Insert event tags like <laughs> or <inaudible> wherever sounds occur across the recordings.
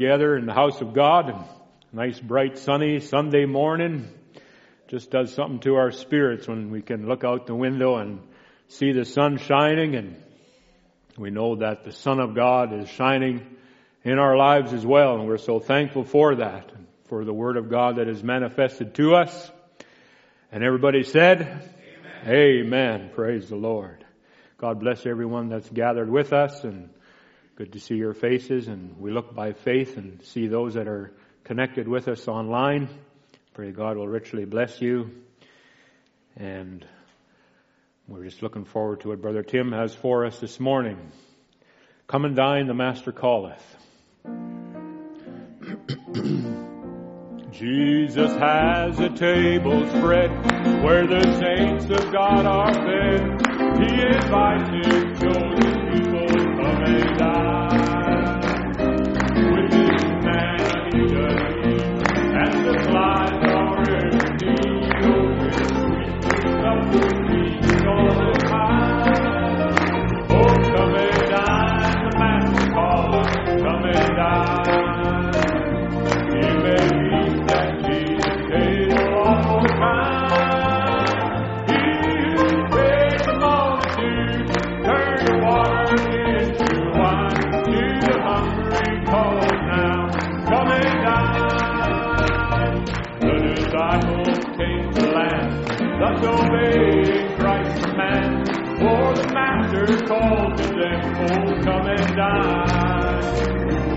together in the house of God. Nice, bright, sunny Sunday morning. Just does something to our spirits when we can look out the window and see the sun shining and we know that the Son of God is shining in our lives as well and we're so thankful for that, for the Word of God that is manifested to us. And everybody said, Amen. Amen. Praise the Lord. God bless everyone that's gathered with us and good to see your faces and we look by faith and see those that are connected with us online. Pray God will richly bless you. And we're just looking forward to what Brother Tim has for us this morning. Come and dine, the Master calleth. <clears throat> Jesus has a table spread where the saints of God are fed. He invites chosen people come and dine. Obeying Christ's command. For the Master called to them, oh, come and dine.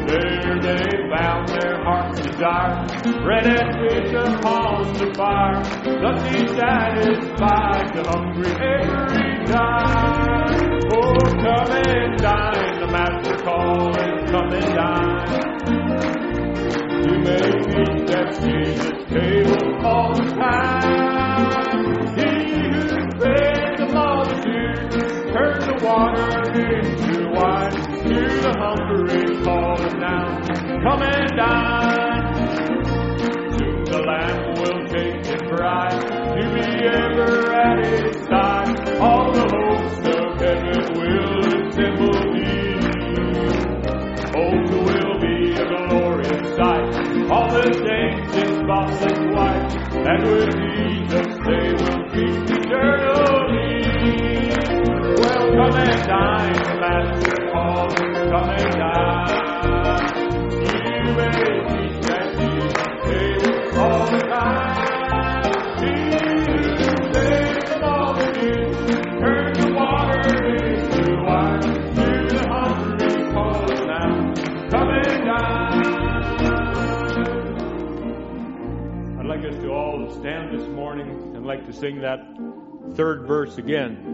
There they found their heart's desire, bread and fish upon the fire. Thus he satisfied the hungry every time. Oh, come and dine, the Master calling, come and dine. You may feast at Jesus' table all the time. Water into wine. To the hungry calling now, come and dine. Soon the Lamb will take his bride to be ever at his side. All the hosts of heaven will assemble thee. Oh, will be a glorious sight. All the saints in spotless white, and with Jesus sing that third verse again.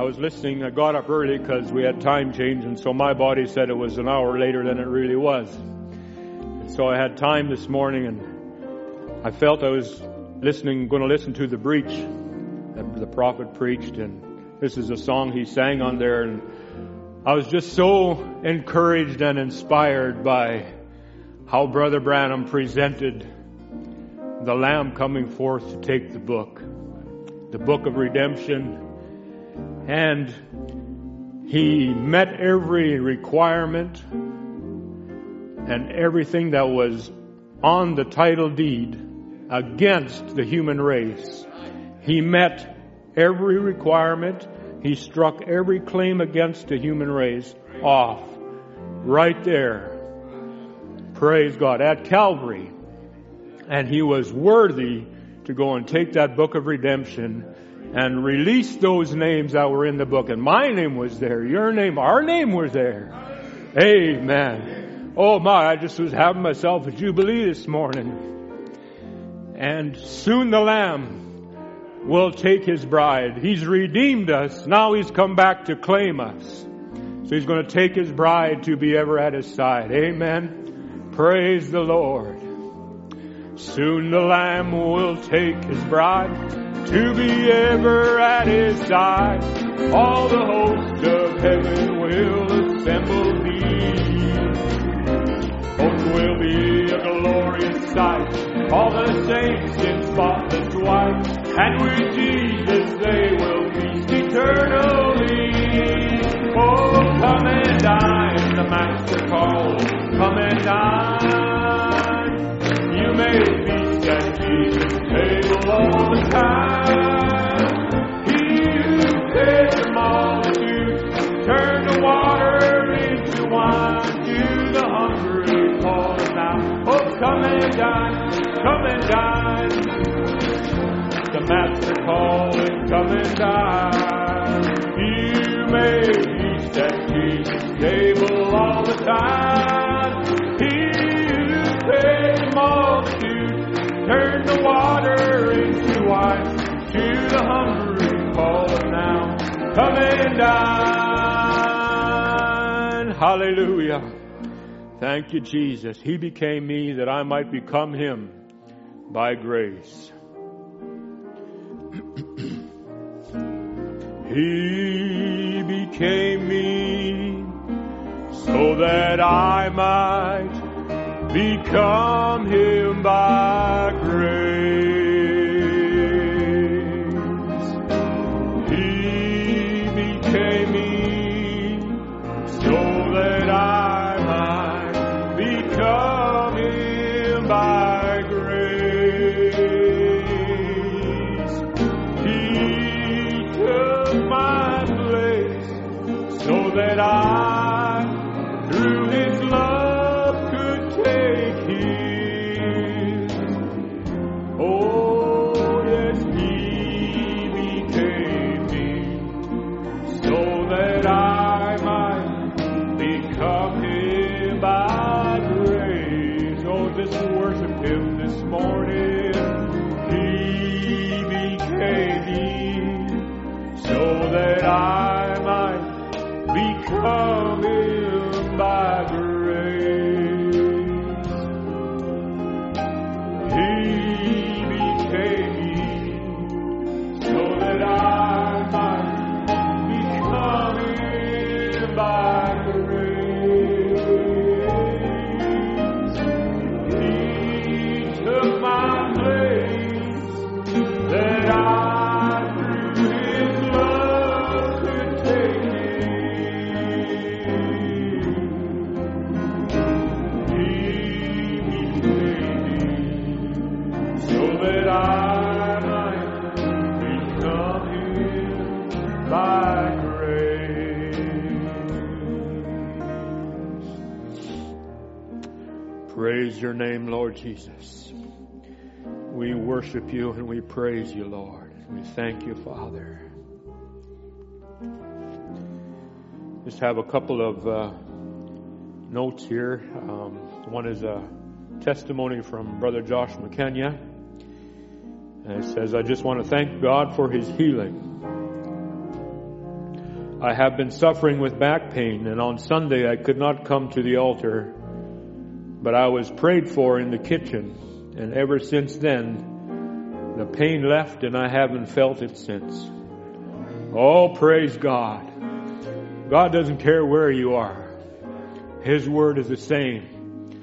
I was listening, I got up early because we had time change, and so my body said it was an hour later than it really was. And so I had time this morning, and I felt I was listening, going to listen to the breach that the prophet preached, and this is a song he sang on there, and I was just so encouraged and inspired by how Brother Branham presented the Lamb coming forth to take the book, the book of redemption, and he met every requirement and everything that was on the title deed against the human race. He met every requirement he struck every claim against the human race off right there. Praise God. At Calvary. And he was worthy to go and take that book of redemption and release those names that were in the book. And my name was there. Your name, our name was there. Amen. Oh my, I just was having myself a jubilee this morning. And soon the Lamb will take his bride. He's redeemed us. Now he's come back to claim us. So he's going to take his bride to be ever at his side. Amen. Praise the Lord. Soon the Lamb will take his bride to be ever at his side. All the hosts of heaven will assemble thee. Both will be a glorious sight. All the saints in spotless white and with Jesus they will feast eternally. Oh, come and dine, the Master calls. Come and dine. You may feast at Jesus' table master calling, come and dine. You may feast at Jesus' table all the time. He who fed the multitude turned the water into wine. To the hungry calling now, come and dine. Hallelujah. Thank you, Jesus. He became me that I might become him by grace. He became me so that I might become him by grace. Your name, Lord Jesus. We worship you and we praise you, Lord. We thank you, Father. Just have a couple of uh, notes here. Um, one is a testimony from Brother Josh McKenya. And it says, I just want to thank God for his healing. I have been suffering with back pain, and on Sunday I could not come to the altar but I was prayed for in the kitchen, and ever since then, the pain left and I haven't felt it since. Oh, praise God. God doesn't care where you are. His word is the same.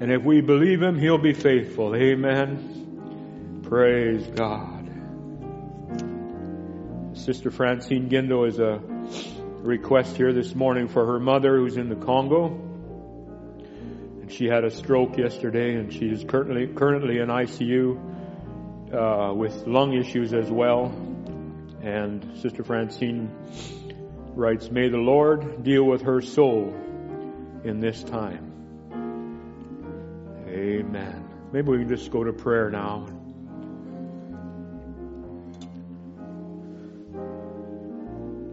And if we believe Him, He'll be faithful. Amen. Praise God. Sister Francine Gindo is a request here this morning for her mother who's in the Congo. She had a stroke yesterday and she is currently, currently in ICU, uh, with lung issues as well. And Sister Francine writes, May the Lord deal with her soul in this time. Amen. Maybe we can just go to prayer now.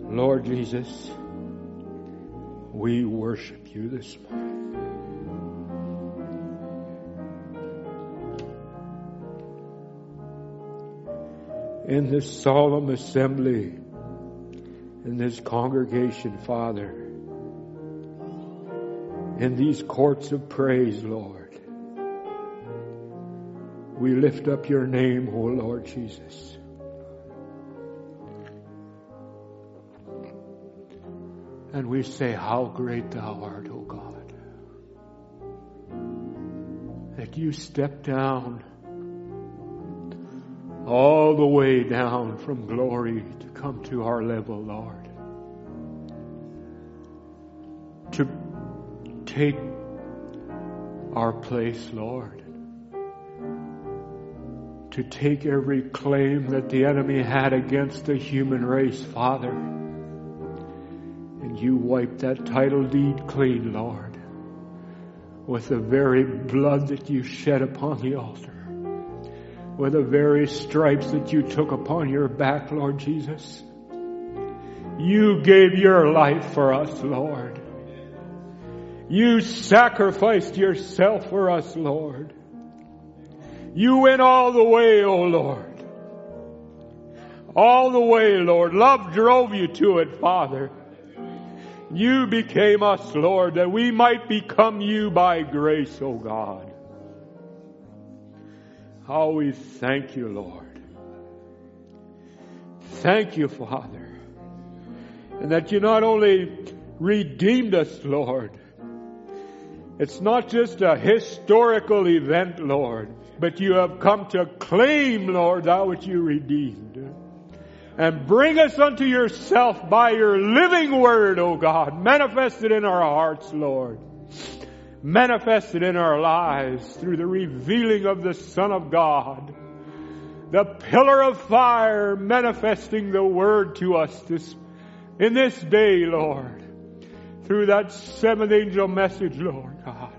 Lord Jesus, we worship you this morning. In this solemn assembly, in this congregation, Father, in these courts of praise, Lord, we lift up your name, O Lord Jesus. And we say, How great thou art, O God. That you step down all the way down from glory to come to our level, Lord. To take our place, Lord. To take every claim that the enemy had against the human race, Father. And you wipe that title deed clean, Lord, with the very blood that you shed upon the altar with the very stripes that you took upon your back, Lord Jesus. You gave your life for us, Lord. You sacrificed yourself for us, Lord. You went all the way, O oh Lord. All the way, Lord. Love drove you to it, Father. You became us, Lord, that we might become you by grace, O oh God. How we thank you, Lord. Thank you, Father. And that you not only redeemed us, Lord. It's not just a historical event, Lord, but you have come to claim, Lord, that which you redeemed. And bring us unto yourself by your living word, O God, manifested in our hearts, Lord manifested in our lives through the revealing of the Son of God. The pillar of fire manifesting the word to us this, in this day, Lord. Through that seventh angel message, Lord God.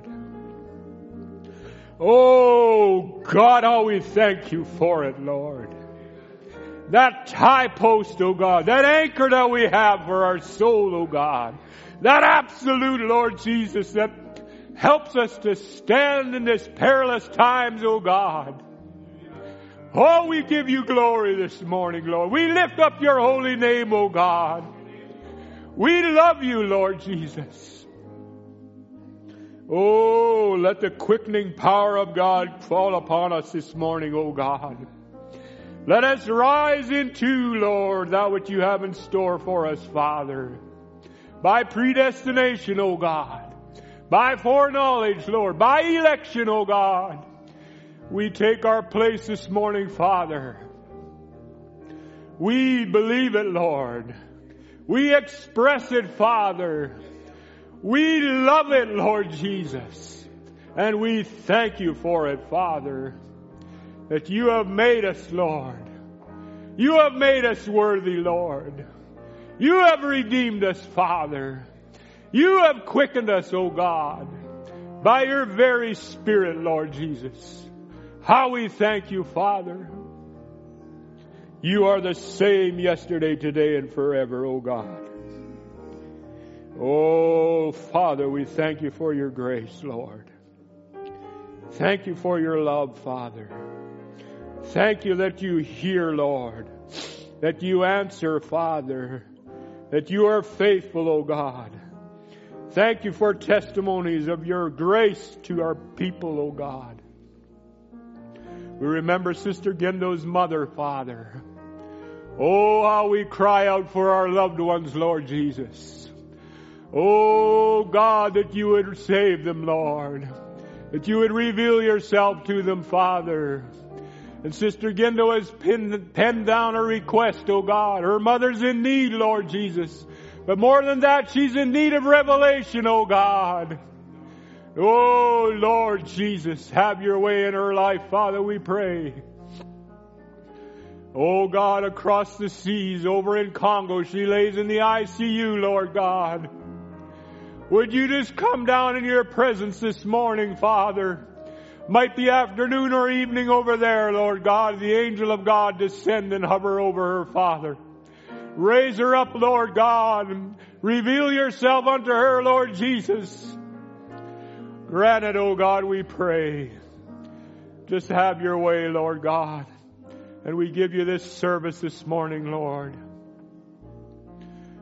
Oh God, how we thank you for it, Lord. That tie post, oh God, that anchor that we have for our soul, oh God. That absolute, Lord Jesus, that helps us to stand in this perilous times, O God. Oh, we give you glory this morning, Lord. We lift up your holy name, O God. We love you, Lord Jesus. Oh, let the quickening power of God fall upon us this morning, O God. Let us rise into, Lord, that which you have in store for us, Father. By predestination, O God by foreknowledge, Lord, by election, O God. We take our place this morning, Father. We believe it, Lord. We express it, Father. We love it, Lord Jesus. And we thank you for it, Father, that you have made us, Lord. You have made us worthy, Lord. You have redeemed us, Father. You have quickened us, O God, by your very Spirit, Lord Jesus. How we thank you, Father. You are the same yesterday, today, and forever, O God. Oh, Father, we thank you for your grace, Lord. Thank you for your love, Father. Thank you that you hear, Lord. That you answer, Father. That you are faithful, O God. Thank you for testimonies of your grace to our people, O oh God. We remember Sister Gendo's mother, Father. Oh, how we cry out for our loved ones, Lord Jesus. Oh God, that you would save them, Lord. That you would reveal yourself to them, Father. And Sister Gendo has pinned, penned down a request, oh God. Her mother's in need, Lord Jesus. But more than that, she's in need of revelation, oh God. Oh Lord Jesus, have your way in her life, Father, we pray. Oh God, across the seas over in Congo, she lays in the ICU, Lord God. Would you just come down in your presence this morning, Father? Might be afternoon or evening over there, Lord God. The angel of God descend and hover over her, Father. Raise her up, Lord God, reveal yourself unto her, Lord Jesus. Grant it, O oh God, we pray. Just have your way, Lord God. And we give you this service this morning, Lord.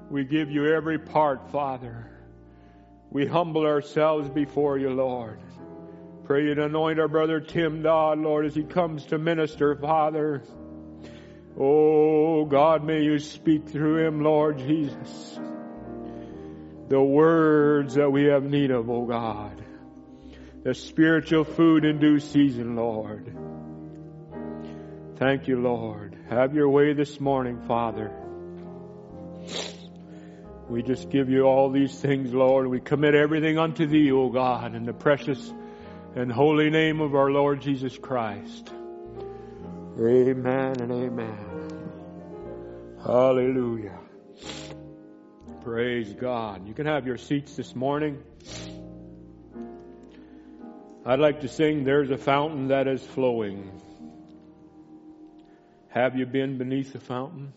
We give you every part, Father. We humble ourselves before you, Lord. Pray you anoint our brother Tim Dodd, Lord, as he comes to minister, Father. Oh, God, may you speak through him, Lord Jesus. The words that we have need of, oh God the spiritual food in due season, Lord. Thank you, Lord. Have your way this morning, Father. We just give you all these things, Lord. We commit everything unto thee, O God, in the precious and holy name of our Lord Jesus Christ. Amen and amen. Hallelujah. Praise God. You can have your seats this morning. I'd like to sing There's a Fountain That Is Flowing. Have you been beneath the fountain?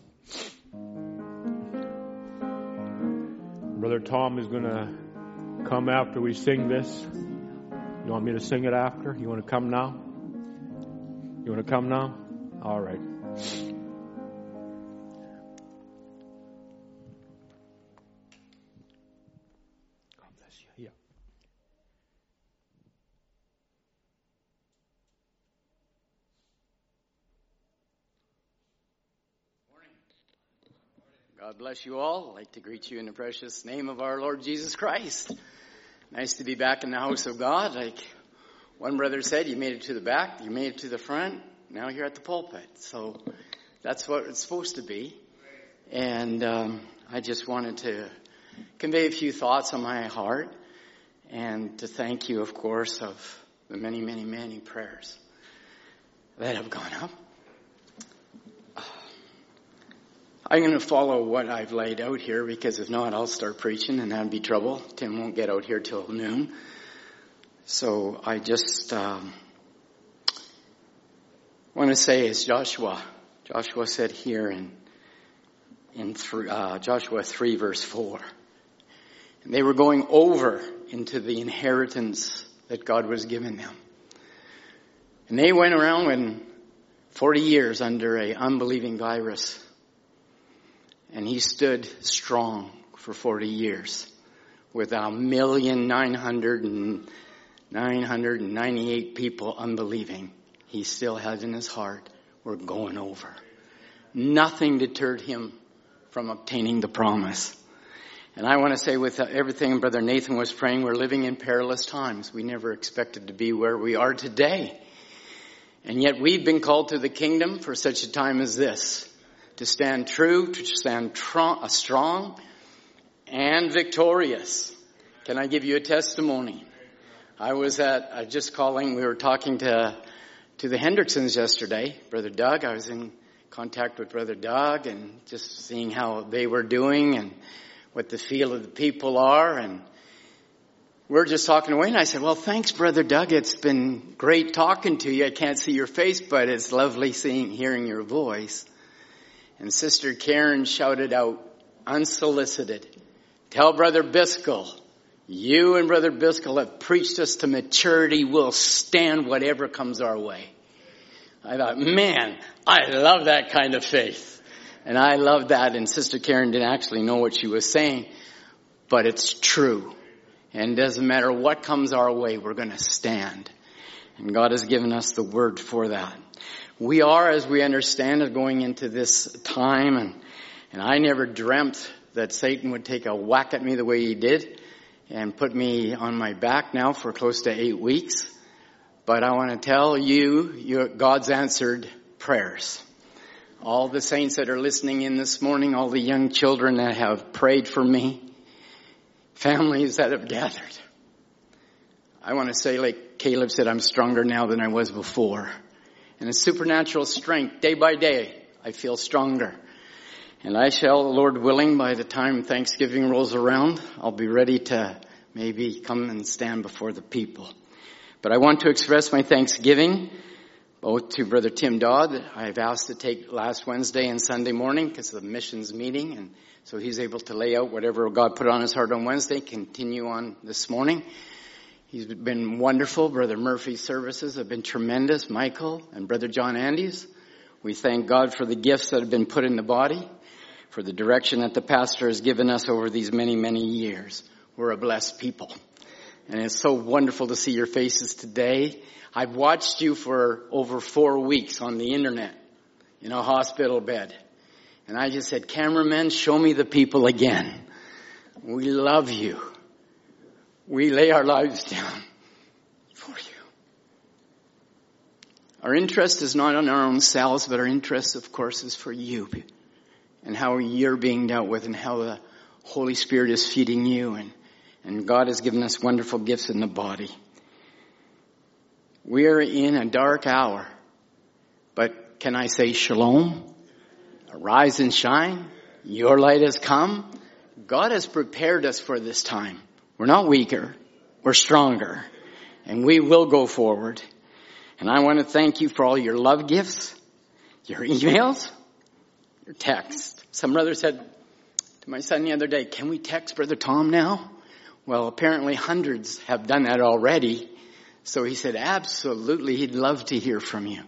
Brother Tom is going to come after we sing this. You want me to sing it after? You want to come now? You want to come now? All right. God bless you all. I'd like to greet you in the precious name of our Lord Jesus Christ. Nice to be back in the house of God. Like one brother said, you made it to the back, you made it to the front, now you're at the pulpit. So that's what it's supposed to be. And um, I just wanted to convey a few thoughts on my heart and to thank you, of course, of the many, many, many prayers that have gone up. I'm going to follow what I've laid out here because if not, I'll start preaching and that'd be trouble. Tim won't get out here till noon. So I just um, want to say, as Joshua, Joshua said here in in th- uh, Joshua three verse four, and they were going over into the inheritance that God was giving them, and they went around in forty years under a unbelieving virus. And he stood strong for 40 years with a million nine hundred and nine hundred and ninety-eight people unbelieving. He still has in his heart, we're going over. Nothing deterred him from obtaining the promise. And I want to say with everything Brother Nathan was praying, we're living in perilous times. We never expected to be where we are today. And yet we've been called to the kingdom for such a time as this to stand true, to stand tr- strong and victorious. Can I give you a testimony? I was at, uh, just calling, we were talking to, to the Hendricksons yesterday, Brother Doug. I was in contact with Brother Doug and just seeing how they were doing and what the feel of the people are and we're just talking away and I said, well, thanks, Brother Doug. It's been great talking to you. I can't see your face, but it's lovely seeing, hearing your voice. And Sister Karen shouted out, unsolicited, tell Brother Biscoe, you and Brother Biscoe have preached us to maturity. We'll stand whatever comes our way. I thought, man, I love that kind of faith. And I love that. And Sister Karen didn't actually know what she was saying, but it's true. And doesn't matter what comes our way, we're going to stand. And God has given us the word for that we are, as we understand it, going into this time, and, and I never dreamt that Satan would take a whack at me the way he did and put me on my back now for close to eight weeks. But I want to tell you, God's answered prayers. All the saints that are listening in this morning, all the young children that have prayed for me, families that have gathered. I want to say, like Caleb said, I'm stronger now than I was before. And a supernatural strength, day by day, I feel stronger. And I shall, Lord willing, by the time Thanksgiving rolls around, I'll be ready to maybe come and stand before the people. But I want to express my thanksgiving both to Brother Tim Dodd. I've asked to take last Wednesday and Sunday morning because of the missions meeting and so he's able to lay out whatever God put on his heart on Wednesday, continue on this morning. He's been wonderful. Brother Murphy's services have been tremendous. Michael and Brother John Andy's. We thank God for the gifts that have been put in the body, for the direction that the pastor has given us over these many, many years. We're a blessed people. And it's so wonderful to see your faces today. I've watched you for over four weeks on the internet in a hospital bed. And I just said, cameraman, show me the people again. We love you. We lay our lives down for you. Our interest is not on our own selves, but our interest, of course, is for you and how you're being dealt with and how the Holy Spirit is feeding you and, and God has given us wonderful gifts in the body. We are in a dark hour, but can I say shalom? Arise and shine. Your light has come. God has prepared us for this time. We're not weaker. We're stronger. And we will go forward. And I want to thank you for all your love gifts, your emails, your texts. Some brother said to my son the other day, can we text Brother Tom now? Well, apparently hundreds have done that already. So he said, absolutely, he'd love to hear from you.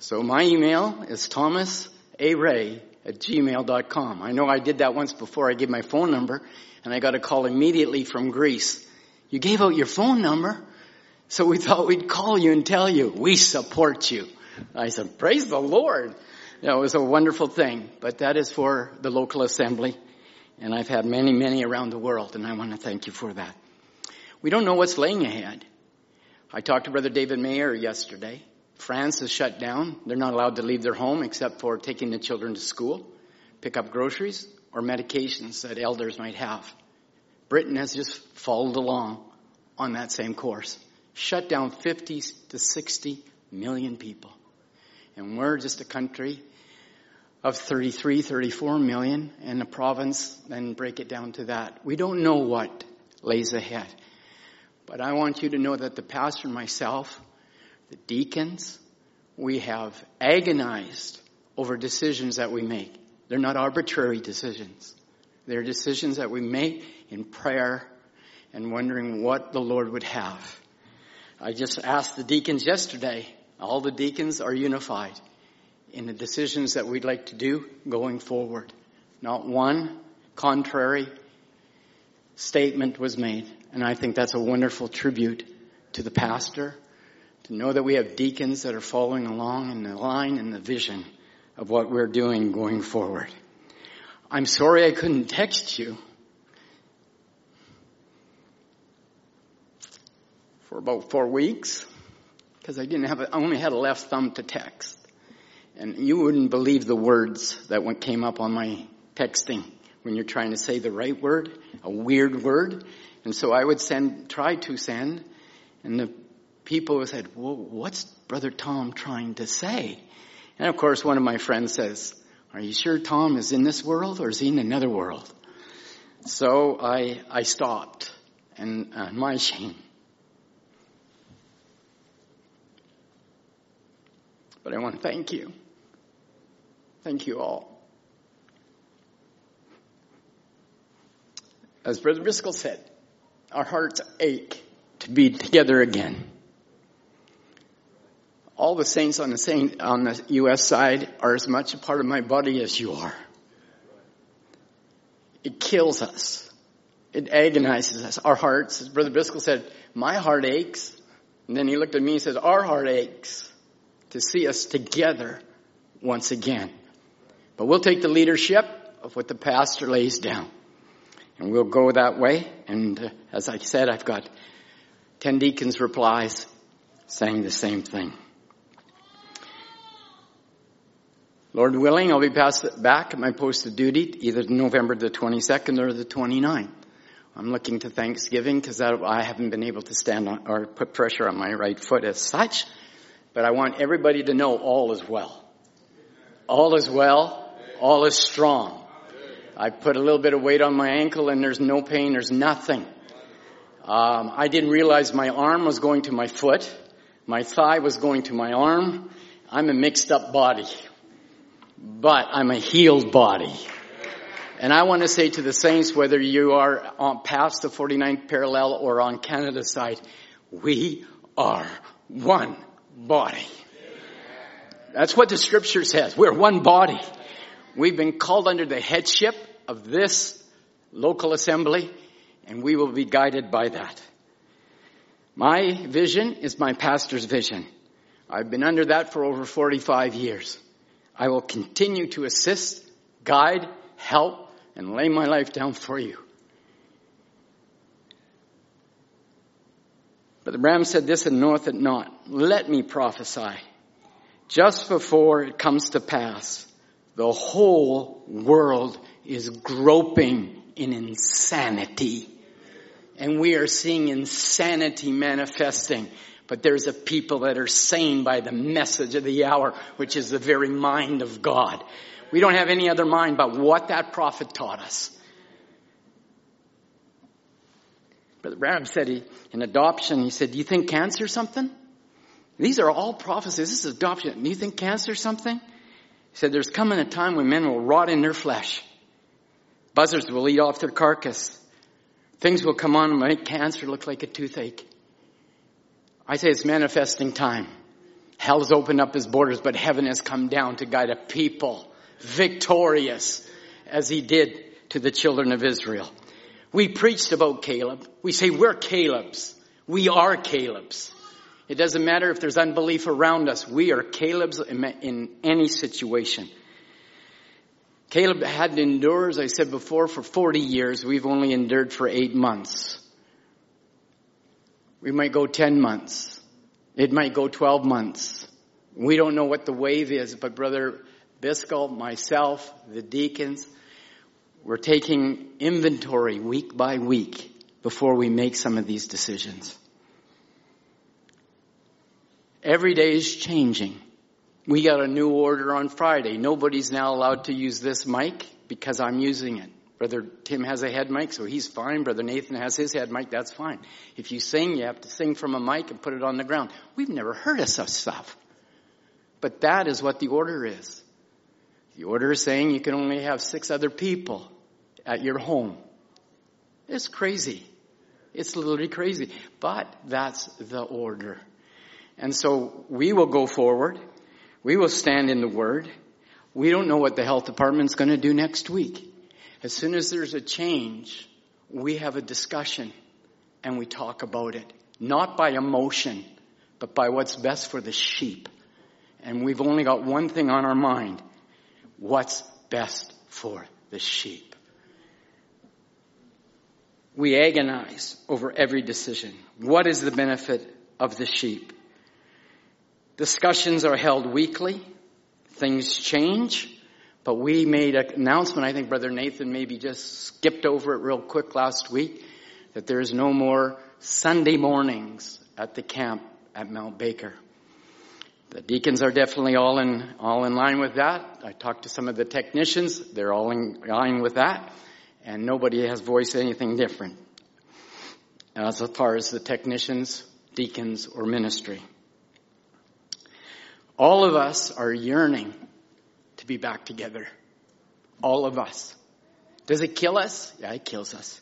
So my email is Thomas aray at gmail.com. I know I did that once before I gave my phone number and I got a call immediately from Greece. You gave out your phone number, so we thought we'd call you and tell you, we support you. I said, praise the Lord. That was a wonderful thing, but that is for the local assembly. And I've had many, many around the world, and I want to thank you for that. We don't know what's laying ahead. I talked to Brother David Mayer yesterday. France is shut down. They're not allowed to leave their home except for taking the children to school, pick up groceries, or medications that elders might have. Britain has just followed along on that same course. Shut down 50 to 60 million people. And we're just a country of 33, 34 million and a province, then break it down to that. We don't know what lays ahead. But I want you to know that the pastor myself the deacons, we have agonized over decisions that we make. They're not arbitrary decisions. They're decisions that we make in prayer and wondering what the Lord would have. I just asked the deacons yesterday. All the deacons are unified in the decisions that we'd like to do going forward. Not one contrary statement was made. And I think that's a wonderful tribute to the pastor to know that we have deacons that are following along in the line and the vision of what we're doing going forward. I'm sorry I couldn't text you for about four weeks because I didn't have, a, I only had a left thumb to text. And you wouldn't believe the words that came up on my texting when you're trying to say the right word, a weird word. And so I would send, try to send, and the people said, well, what's Brother Tom trying to say? And of course, one of my friends says, are you sure Tom is in this world or is he in another world? So I, I stopped and uh, my shame. But I want to thank you. Thank you all. As Brother Driscoll said, our hearts ache to be together again all the saints on the saint, on the U.S. side are as much a part of my body as you are. It kills us. It agonizes us. Our hearts, as Brother Biscoe said, my heart aches. And then he looked at me and said, our heart aches to see us together once again. But we'll take the leadership of what the pastor lays down. And we'll go that way. And uh, as I said, I've got 10 deacons replies saying the same thing. Lord willing, I'll be passed back at my post of duty either November the 22nd or the 29th. I'm looking to Thanksgiving because I haven't been able to stand on or put pressure on my right foot as such, but I want everybody to know all is well. All is well. All is strong. I put a little bit of weight on my ankle and there's no pain. There's nothing. Um, I didn't realize my arm was going to my foot. My thigh was going to my arm. I'm a mixed up body. But I'm a healed body. And I want to say to the saints, whether you are on past the 49th parallel or on Canada side, we are one body. That's what the scripture says. We're one body. We've been called under the headship of this local assembly and we will be guided by that. My vision is my pastor's vision. I've been under that for over 45 years. I will continue to assist, guide, help, and lay my life down for you. But the Ram said this and knoweth it not. Let me prophesy. Just before it comes to pass, the whole world is groping in insanity. And we are seeing insanity manifesting. But there's a people that are sane by the message of the hour, which is the very mind of God. We don't have any other mind but what that prophet taught us. Brother Branham said he, in adoption, he said, do you think cancer something? These are all prophecies. This is adoption. Do you think cancer something? He said, there's coming a time when men will rot in their flesh. Buzzards will eat off their carcass. Things will come on and make cancer look like a toothache. I say it's manifesting time. Hell has opened up his borders, but heaven has come down to guide a people victorious as he did to the children of Israel. We preached about Caleb. We say we're Caleb's. We are Caleb's. It doesn't matter if there's unbelief around us. We are Caleb's in any situation. Caleb had to endure, as I said before, for 40 years. We've only endured for eight months. We might go 10 months. It might go 12 months. We don't know what the wave is, but Brother Biscoe, myself, the deacons, we're taking inventory week by week before we make some of these decisions. Every day is changing. We got a new order on Friday. Nobody's now allowed to use this mic because I'm using it. Brother Tim has a head mic, so he's fine. Brother Nathan has his head mic, that's fine. If you sing, you have to sing from a mic and put it on the ground. We've never heard of such stuff. But that is what the order is. The order is saying you can only have six other people at your home. It's crazy. It's literally crazy. But that's the order. And so we will go forward. We will stand in the Word. We don't know what the health department's going to do next week. As soon as there's a change, we have a discussion and we talk about it. Not by emotion, but by what's best for the sheep. And we've only got one thing on our mind. What's best for the sheep? We agonize over every decision. What is the benefit of the sheep? Discussions are held weekly. Things change. But we made an announcement, I think Brother Nathan maybe just skipped over it real quick last week, that there is no more Sunday mornings at the camp at Mount Baker. The deacons are definitely all in, all in line with that. I talked to some of the technicians. They're all in line with that. And nobody has voiced anything different as far as the technicians, deacons, or ministry. All of us are yearning to be back together. All of us. Does it kill us? Yeah, it kills us.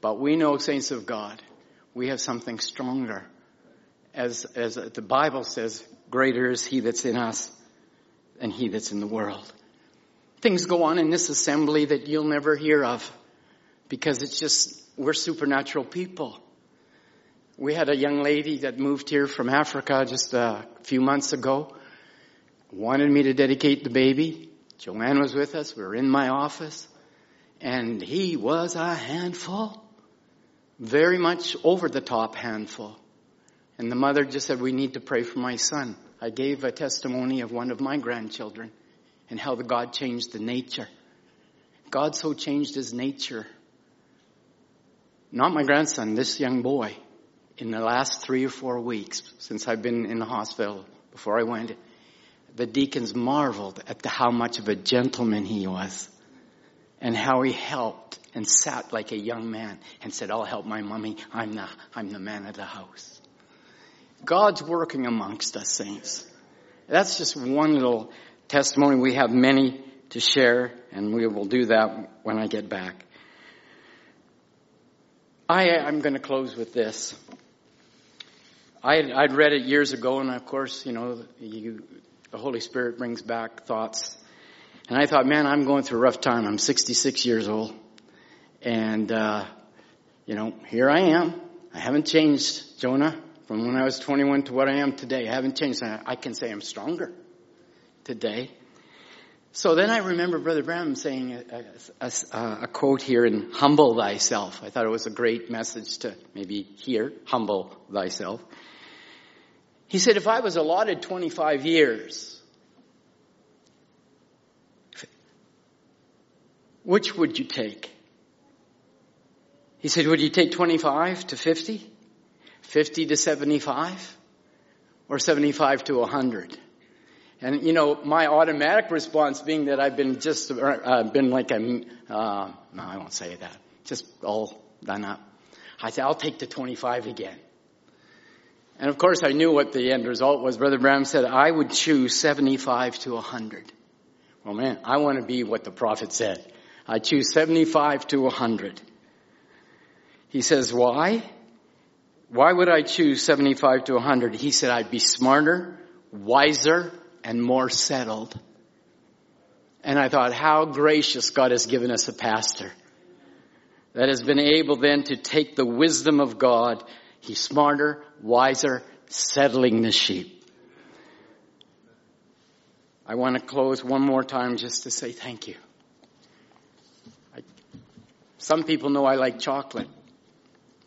But we know, saints of God, we have something stronger. As, as the Bible says, greater is he that's in us than he that's in the world. Things go on in this assembly that you'll never hear of because it's just, we're supernatural people. We had a young lady that moved here from Africa just a few months ago wanted me to dedicate the baby. Joanne was with us. We were in my office. And he was a handful. Very much over the top handful. And the mother just said, we need to pray for my son. I gave a testimony of one of my grandchildren and how the God changed the nature. God so changed his nature. Not my grandson, this young boy. In the last three or four weeks since I've been in the hospital before I went, the deacons marveled at the, how much of a gentleman he was and how he helped and sat like a young man and said, I'll help my mommy. I'm the, I'm the man of the house. God's working amongst us, saints. That's just one little testimony. We have many to share, and we will do that when I get back. I, am going to close with this. I I'd read it years ago, and of course, you know, you, the Holy Spirit brings back thoughts. And I thought, man, I'm going through a rough time. I'm 66 years old, and uh, you know, here I am. I haven't changed, Jonah from when I was 21 to what I am today. I haven't changed. I can say I'm stronger today. So then I remember Brother Branham saying a, a, a, a, quote here in humble thyself. I thought it was a great message to maybe hear, humble thyself. He said, if I was allotted 25 years, which would you take? He said, would you take 25 to 50? 50 to 75 or 75 to 100. And you know, my automatic response being that I've been just uh, been like a uh, no, I won't say that. Just all done up. I said I'll take the 25 again. And of course, I knew what the end result was. Brother Branham said I would choose 75 to 100. Well, man, I want to be what the prophet said. I choose 75 to 100. He says, why? Why would I choose 75 to 100? He said I'd be smarter, wiser, and more settled. And I thought how gracious God has given us a pastor that has been able then to take the wisdom of God. He's smarter, wiser, settling the sheep. I want to close one more time just to say thank you. I, some people know I like chocolate.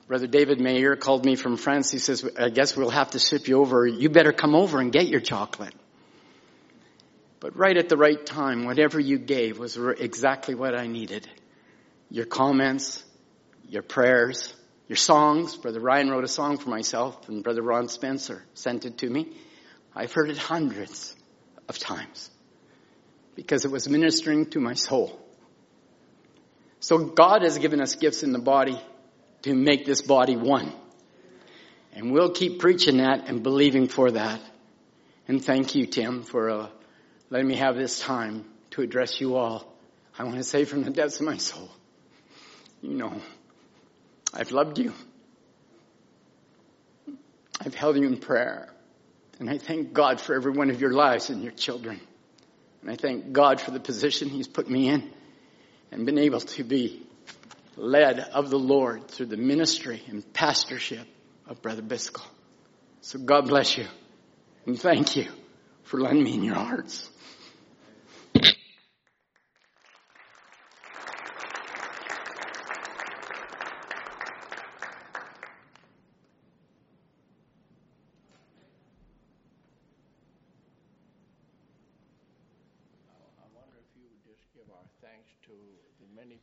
Brother David Mayer called me from France. He says, I guess we'll have to ship you over. You better come over and get your chocolate. But right at the right time, whatever you gave was exactly what I needed. Your comments, your prayers, your songs. Brother Ryan wrote a song for myself and Brother Ron Spencer sent it to me. I've heard it hundreds of times because it was ministering to my soul. So God has given us gifts in the body to make this body one. And we'll keep preaching that and believing for that. And thank you, Tim, for uh, letting me have this time to address you all. I want to say from the depths of my soul, you know, I've loved you. I've held you in prayer. And I thank God for every one of your lives and your children. And I thank God for the position He's put me in and been able to be led of the Lord through the ministry and pastorship of Brother Biscoe. So God bless you and thank you for letting me in your hearts.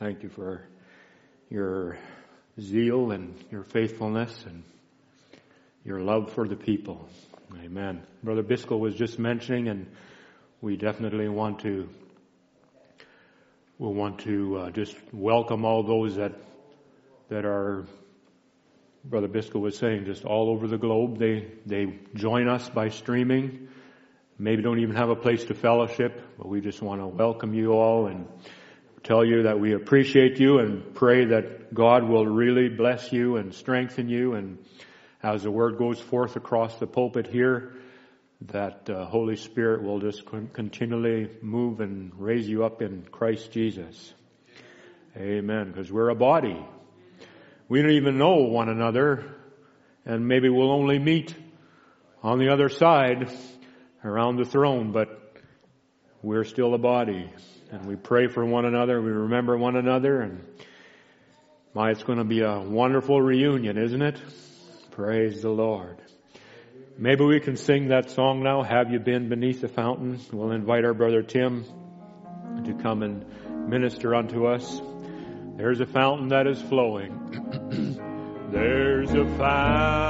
Thank you for your zeal and your faithfulness and your love for the people. Amen. Brother Biscoe was just mentioning and we definitely want to we'll want to uh, just welcome all those that that are Brother Biscoe was saying, just all over the globe, they, they join us by streaming. Maybe don't even have a place to fellowship, but we just want to welcome you all and tell you that we appreciate you and pray that God will really bless you and strengthen you and as the word goes forth across the pulpit here, that uh, Holy Spirit will just continually move and raise you up in Christ Jesus. Amen. Because we're a body. We don't even know one another and maybe we'll only meet on the other side around the throne, but we're still a body and we pray for one another. We remember one another and my, it's going to be a wonderful reunion, isn't it? Praise the Lord. Maybe we can sing that song now, Have You Been Beneath the Fountain? We'll invite our brother Tim to come and minister unto us. There's a fountain that is flowing. <clears throat> There's a fountain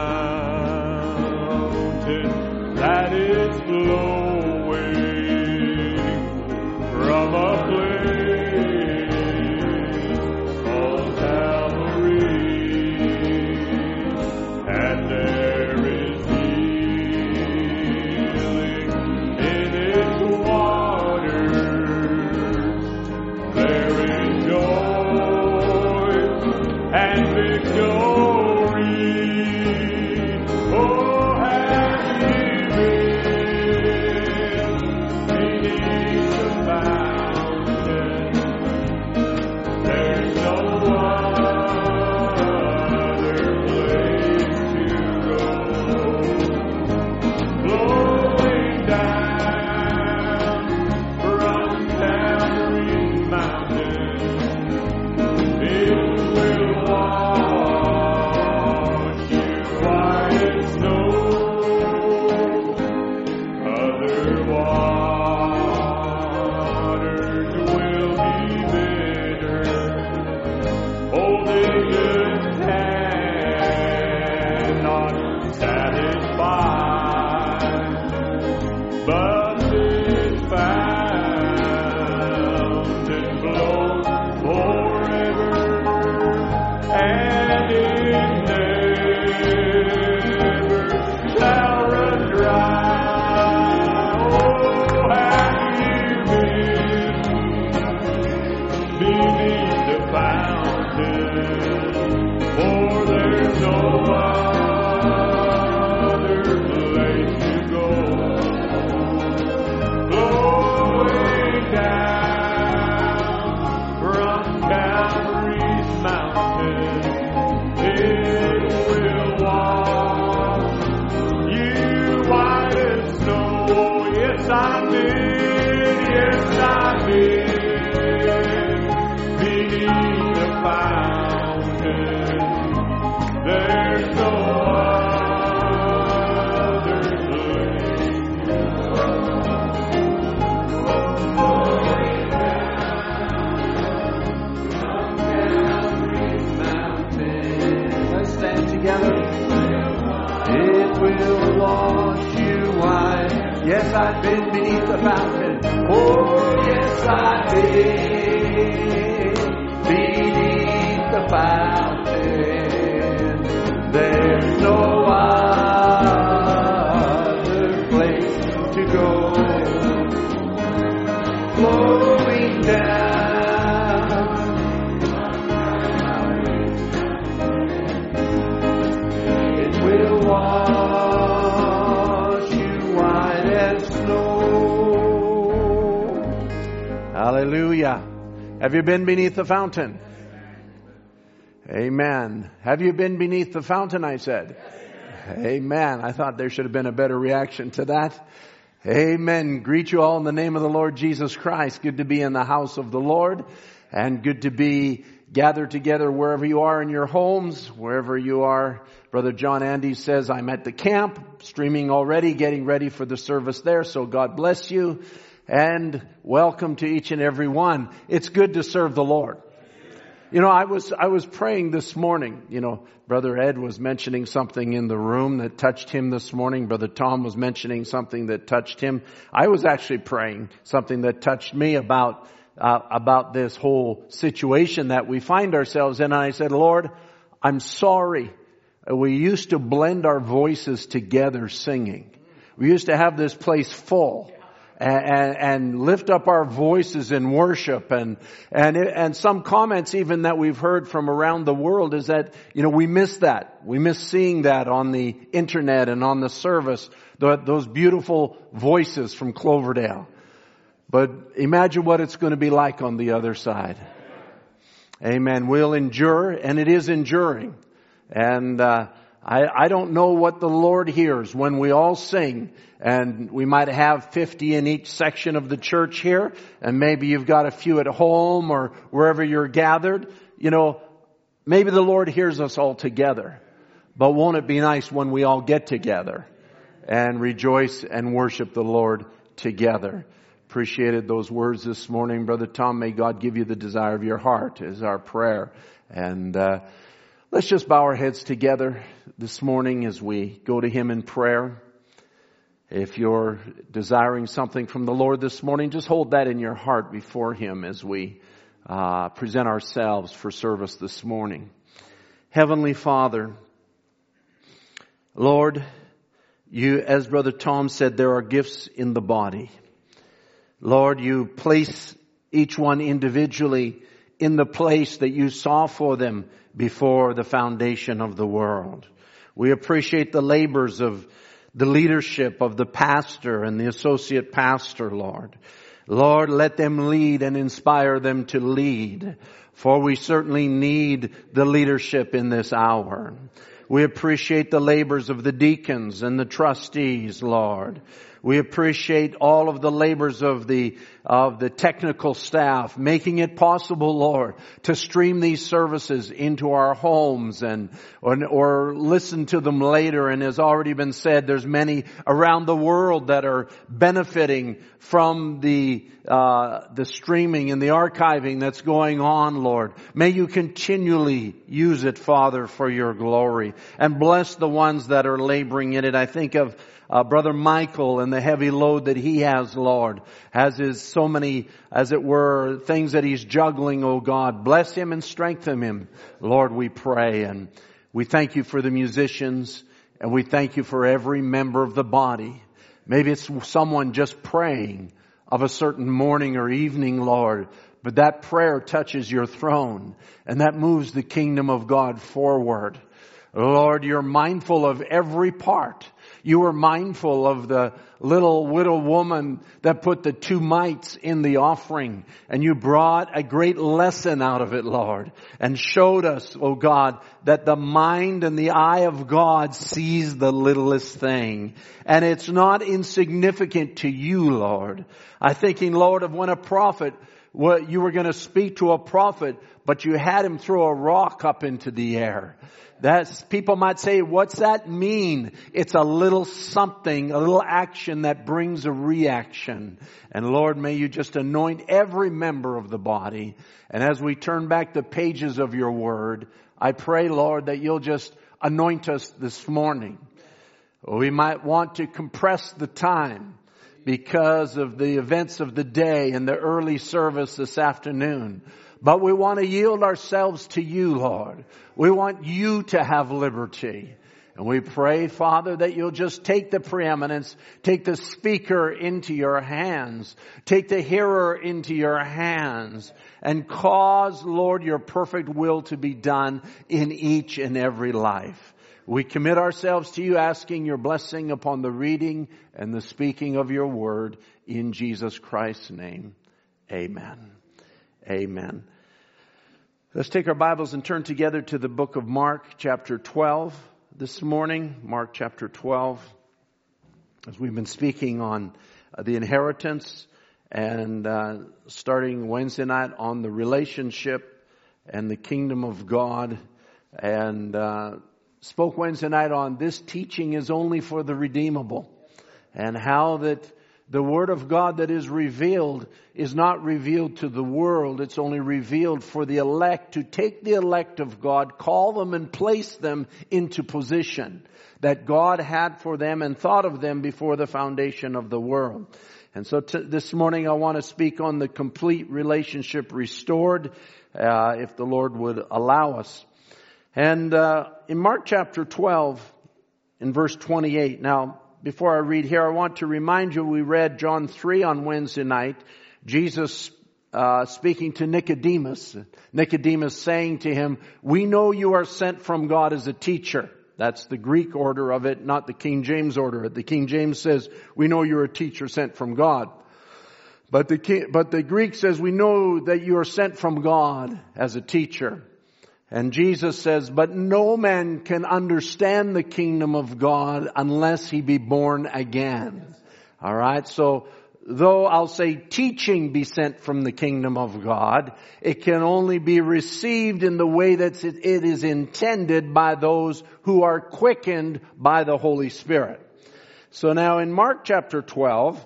that is flowing Have you been beneath the fountain? Amen. Have you been beneath the fountain? I said. Amen. I thought there should have been a better reaction to that. Amen. Greet you all in the name of the Lord Jesus Christ. Good to be in the house of the Lord and good to be gathered together wherever you are in your homes, wherever you are. Brother John Andy says, I'm at the camp, streaming already, getting ready for the service there. So God bless you and welcome to each and every one. It's good to serve the Lord. You know, I was, I was praying this morning. You know, Brother Ed was mentioning something in the room that touched him this morning. Brother Tom was mentioning something that touched him. I was actually praying something that touched me about, uh, about this whole situation that we find ourselves in. And I said, Lord, I'm sorry. We used to blend our voices together singing. We used to have this place full and, and lift up our voices in worship and, and, and some comments even that we've heard from around the world is that, you know, we miss that. We miss seeing that on the internet and on the service, those beautiful voices from Cloverdale. But imagine what it's going to be like on the other side. Amen. We'll endure, and it is enduring. And uh, I, I don't know what the Lord hears when we all sing, and we might have 50 in each section of the church here, and maybe you've got a few at home or wherever you're gathered. You know, maybe the Lord hears us all together. But won't it be nice when we all get together and rejoice and worship the Lord together? appreciated those words this morning. Brother Tom, may God give you the desire of your heart is our prayer. And, uh, let's just bow our heads together this morning as we go to Him in prayer. If you're desiring something from the Lord this morning, just hold that in your heart before Him as we uh, present ourselves for service this morning. Heavenly Father, Lord, you, as Brother Tom said, there are gifts in the body. Lord, you place each one individually in the place that you saw for them before the foundation of the world. We appreciate the labors of the leadership of the pastor and the associate pastor, Lord. Lord, let them lead and inspire them to lead, for we certainly need the leadership in this hour. We appreciate the labors of the deacons and the trustees, Lord. We appreciate all of the labors of the, of the technical staff, making it possible, Lord, to stream these services into our homes and, or, or listen to them later. And as already been said, there's many around the world that are benefiting from the, uh, the streaming and the archiving that's going on, Lord. May you continually use it, Father, for your glory and bless the ones that are laboring in it. I think of uh, Brother Michael and the heavy load that he has, Lord, has his so many, as it were, things that he's juggling, oh God. Bless him and strengthen him, Lord, we pray. And we thank you for the musicians and we thank you for every member of the body. Maybe it's someone just praying of a certain morning or evening, Lord, but that prayer touches your throne and that moves the kingdom of God forward. Lord, you're mindful of every part you were mindful of the little widow woman that put the two mites in the offering and you brought a great lesson out of it, Lord, and showed us, oh God, that the mind and the eye of God sees the littlest thing. And it's not insignificant to you, Lord. I'm thinking, Lord, of when a prophet what you were going to speak to a prophet, but you had him throw a rock up into the air. That's, people might say, what's that mean? It's a little something, a little action that brings a reaction. And Lord, may you just anoint every member of the body. And as we turn back the pages of your word, I pray, Lord, that you'll just anoint us this morning. We might want to compress the time because of the events of the day and the early service this afternoon. But we want to yield ourselves to you, Lord. We want you to have liberty. And we pray, Father, that you'll just take the preeminence, take the speaker into your hands, take the hearer into your hands, and cause, Lord, your perfect will to be done in each and every life. We commit ourselves to you asking your blessing upon the reading and the speaking of your word in Jesus Christ's name. Amen. Amen. Let's take our Bibles and turn together to the book of Mark, chapter 12, this morning. Mark, chapter 12. As we've been speaking on uh, the inheritance and uh, starting Wednesday night on the relationship and the kingdom of God, and uh, spoke Wednesday night on this teaching is only for the redeemable, and how that the Word of God that is revealed is not revealed to the world. It's only revealed for the elect to take the elect of God, call them and place them into position that God had for them and thought of them before the foundation of the world. And so t- this morning I want to speak on the complete relationship restored, uh, if the Lord would allow us. And uh, in Mark chapter 12, in verse 28, now before I read here, I want to remind you we read John 3 on Wednesday night. Jesus uh, speaking to Nicodemus. Nicodemus saying to him, we know you are sent from God as a teacher. That's the Greek order of it, not the King James order. The King James says, we know you're a teacher sent from God. But the, but the Greek says, we know that you are sent from God as a teacher. And Jesus says, but no man can understand the kingdom of God unless he be born again. Alright, so though I'll say teaching be sent from the kingdom of God, it can only be received in the way that it is intended by those who are quickened by the Holy Spirit. So now in Mark chapter 12,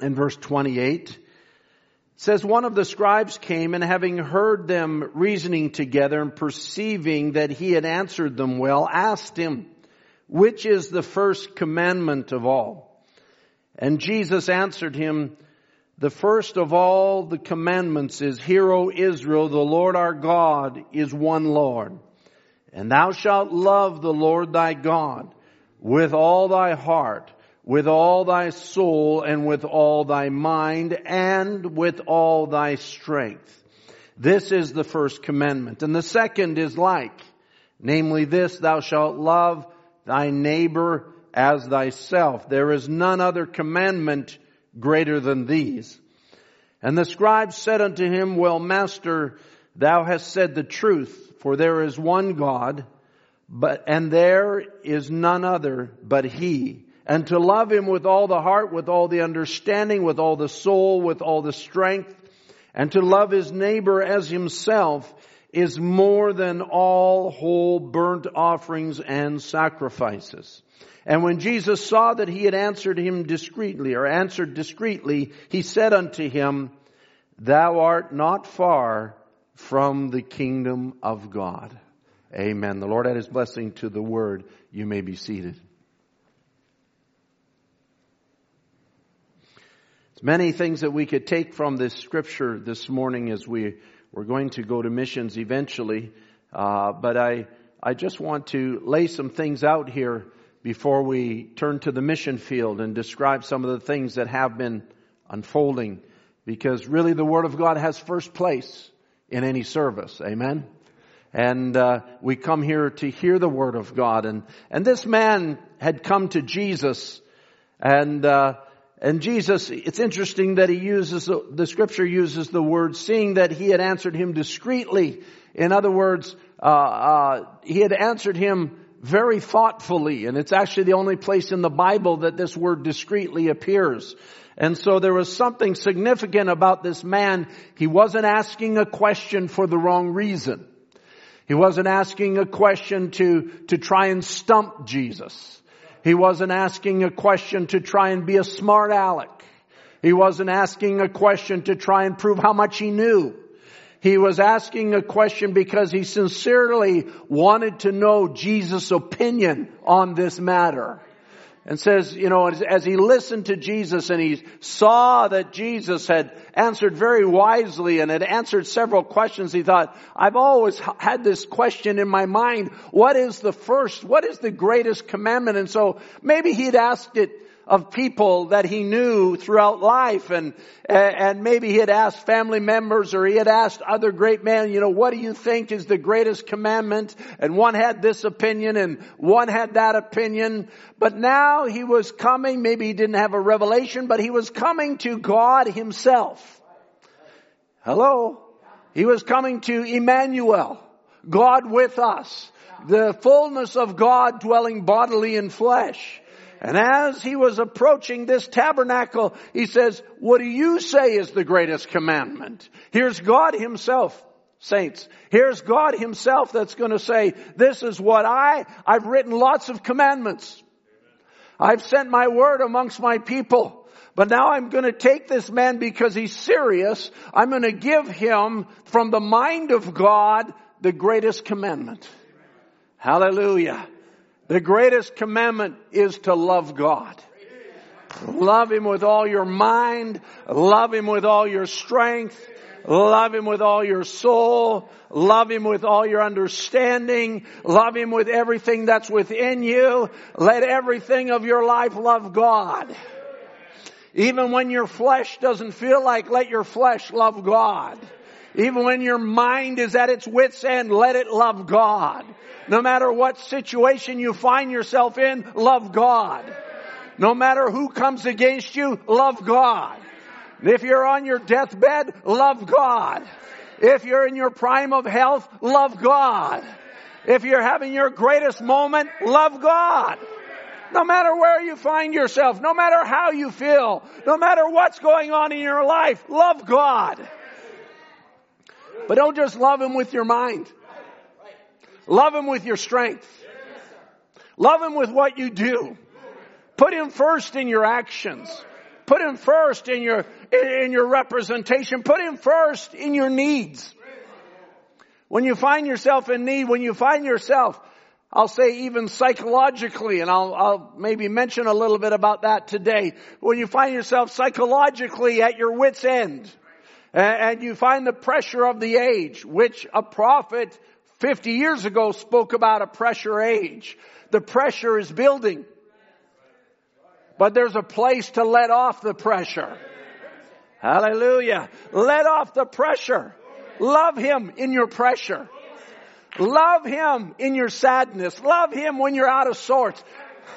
in verse 28, says one of the scribes came and having heard them reasoning together and perceiving that he had answered them well, asked him, which is the first commandment of all? And Jesus answered him, the first of all the commandments is, Hear, O Israel, the Lord our God is one Lord. And thou shalt love the Lord thy God with all thy heart with all thy soul and with all thy mind and with all thy strength. This is the first commandment. And the second is like, namely this, thou shalt love thy neighbor as thyself. There is none other commandment greater than these. And the scribe said unto him, Well, master, thou hast said the truth, for there is one God, but, and there is none other but he and to love him with all the heart, with all the understanding, with all the soul, with all the strength, and to love his neighbor as himself is more than all whole burnt offerings and sacrifices. And when Jesus saw that he had answered him discreetly, or answered discreetly, he said unto him, Thou art not far from the kingdom of God. Amen. The Lord add his blessing to the word. You may be seated. Many things that we could take from this scripture this morning as we we're going to go to missions eventually. Uh, but I I just want to lay some things out here before we turn to the mission field and describe some of the things that have been unfolding, because really the Word of God has first place in any service. Amen. And uh, we come here to hear the Word of God, and and this man had come to Jesus, and. Uh, and Jesus, it's interesting that he uses, the scripture uses the word seeing that he had answered him discreetly. In other words, uh, uh, he had answered him very thoughtfully, and it's actually the only place in the Bible that this word discreetly appears. And so there was something significant about this man. He wasn't asking a question for the wrong reason. He wasn't asking a question to, to try and stump Jesus. He wasn't asking a question to try and be a smart aleck. He wasn't asking a question to try and prove how much he knew. He was asking a question because he sincerely wanted to know Jesus' opinion on this matter and says, you know, as, he listened to Jesus and he saw that Jesus had answered very wisely and had answered several questions, he thought, I've always had this question in my mind. What is the first? What is the greatest commandment? And so maybe he'd asked it of people that he knew throughout life and, and maybe he had asked family members or he had asked other great men, you know, what do you think is the greatest commandment? And one had this opinion and one had that opinion. But now he was coming, maybe he didn't have a revelation, but he was coming to God himself. Hello? He was coming to Emmanuel, God with us, the fullness of God dwelling bodily in flesh. And as he was approaching this tabernacle, he says, what do you say is the greatest commandment? Here's God himself. Saints, here's God himself that's going to say, this is what I, I've written lots of commandments. I've sent my word amongst my people. But now I'm going to take this man because he's serious. I'm going to give him from the mind of God the greatest commandment. Hallelujah. The greatest commandment is to love God. Love Him with all your mind. Love Him with all your strength. Love Him with all your soul. Love Him with all your understanding. Love Him with everything that's within you. Let everything of your life love God. Even when your flesh doesn't feel like, let your flesh love God. Even when your mind is at its wit's end, let it love God. No matter what situation you find yourself in, love God. No matter who comes against you, love God. If you're on your deathbed, love God. If you're in your prime of health, love God. If you're having your greatest moment, love God. No matter where you find yourself, no matter how you feel, no matter what's going on in your life, love God. But don't just love Him with your mind. Love Him with your strength. Love Him with what you do. Put Him first in your actions. Put Him first in your, in your representation. Put Him first in your needs. When you find yourself in need, when you find yourself, I'll say even psychologically, and I'll, I'll maybe mention a little bit about that today. When you find yourself psychologically at your wit's end, and you find the pressure of the age, which a prophet 50 years ago spoke about a pressure age. The pressure is building. But there's a place to let off the pressure. Hallelujah. Let off the pressure. Love Him in your pressure. Love Him in your sadness. Love Him when you're out of sorts.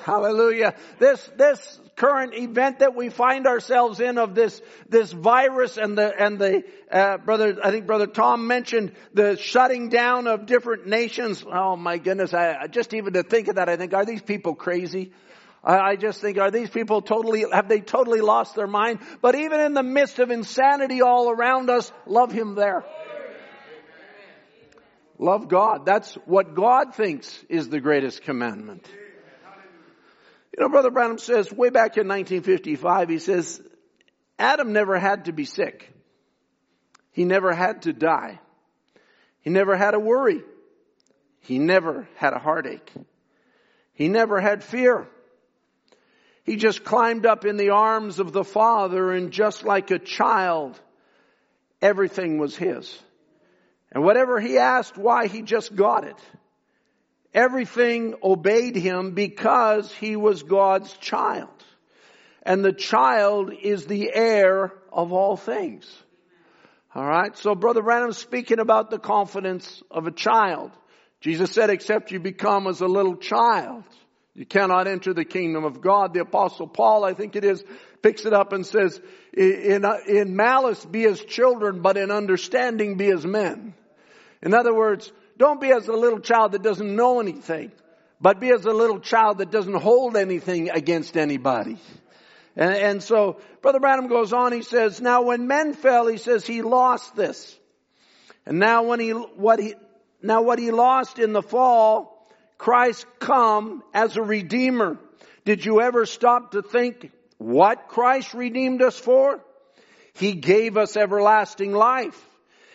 Hallelujah. This, this current event that we find ourselves in of this, this virus and the, and the, uh, brother, I think brother Tom mentioned the shutting down of different nations. Oh my goodness. I, just even to think of that, I think, are these people crazy? I just think, are these people totally, have they totally lost their mind? But even in the midst of insanity all around us, love Him there. Love God. That's what God thinks is the greatest commandment. You know, Brother Branham says way back in 1955, he says, Adam never had to be sick. He never had to die. He never had a worry. He never had a heartache. He never had fear. He just climbed up in the arms of the Father and just like a child, everything was his. And whatever he asked, why, he just got it. Everything obeyed him because he was God's child. And the child is the heir of all things. Alright, so Brother Branham's speaking about the confidence of a child. Jesus said, except you become as a little child. You cannot enter the kingdom of God. The apostle Paul, I think it is, picks it up and says, in, in malice be as children, but in understanding be as men. In other words, don't be as a little child that doesn't know anything, but be as a little child that doesn't hold anything against anybody. And, and so, Brother Branham goes on, he says, now when men fell, he says he lost this. And now when he, what he, now what he lost in the fall, Christ come as a redeemer. Did you ever stop to think what Christ redeemed us for? He gave us everlasting life.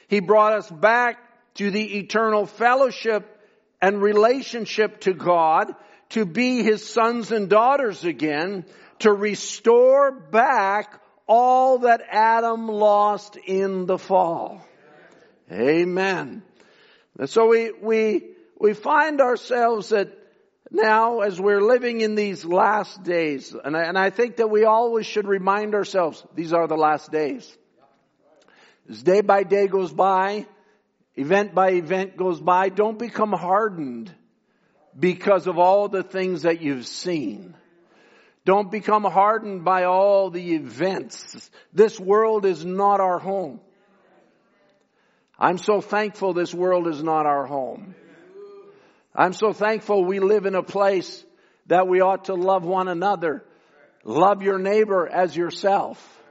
He brought us back to the eternal fellowship and relationship to God, to be His sons and daughters again, to restore back all that Adam lost in the fall. Amen. And so we, we we find ourselves that now as we're living in these last days, and I, and I think that we always should remind ourselves, these are the last days. As day by day goes by, event by event goes by, don't become hardened because of all the things that you've seen. Don't become hardened by all the events. This world is not our home. I'm so thankful this world is not our home. I'm so thankful we live in a place that we ought to love one another. Love your neighbor as yourself.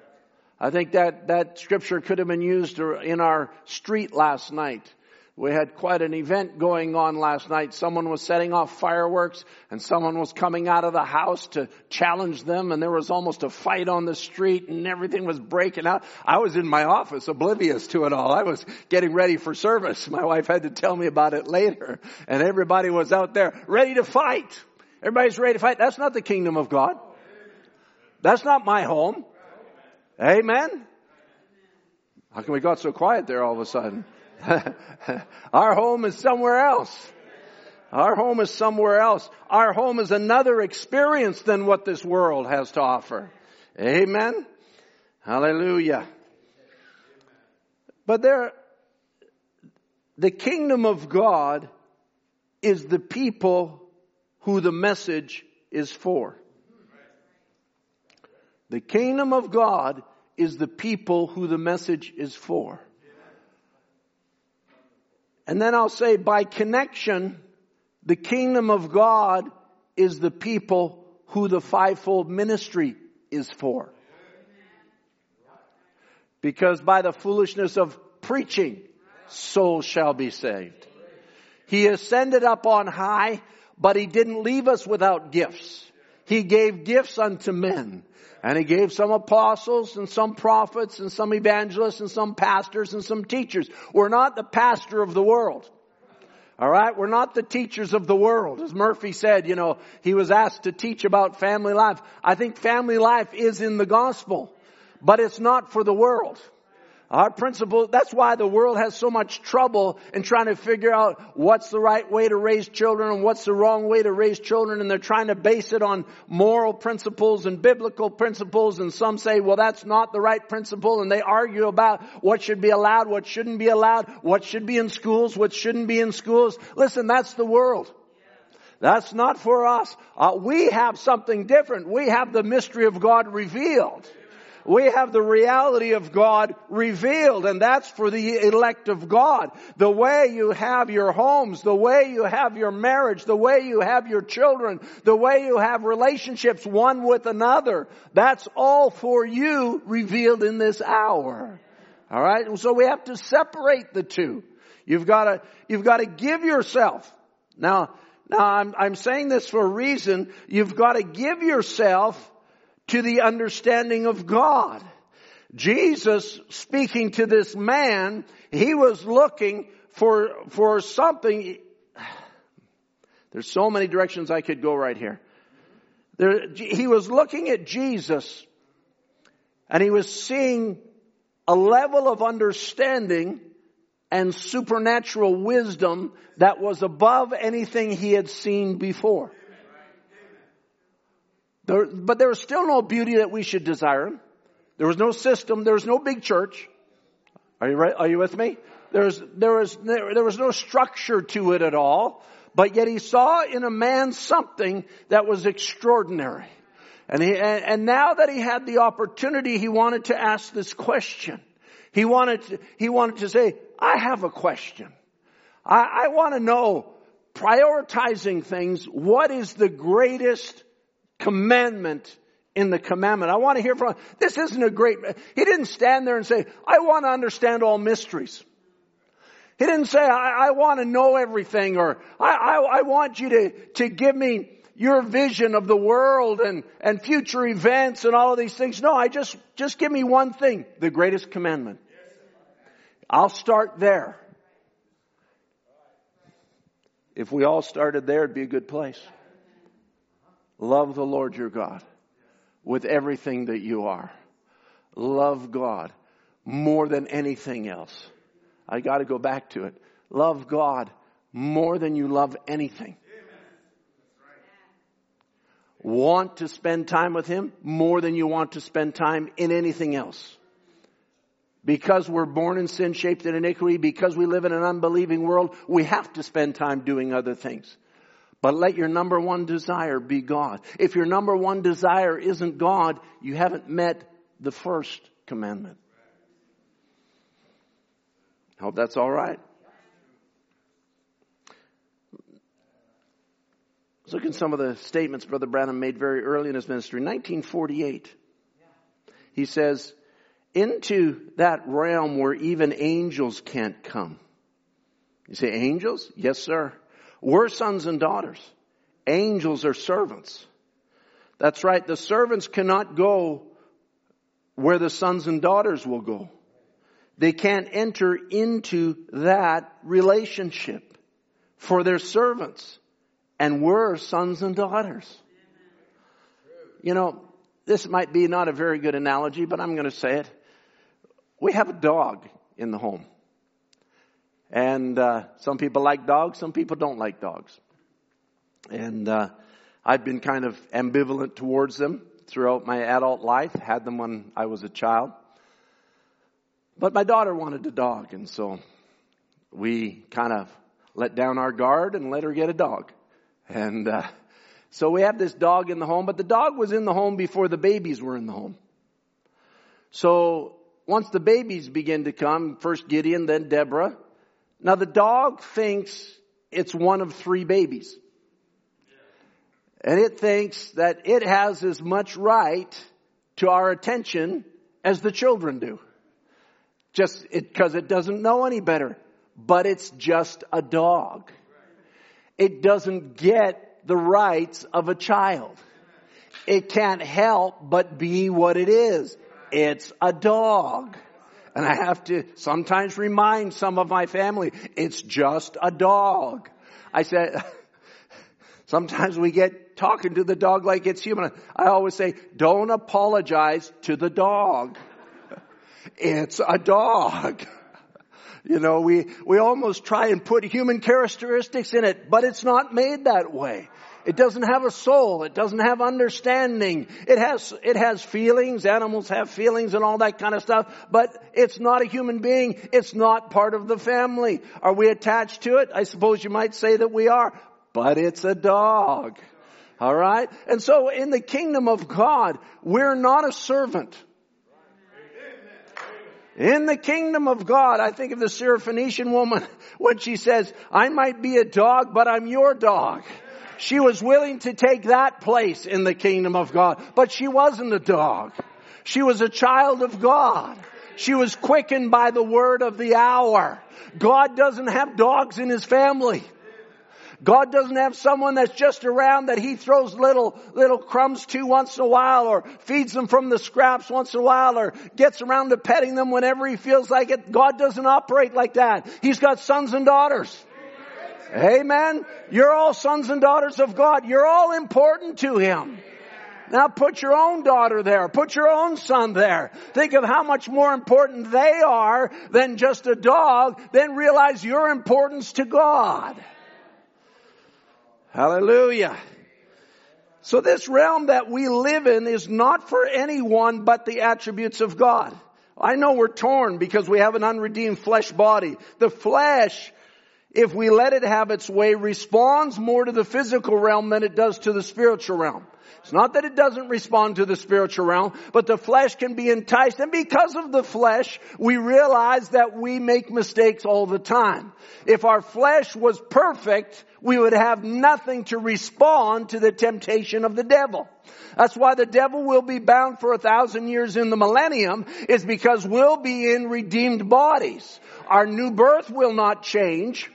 I think that, that scripture could have been used in our street last night. We had quite an event going on last night. Someone was setting off fireworks and someone was coming out of the house to challenge them and there was almost a fight on the street and everything was breaking out. I was in my office oblivious to it all. I was getting ready for service. My wife had to tell me about it later and everybody was out there ready to fight. Everybody's ready to fight. That's not the kingdom of God. That's not my home. Amen. How come we got so quiet there all of a sudden? <laughs> Our home is somewhere else. Our home is somewhere else. Our home is another experience than what this world has to offer. Amen. Hallelujah. But there, the kingdom of God is the people who the message is for. The kingdom of God is the people who the message is for. And then I'll say by connection, the kingdom of God is the people who the fivefold ministry is for. Because by the foolishness of preaching, souls shall be saved. He ascended up on high, but he didn't leave us without gifts. He gave gifts unto men. And he gave some apostles and some prophets and some evangelists and some pastors and some teachers. We're not the pastor of the world. Alright, we're not the teachers of the world. As Murphy said, you know, he was asked to teach about family life. I think family life is in the gospel, but it's not for the world. Our principles, that's why the world has so much trouble in trying to figure out what's the right way to raise children and what's the wrong way to raise children and they're trying to base it on moral principles and biblical principles and some say, well that's not the right principle and they argue about what should be allowed, what shouldn't be allowed, what should be in schools, what shouldn't be in schools. Listen, that's the world. That's not for us. Uh, we have something different. We have the mystery of God revealed we have the reality of God revealed, and that's for the elect of God. The way you have your homes, the way you have your marriage, the way you have your children, the way you have relationships one with another, that's all for you revealed in this hour. Alright? And so we have to separate the two. You've gotta, you've gotta give yourself. Now, now I'm, I'm saying this for a reason. You've gotta give yourself to the understanding of God. Jesus speaking to this man, he was looking for, for something. There's so many directions I could go right here. There, he was looking at Jesus and he was seeing a level of understanding and supernatural wisdom that was above anything he had seen before. But there was still no beauty that we should desire. There was no system. There was no big church. Are you right? Are you with me? There was, there was, there, was no structure to it at all. But yet he saw in a man something that was extraordinary. And he, and now that he had the opportunity, he wanted to ask this question. He wanted to, he wanted to say, I have a question. I, I want to know, prioritizing things, what is the greatest commandment in the commandment. I want to hear from, this isn't a great, he didn't stand there and say, I want to understand all mysteries. He didn't say, I, I want to know everything or I, I, I want you to, to give me your vision of the world and, and future events and all of these things. No, I just, just give me one thing, the greatest commandment. I'll start there. If we all started there, it'd be a good place. Love the Lord your God with everything that you are. Love God more than anything else. I got to go back to it. Love God more than you love anything. Want to spend time with Him more than you want to spend time in anything else. Because we're born in sin shaped in iniquity, because we live in an unbelieving world, we have to spend time doing other things. But let your number one desire be God. If your number one desire isn't God, you haven't met the first commandment. Hope that's all right. Let's look at some of the statements Brother Branham made very early in his ministry. 1948. He says, into that realm where even angels can't come. You say angels? Yes, sir. We're sons and daughters. Angels are servants. That's right. The servants cannot go where the sons and daughters will go. They can't enter into that relationship for their servants. And we're sons and daughters. You know, this might be not a very good analogy, but I'm going to say it. We have a dog in the home. And uh, some people like dogs, some people don't like dogs. And uh, I've been kind of ambivalent towards them throughout my adult life, had them when I was a child. But my daughter wanted a dog, and so we kind of let down our guard and let her get a dog. And uh, so we have this dog in the home, but the dog was in the home before the babies were in the home. So once the babies begin to come, first Gideon, then Deborah. Now the dog thinks it's one of three babies. And it thinks that it has as much right to our attention as the children do. Just because it, it doesn't know any better. But it's just a dog. It doesn't get the rights of a child. It can't help but be what it is. It's a dog. And I have to sometimes remind some of my family, it's just a dog. I said, <laughs> sometimes we get talking to the dog like it's human. I always say, don't apologize to the dog. <laughs> It's a dog. <laughs> You know, we, we almost try and put human characteristics in it, but it's not made that way. It doesn't have a soul. It doesn't have understanding. It has, it has feelings. Animals have feelings and all that kind of stuff, but it's not a human being. It's not part of the family. Are we attached to it? I suppose you might say that we are, but it's a dog. Alright? And so in the kingdom of God, we're not a servant. In the kingdom of God, I think of the Syrophoenician woman <laughs> when she says, I might be a dog, but I'm your dog. She was willing to take that place in the kingdom of God, but she wasn't a dog. She was a child of God. She was quickened by the word of the hour. God doesn't have dogs in his family. God doesn't have someone that's just around that he throws little, little crumbs to once in a while or feeds them from the scraps once in a while or gets around to petting them whenever he feels like it. God doesn't operate like that. He's got sons and daughters. Amen. You're all sons and daughters of God. You're all important to Him. Now put your own daughter there. Put your own son there. Think of how much more important they are than just a dog. Then realize your importance to God. Hallelujah. So this realm that we live in is not for anyone but the attributes of God. I know we're torn because we have an unredeemed flesh body. The flesh, if we let it have its way, responds more to the physical realm than it does to the spiritual realm. It's not that it doesn't respond to the spiritual realm, but the flesh can be enticed. And because of the flesh, we realize that we make mistakes all the time. If our flesh was perfect, we would have nothing to respond to the temptation of the devil. That's why the devil will be bound for a thousand years in the millennium is because we'll be in redeemed bodies. Our new birth will not change.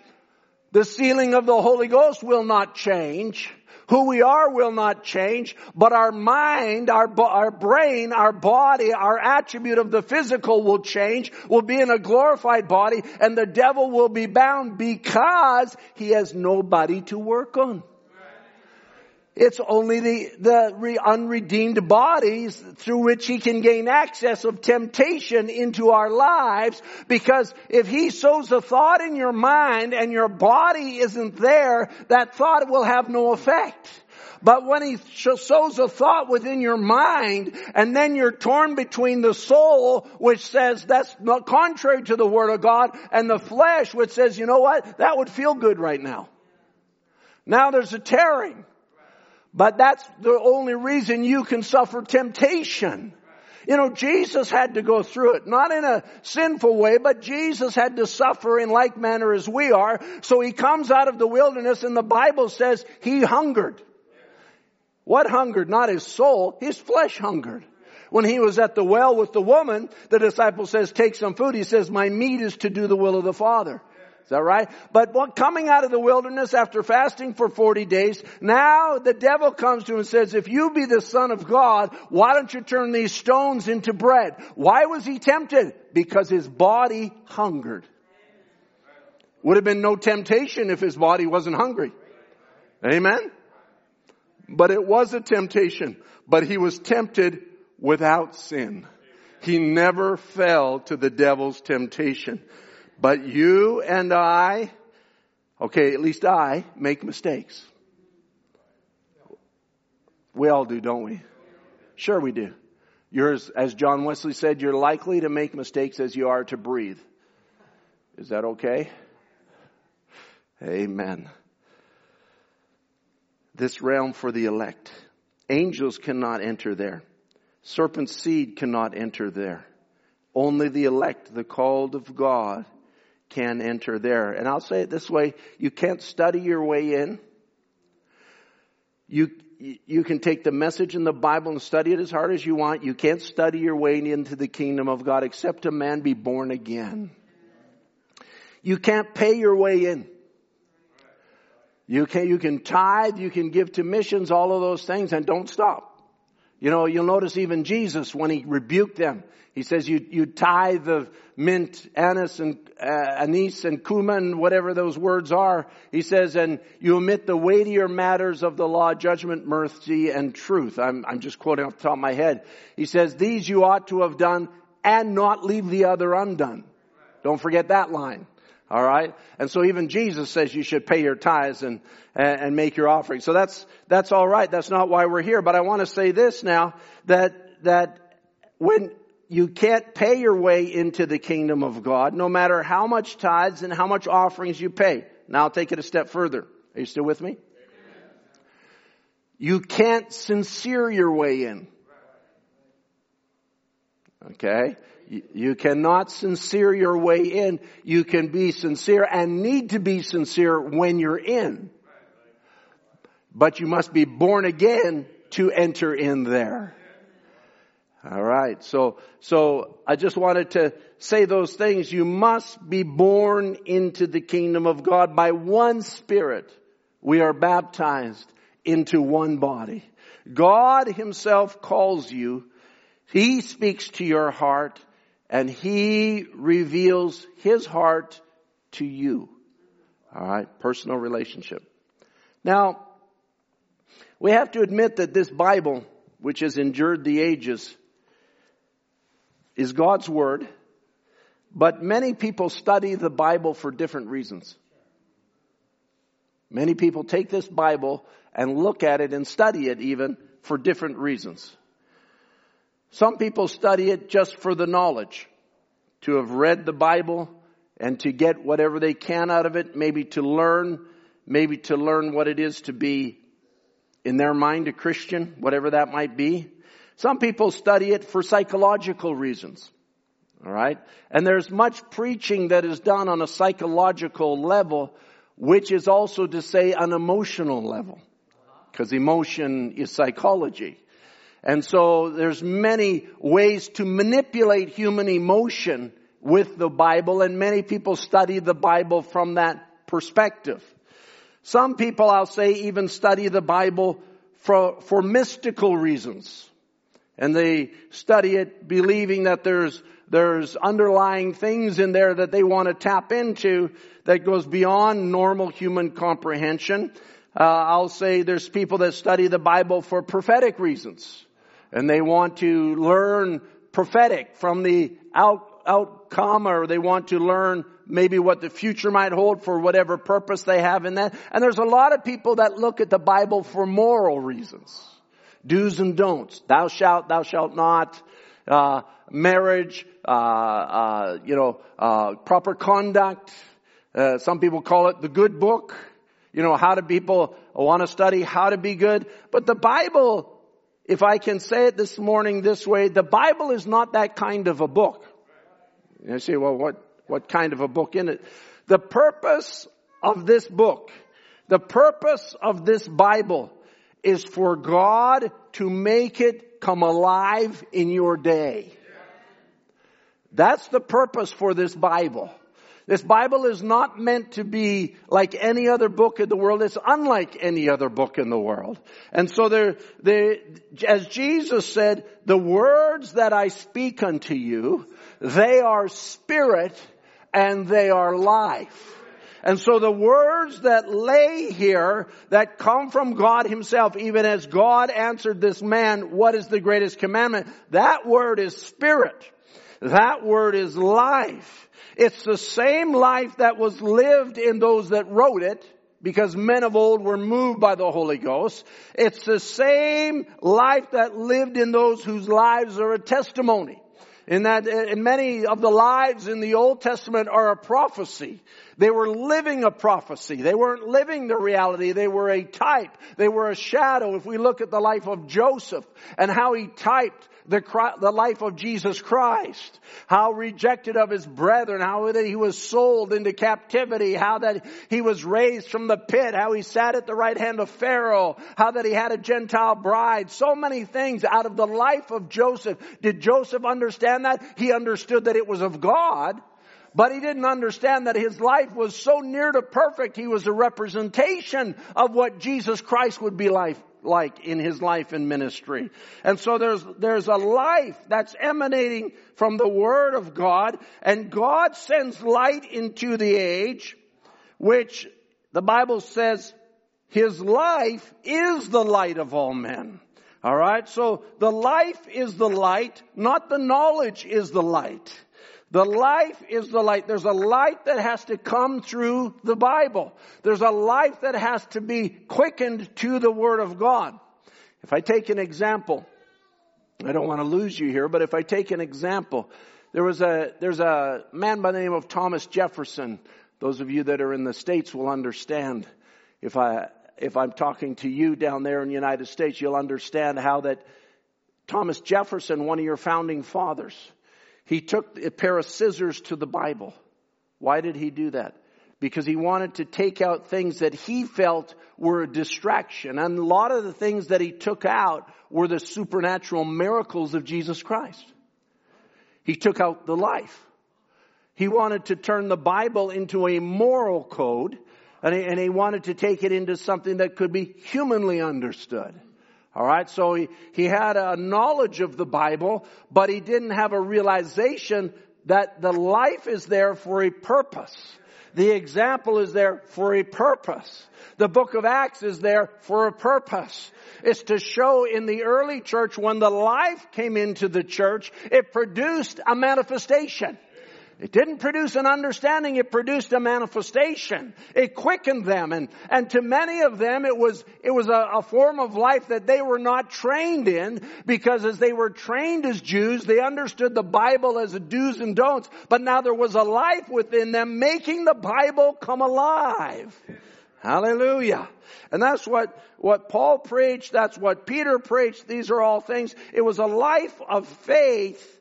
The sealing of the Holy Ghost will not change. Who we are will not change, but our mind, our, our brain, our body, our attribute of the physical will change. We'll be in a glorified body and the devil will be bound because he has nobody to work on. It's only the, the unredeemed bodies through which he can gain access of temptation into our lives because if he sows a thought in your mind and your body isn't there, that thought will have no effect. But when he sows a thought within your mind and then you're torn between the soul which says that's not contrary to the word of God and the flesh which says, you know what, that would feel good right now. Now there's a tearing. But that's the only reason you can suffer temptation. You know, Jesus had to go through it, not in a sinful way, but Jesus had to suffer in like manner as we are. So he comes out of the wilderness and the Bible says he hungered. What hungered? Not his soul, his flesh hungered. When he was at the well with the woman, the disciple says, take some food. He says, my meat is to do the will of the Father. Is that right? But coming out of the wilderness after fasting for 40 days, now the devil comes to him and says, if you be the son of God, why don't you turn these stones into bread? Why was he tempted? Because his body hungered. Would have been no temptation if his body wasn't hungry. Amen? But it was a temptation. but he was tempted without sin. He never fell to the devil's temptation. But you and I, okay, at least I, make mistakes. We all do, don't we? Sure we do. You're, as John Wesley said, you're likely to make mistakes as you are to breathe. Is that okay? Amen. This realm for the elect. Angels cannot enter there. Serpent's seed cannot enter there. Only the elect, the called of God, can enter there. And I'll say it this way, you can't study your way in. You, you can take the message in the Bible and study it as hard as you want. You can't study your way into the kingdom of God except a man be born again. You can't pay your way in. You can, you can tithe, you can give to missions, all of those things, and don't stop. You know, you'll notice even Jesus, when he rebuked them, he says, you, you tithe the mint, anise, and uh, anise, and cumin, whatever those words are. He says, and you omit the weightier matters of the law, judgment, mercy, and truth. I'm, I'm just quoting off the top of my head. He says, these you ought to have done and not leave the other undone. Don't forget that line. All right. And so even Jesus says you should pay your tithes and, and make your offering. So that's, that's all right. That's not why we're here. But I want to say this now that, that when you can't pay your way into the kingdom of God, no matter how much tithes and how much offerings you pay. Now I'll take it a step further. Are you still with me? You can't sincere your way in. Okay? You cannot sincere your way in. You can be sincere and need to be sincere when you're in. But you must be born again to enter in there. All right. So, so I just wanted to say those things. You must be born into the kingdom of God by one spirit. We are baptized into one body. God himself calls you. He speaks to your heart and He reveals His heart to you. Alright, personal relationship. Now, we have to admit that this Bible, which has endured the ages, is God's Word, but many people study the Bible for different reasons. Many people take this Bible and look at it and study it even for different reasons. Some people study it just for the knowledge, to have read the Bible and to get whatever they can out of it, maybe to learn, maybe to learn what it is to be in their mind a Christian, whatever that might be. Some people study it for psychological reasons. Alright? And there's much preaching that is done on a psychological level, which is also to say an emotional level. Because emotion is psychology. And so there's many ways to manipulate human emotion with the Bible and many people study the Bible from that perspective. Some people, I'll say, even study the Bible for, for mystical reasons. And they study it believing that there's, there's underlying things in there that they want to tap into that goes beyond normal human comprehension. Uh, I'll say there's people that study the Bible for prophetic reasons and they want to learn prophetic from the out, outcome or they want to learn maybe what the future might hold for whatever purpose they have in that. And there's a lot of people that look at the Bible for moral reasons. Do's and don'ts. Thou shalt, thou shalt not. Uh, marriage, uh, uh, you know, uh, proper conduct. Uh, some people call it the good book. You know, how do people want to study how to be good? But the Bible if I can say it this morning this way, the Bible is not that kind of a book. You say, well, what, what kind of a book in it? The purpose of this book, the purpose of this Bible is for God to make it come alive in your day. That's the purpose for this Bible. This Bible is not meant to be like any other book in the world. It's unlike any other book in the world. And so there, there, as Jesus said, the words that I speak unto you, they are spirit and they are life. And so the words that lay here that come from God himself, even as God answered this man, what is the greatest commandment? That word is spirit. That word is life. It's the same life that was lived in those that wrote it because men of old were moved by the Holy Ghost. It's the same life that lived in those whose lives are a testimony. In that, in many of the lives in the Old Testament are a prophecy. They were living a prophecy. They weren't living the reality. They were a type. They were a shadow. If we look at the life of Joseph and how he typed the, the life of Jesus Christ, how rejected of his brethren, how that he was sold into captivity, how that he was raised from the pit, how he sat at the right hand of Pharaoh, how that he had a Gentile bride, so many things out of the life of Joseph. Did Joseph understand that? He understood that it was of God. But he didn't understand that his life was so near to perfect, he was a representation of what Jesus Christ would be like, like in his life and ministry. And so there's, there's a life that's emanating from the Word of God, and God sends light into the age, which the Bible says his life is the light of all men. Alright, so the life is the light, not the knowledge is the light. The life is the light. There's a light that has to come through the Bible. There's a life that has to be quickened to the Word of God. If I take an example, I don't want to lose you here, but if I take an example, there was a, there's a man by the name of Thomas Jefferson. Those of you that are in the States will understand. If I, if I'm talking to you down there in the United States, you'll understand how that Thomas Jefferson, one of your founding fathers, he took a pair of scissors to the Bible. Why did he do that? Because he wanted to take out things that he felt were a distraction. And a lot of the things that he took out were the supernatural miracles of Jesus Christ. He took out the life. He wanted to turn the Bible into a moral code and he, and he wanted to take it into something that could be humanly understood. Alright, so he, he had a knowledge of the Bible, but he didn't have a realization that the life is there for a purpose. The example is there for a purpose. The book of Acts is there for a purpose. It's to show in the early church when the life came into the church, it produced a manifestation. It didn't produce an understanding, it produced a manifestation. It quickened them and, and to many of them it was, it was a, a, form of life that they were not trained in because as they were trained as Jews, they understood the Bible as a do's and don'ts, but now there was a life within them making the Bible come alive. Hallelujah. And that's what, what Paul preached, that's what Peter preached, these are all things. It was a life of faith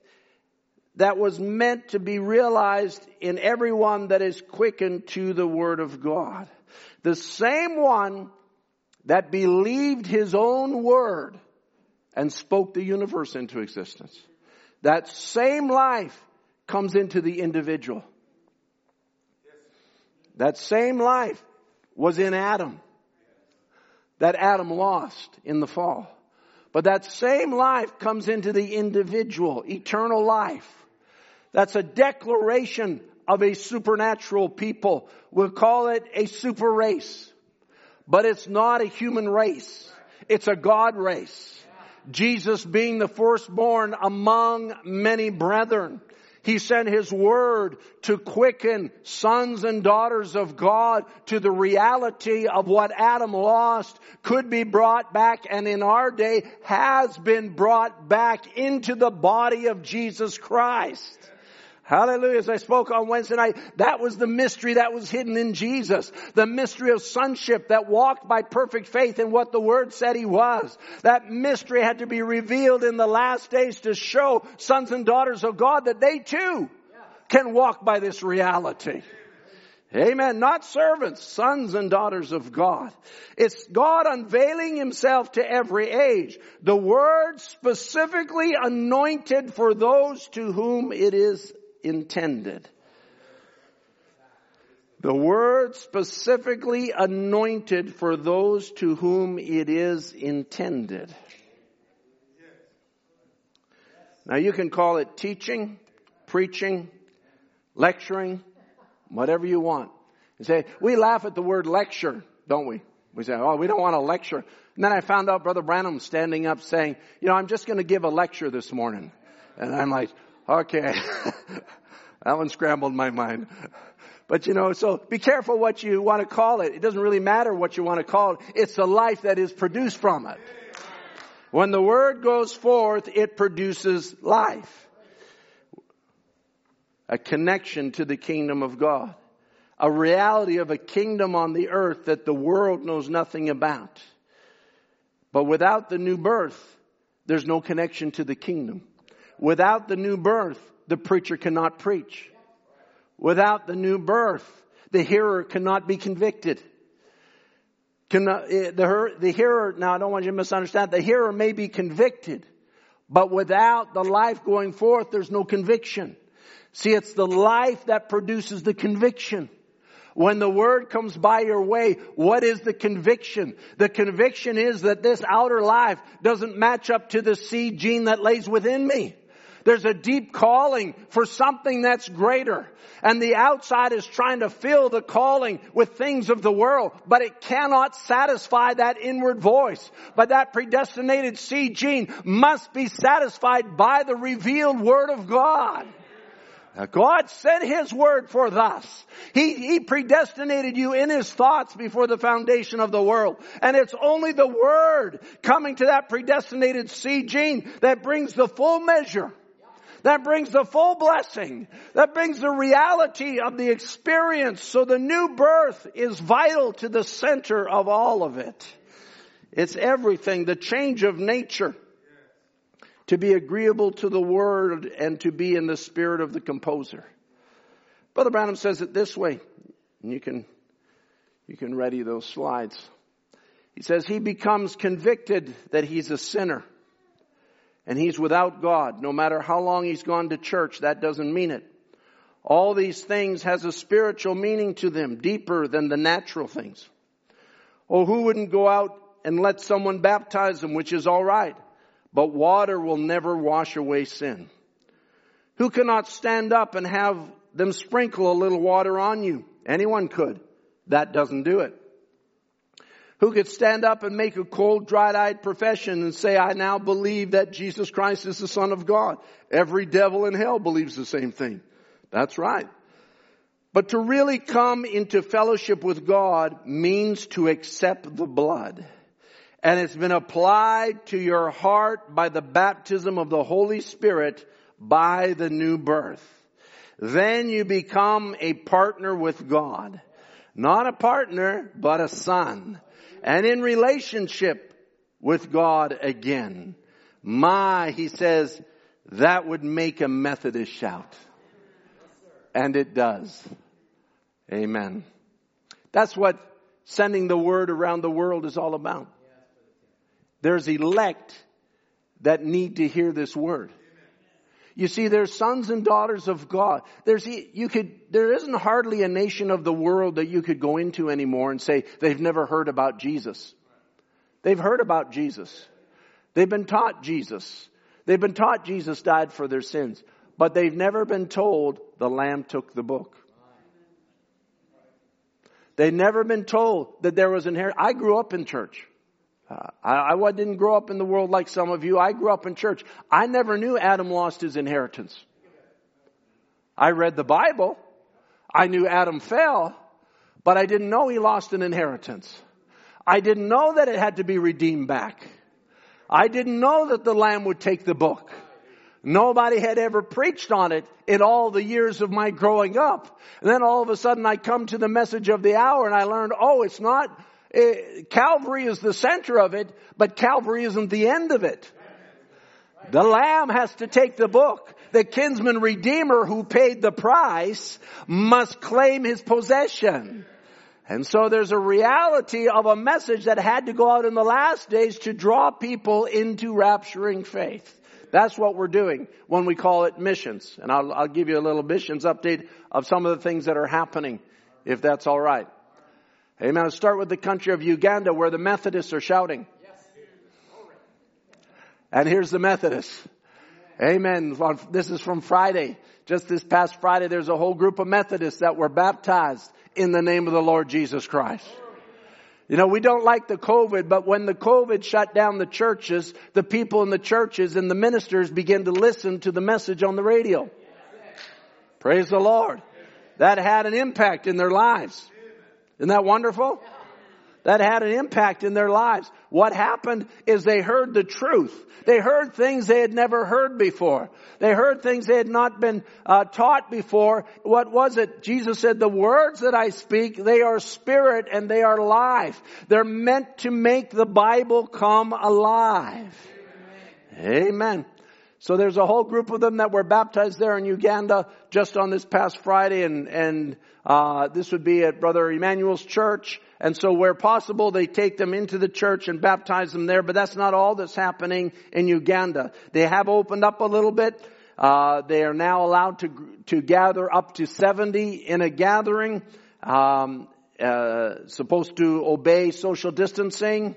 that was meant to be realized in everyone that is quickened to the Word of God. The same one that believed his own word and spoke the universe into existence. That same life comes into the individual. That same life was in Adam. That Adam lost in the fall. But that same life comes into the individual, eternal life. That's a declaration of a supernatural people. We'll call it a super race. But it's not a human race. It's a God race. Jesus being the firstborn among many brethren. He sent His Word to quicken sons and daughters of God to the reality of what Adam lost could be brought back and in our day has been brought back into the body of Jesus Christ. Hallelujah. As I spoke on Wednesday night, that was the mystery that was hidden in Jesus. The mystery of sonship that walked by perfect faith in what the Word said He was. That mystery had to be revealed in the last days to show sons and daughters of God that they too can walk by this reality. Amen. Not servants, sons and daughters of God. It's God unveiling himself to every age. The word specifically anointed for those to whom it is intended. The word specifically anointed for those to whom it is intended. Now you can call it teaching, preaching, lecturing, whatever you want. You say, we laugh at the word lecture, don't we? We say, oh, we don't want a lecture. And then I found out Brother Branham standing up saying, you know, I'm just going to give a lecture this morning. And I'm like, okay. <laughs> that one scrambled my mind. But you know, so be careful what you want to call it. It doesn't really matter what you want to call it. It's the life that is produced from it. When the word goes forth, it produces life. A connection to the kingdom of God. A reality of a kingdom on the earth that the world knows nothing about. But without the new birth, there's no connection to the kingdom. Without the new birth, the preacher cannot preach. Without the new birth, the hearer cannot be convicted. Cannot, eh, the, the hearer, now I don't want you to misunderstand, the hearer may be convicted, but without the life going forth, there's no conviction. See, it's the life that produces the conviction. When the word comes by your way, what is the conviction? The conviction is that this outer life doesn't match up to the seed gene that lays within me. There's a deep calling for something that's greater. And the outside is trying to fill the calling with things of the world, but it cannot satisfy that inward voice. But that predestinated seed gene must be satisfied by the revealed Word of God. Now God sent His word for thus. He, he predestinated you in His thoughts before the foundation of the world. And it's only the word coming to that predestinated seed gene that brings the full measure that brings the full blessing. That brings the reality of the experience. So the new birth is vital to the center of all of it. It's everything. The change of nature. To be agreeable to the word and to be in the spirit of the composer. Brother Branham says it this way. And you can, you can ready those slides. He says he becomes convicted that he's a sinner and he's without God. No matter how long he's gone to church, that doesn't mean it. All these things has a spiritual meaning to them, deeper than the natural things. Oh, who wouldn't go out and let someone baptize them, which is alright. But water will never wash away sin. Who cannot stand up and have them sprinkle a little water on you? Anyone could. That doesn't do it who could stand up and make a cold, dried-eyed profession and say, I now believe that Jesus Christ is the Son of God. Every devil in hell believes the same thing. That's right. But to really come into fellowship with God means to accept the blood. And it's been applied to your heart by the baptism of the Holy Spirit by the new birth. Then you become a partner with God. Not a partner, but a son and in relationship with God again. My, he says, that would make a Methodist shout. And it does. Amen. That's what sending the word around the world is all about. There's elect that need to hear this word. You see, there's sons and daughters of God. There's, you could, there isn't hardly a nation of the world that you could go into anymore and say they've never heard about Jesus. They've heard about Jesus. They've been taught Jesus. They've been taught Jesus died for their sins. But they've never been told the Lamb took the book. They've never been told that there was inheritance. I grew up in church. Uh, I, I didn't grow up in the world like some of you. I grew up in church. I never knew Adam lost his inheritance. I read the Bible. I knew Adam fell, but I didn't know he lost an inheritance. I didn't know that it had to be redeemed back. I didn't know that the Lamb would take the book. Nobody had ever preached on it in all the years of my growing up. And then all of a sudden I come to the message of the hour and I learned, oh, it's not Eh, Calvary is the center of it, but Calvary isn't the end of it. The Lamb has to take the book. The kinsman redeemer who paid the price must claim his possession. And so there's a reality of a message that had to go out in the last days to draw people into rapturing faith. That's what we're doing when we call it missions. And I'll, I'll give you a little missions update of some of the things that are happening, if that's alright. Amen. Let's start with the country of Uganda where the Methodists are shouting. And here's the Methodists. Amen. This is from Friday. Just this past Friday, there's a whole group of Methodists that were baptized in the name of the Lord Jesus Christ. You know, we don't like the COVID, but when the COVID shut down the churches, the people in the churches and the ministers began to listen to the message on the radio. Praise the Lord. That had an impact in their lives. Isn't that wonderful? That had an impact in their lives. What happened is they heard the truth. They heard things they had never heard before. They heard things they had not been uh, taught before. What was it? Jesus said, the words that I speak, they are spirit and they are life. They're meant to make the Bible come alive. Amen. Amen. So there's a whole group of them that were baptized there in Uganda just on this past Friday and, and, uh, this would be at Brother Emmanuel's church. And so where possible, they take them into the church and baptize them there. But that's not all that's happening in Uganda. They have opened up a little bit. Uh, they are now allowed to to gather up to seventy in a gathering. Um, uh, supposed to obey social distancing.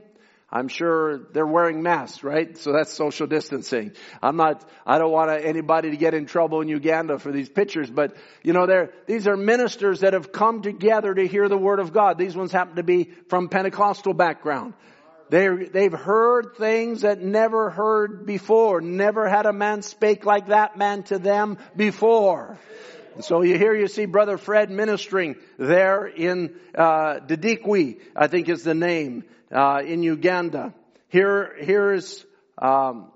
I'm sure they're wearing masks, right? So that's social distancing. I'm not, I don't want anybody to get in trouble in Uganda for these pictures, but you know, they're, these are ministers that have come together to hear the Word of God. These ones happen to be from Pentecostal background. They, they've heard things that never heard before. Never had a man spake like that man to them before. So you hear, you see Brother Fred ministering there in uh, Didikwi, I think is the name uh, in Uganda. Here, here's um,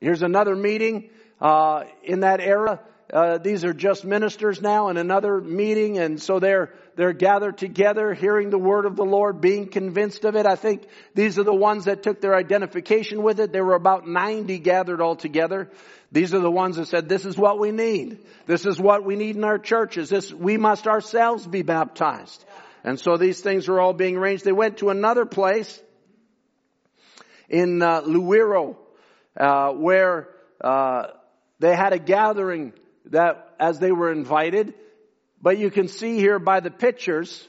here's another meeting uh, in that era. Uh, these are just ministers now in another meeting, and so they're they're gathered together, hearing the word of the Lord, being convinced of it. I think these are the ones that took their identification with it. There were about ninety gathered all together. These are the ones that said, "This is what we need. This is what we need in our churches. This we must ourselves be baptized." And so these things were all being arranged. They went to another place in uh, Luwero, uh, where uh, they had a gathering that as they were invited. But you can see here by the pictures,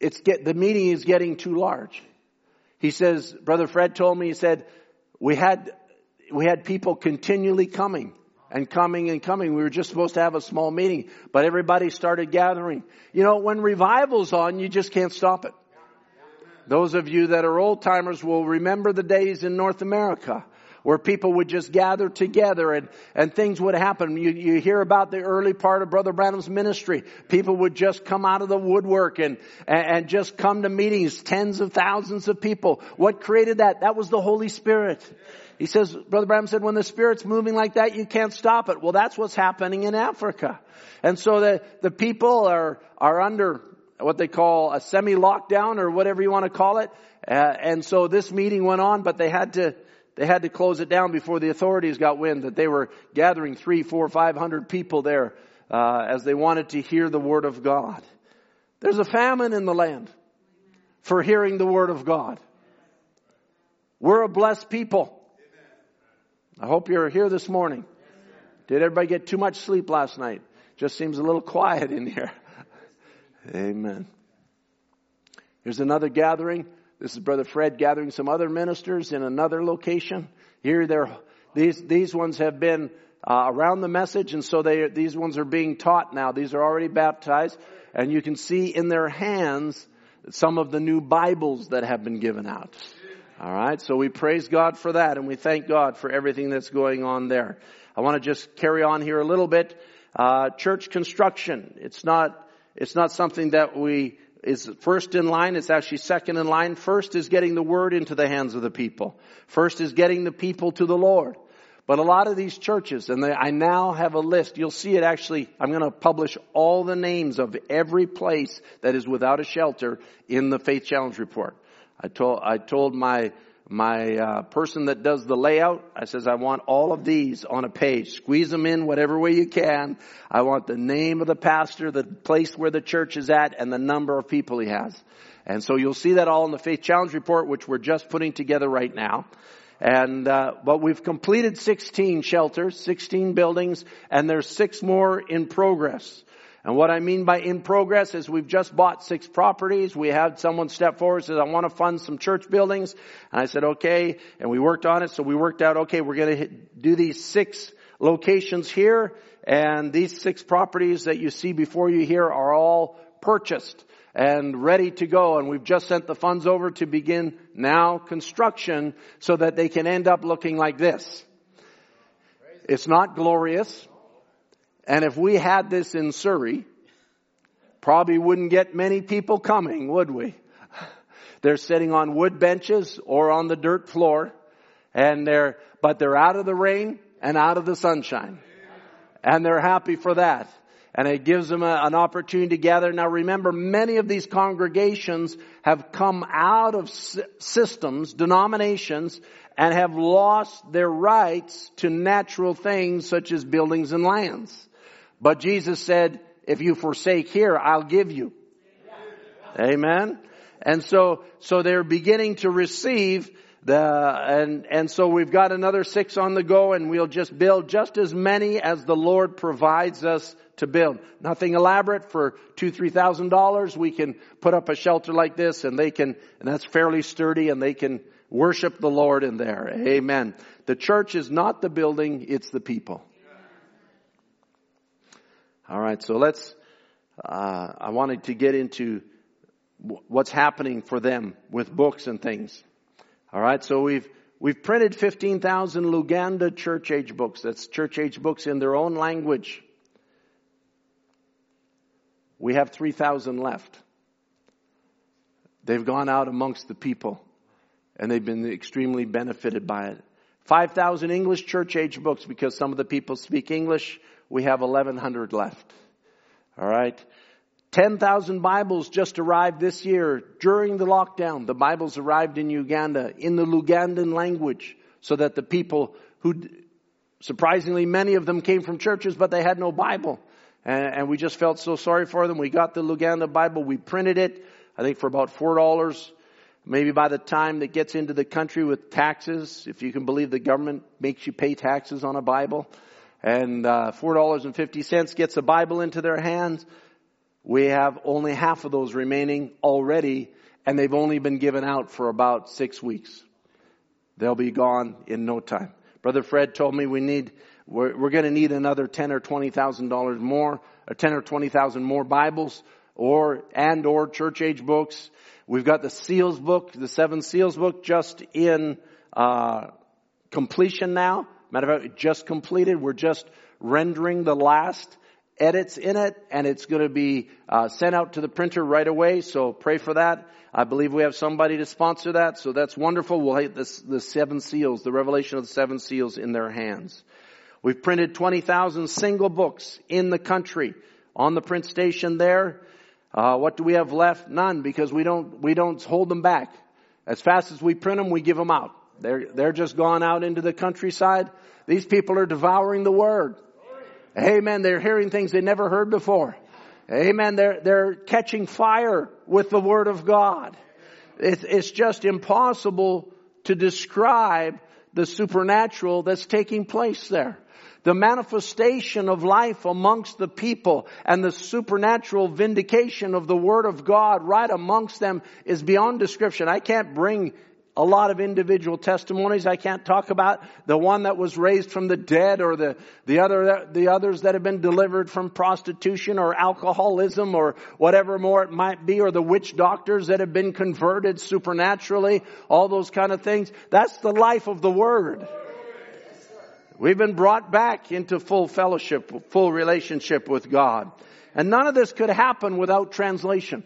it's get, the meeting is getting too large. He says, Brother Fred told me, he said, we had, we had people continually coming and coming and coming. We were just supposed to have a small meeting, but everybody started gathering. You know, when revival's on, you just can't stop it. Those of you that are old timers will remember the days in North America where people would just gather together and, and things would happen. You, you hear about the early part of Brother Branham's ministry. People would just come out of the woodwork and, and, just come to meetings, tens of thousands of people. What created that? That was the Holy Spirit. He says, Brother Branham said, when the Spirit's moving like that, you can't stop it. Well, that's what's happening in Africa. And so the, the people are, are under what they call a semi-lockdown or whatever you want to call it. Uh, and so this meeting went on, but they had to, they had to close it down before the authorities got wind that they were gathering three, four, five hundred people there, uh, as they wanted to hear the Word of God. There's a famine in the land for hearing the Word of God. We're a blessed people. I hope you're here this morning. Did everybody get too much sleep last night? Just seems a little quiet in here. <laughs> Amen. Here's another gathering. This is Brother Fred gathering some other ministers in another location. Here they're, these, these ones have been uh, around the message and so they, these ones are being taught now. These are already baptized and you can see in their hands some of the new Bibles that have been given out. All right. So we praise God for that and we thank God for everything that's going on there. I want to just carry on here a little bit. Uh, church construction. It's not, it's not something that we is first in line. It's actually second in line. First is getting the word into the hands of the people. First is getting the people to the Lord. But a lot of these churches, and they, I now have a list, you'll see it actually, I'm going to publish all the names of every place that is without a shelter in the Faith Challenge report. I told, I told my, my uh, person that does the layout, I says, I want all of these on a page. Squeeze them in whatever way you can. I want the name of the pastor, the place where the church is at, and the number of people he has. And so you'll see that all in the Faith Challenge report, which we're just putting together right now. And uh, but we've completed 16 shelters, 16 buildings, and there's six more in progress. And what I mean by in progress is we've just bought six properties. We had someone step forward and says, I want to fund some church buildings. And I said, okay. And we worked on it. So we worked out, okay, we're going to do these six locations here, and these six properties that you see before you here are all purchased and ready to go. And we've just sent the funds over to begin now construction so that they can end up looking like this. It's not glorious. And if we had this in Surrey, probably wouldn't get many people coming, would we? They're sitting on wood benches or on the dirt floor and they're, but they're out of the rain and out of the sunshine. And they're happy for that. And it gives them a, an opportunity to gather. Now remember, many of these congregations have come out of systems, denominations, and have lost their rights to natural things such as buildings and lands. But Jesus said, if you forsake here, I'll give you. Amen. And so, so they're beginning to receive the, and, and so we've got another six on the go and we'll just build just as many as the Lord provides us to build. Nothing elaborate for two, three thousand dollars. We can put up a shelter like this and they can, and that's fairly sturdy and they can worship the Lord in there. Amen. The church is not the building, it's the people. All right, so let's, uh, I wanted to get into what's happening for them with books and things. All right, so we've we've printed 15,000 Luganda church age books. That's church age books in their own language. We have 3,000 left. They've gone out amongst the people and they've been extremely benefited by it. 5,000 English church age books because some of the people speak English. We have 1,100 left. All right. 10,000 Bibles just arrived this year during the lockdown. The Bibles arrived in Uganda in the Lugandan language so that the people who, surprisingly many of them came from churches, but they had no Bible. And, and we just felt so sorry for them. We got the Luganda Bible. We printed it, I think for about $4. Maybe by the time that gets into the country with taxes, if you can believe the government makes you pay taxes on a Bible, and uh, $4.50 gets a Bible into their hands, we have only half of those remaining already, and they've only been given out for about six weeks. They'll be gone in no time. Brother Fred told me we need, we're, we're going to need another ten or twenty thousand dollars more, or ten or twenty thousand more Bibles, or and or church age books. We've got the seals book, the seven seals book, just in uh, completion now. Matter of fact, just completed. We're just rendering the last edits in it, and it's going to be uh, sent out to the printer right away. So pray for that. I believe we have somebody to sponsor that, so that's wonderful. We'll have the, the seven seals, the revelation of the seven seals in their hands. We've printed 20,000 single books in the country on the print station there. Uh, what do we have left? None, because we don't we don't hold them back. As fast as we print them, we give them out. They're they're just gone out into the countryside. These people are devouring the word. Amen. They're hearing things they never heard before. Amen. They're, they're catching fire with the Word of God. It's, it's just impossible to describe the supernatural that's taking place there. The manifestation of life amongst the people and the supernatural vindication of the Word of God right amongst them is beyond description. I can't bring a lot of individual testimonies. I can't talk about the one that was raised from the dead or the, the other, the others that have been delivered from prostitution or alcoholism or whatever more it might be or the witch doctors that have been converted supernaturally, all those kind of things. That's the life of the Word. We've been brought back into full fellowship, full relationship with God. And none of this could happen without translation.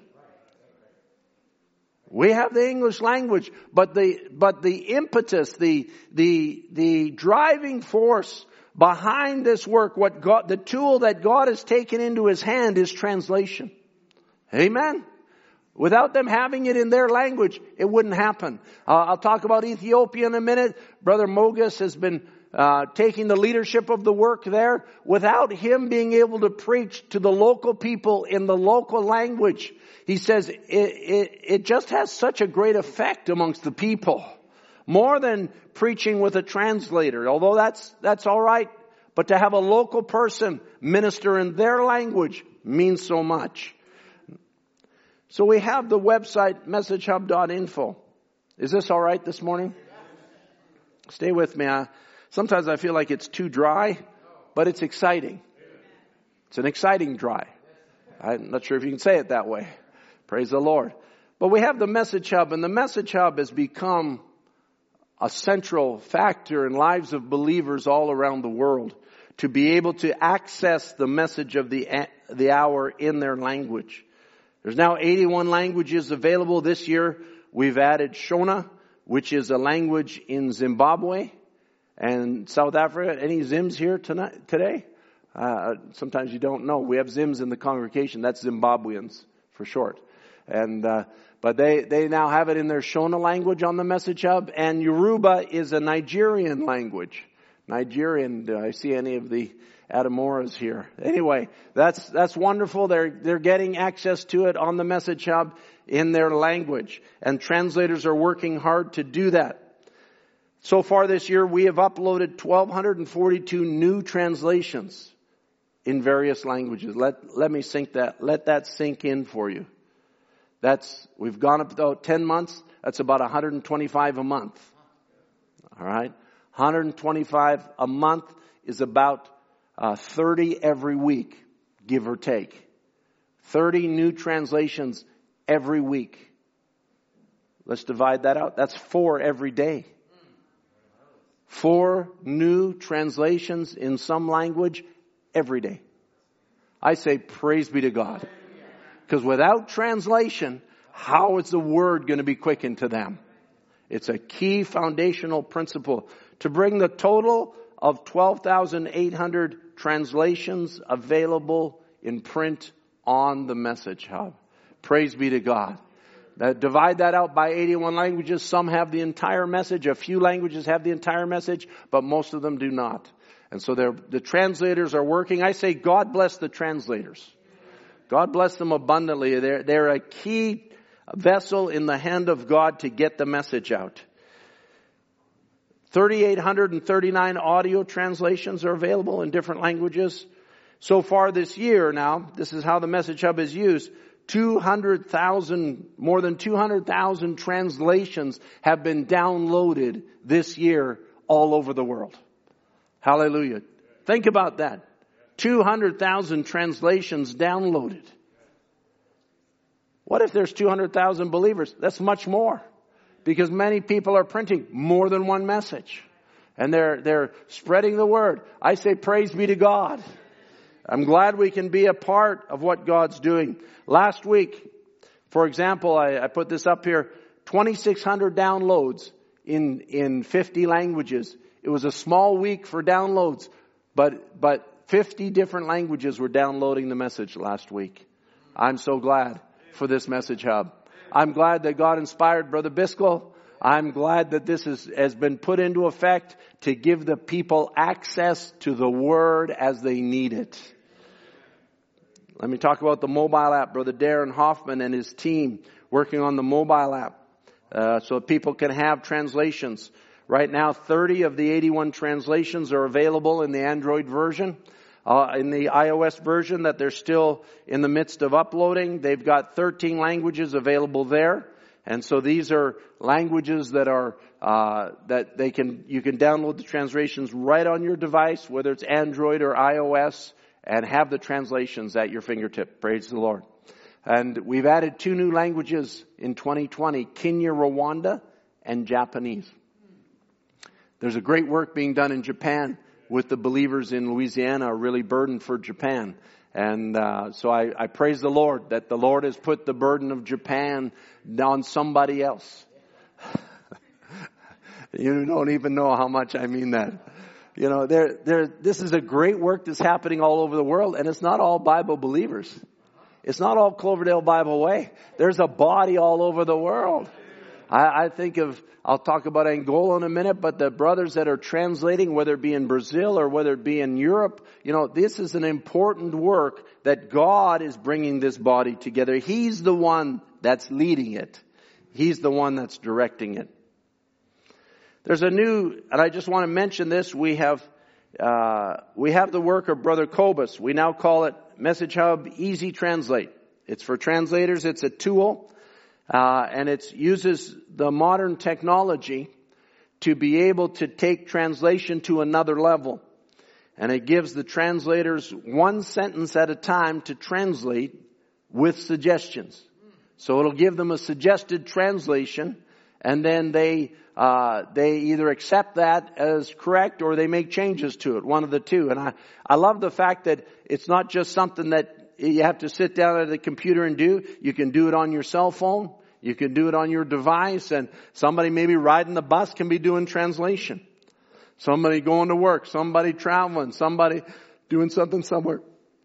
We have the English language, but the, but the impetus, the, the, the driving force behind this work, what God, the tool that God has taken into His hand is translation. Amen. Without them having it in their language, it wouldn't happen. Uh, I'll talk about Ethiopia in a minute. Brother Mogus has been uh, taking the leadership of the work there without him being able to preach to the local people in the local language. He says it, it, it just has such a great effect amongst the people. More than preaching with a translator, although that's, that's alright, but to have a local person minister in their language means so much. So we have the website messagehub.info. Is this alright this morning? Stay with me. I, Sometimes I feel like it's too dry. but it's exciting. It's an exciting dry. I'm not sure if you can say it that way. Praise the Lord. But we have the message hub and the message hub has become a central factor in lives of believers all around the world to be able to access the message of the, the hour in their language. There's now 81 languages available this year. We've added Shona, which is a language in Zimbabwe and South Africa. Any Zims here tonight, today? Uh, sometimes you don't know. We have Zims in the congregation. That's Zimbabweans for short. And, uh, but they, they now have it in their Shona language on the message hub and Yoruba is a Nigerian language. Nigerian, do I see any of the Adamoras here? Anyway, that's, that's wonderful. They're, they're getting access to it on the message hub in their language and translators are working hard to do that. So far this year, we have uploaded 1242 new translations in various languages. Let, let me sink that, let that sink in for you. That's, we've gone up about 10 months. That's about 125 a month. All right. 125 a month is about uh, 30 every week, give or take. 30 new translations every week. Let's divide that out. That's four every day. Four new translations in some language every day. I say praise be to God. Because without translation, how is the word going to be quickened to them? It's a key foundational principle to bring the total of 12,800 translations available in print on the message hub. Praise be to God. That divide that out by 81 languages. Some have the entire message. A few languages have the entire message, but most of them do not. And so the translators are working. I say God bless the translators. God bless them abundantly. They're, they're a key vessel in the hand of God to get the message out. 3,839 audio translations are available in different languages. So far this year now, this is how the message hub is used. 200,000, more than 200,000 translations have been downloaded this year all over the world. Hallelujah. Think about that. 200,000 translations downloaded. What if there's 200,000 believers? That's much more. Because many people are printing more than one message. And they're, they're spreading the word. I say praise be to God. I'm glad we can be a part of what God's doing. Last week, for example, I, I put this up here, 2,600 downloads in, in 50 languages. It was a small week for downloads, but, but 50 different languages were downloading the message last week. I'm so glad for this message hub. I'm glad that God inspired Brother Biscoe. I'm glad that this is, has been put into effect to give the people access to the Word as they need it. Let me talk about the mobile app. Brother Darren Hoffman and his team working on the mobile app uh, so people can have translations. Right now, 30 of the 81 translations are available in the Android version. Uh, in the iOS version that they're still in the midst of uploading, they've got 13 languages available there. And so these are languages that are uh, that they can you can download the translations right on your device, whether it's Android or iOS, and have the translations at your fingertip. Praise the Lord. And we've added two new languages in 2020: Kinyarwanda, and Japanese. There's a great work being done in Japan with the believers in Louisiana are really burdened for Japan. And uh, so I, I praise the Lord that the Lord has put the burden of Japan on somebody else. <laughs> you don't even know how much I mean that. You know, there, there, this is a great work that's happening all over the world, and it's not all Bible believers. It's not all Cloverdale Bible Way. There's a body all over the world. I, I think of, I'll talk about Angola in a minute, but the brothers that are translating, whether it be in Brazil or whether it be in Europe, you know, this is an important work that God is bringing this body together. He's the one that's leading it. He's the one that's directing it. There's a new, and I just want to mention this, we have, uh, we have the work of Brother Kobus. We now call it Message Hub Easy Translate. It's for translators. It's a tool uh, and it uses the modern technology to be able to take translation to another level. and it gives the translators one sentence at a time to translate with suggestions. So it'll give them a suggested translation and then they uh, they either accept that as correct or they make changes to it, one of the two. And I, I love the fact that it's not just something that you have to sit down at the computer and do. You can do it on your cell phone. You can do it on your device and somebody maybe riding the bus can be doing translation. Somebody going to work, somebody traveling, somebody doing something somewhere.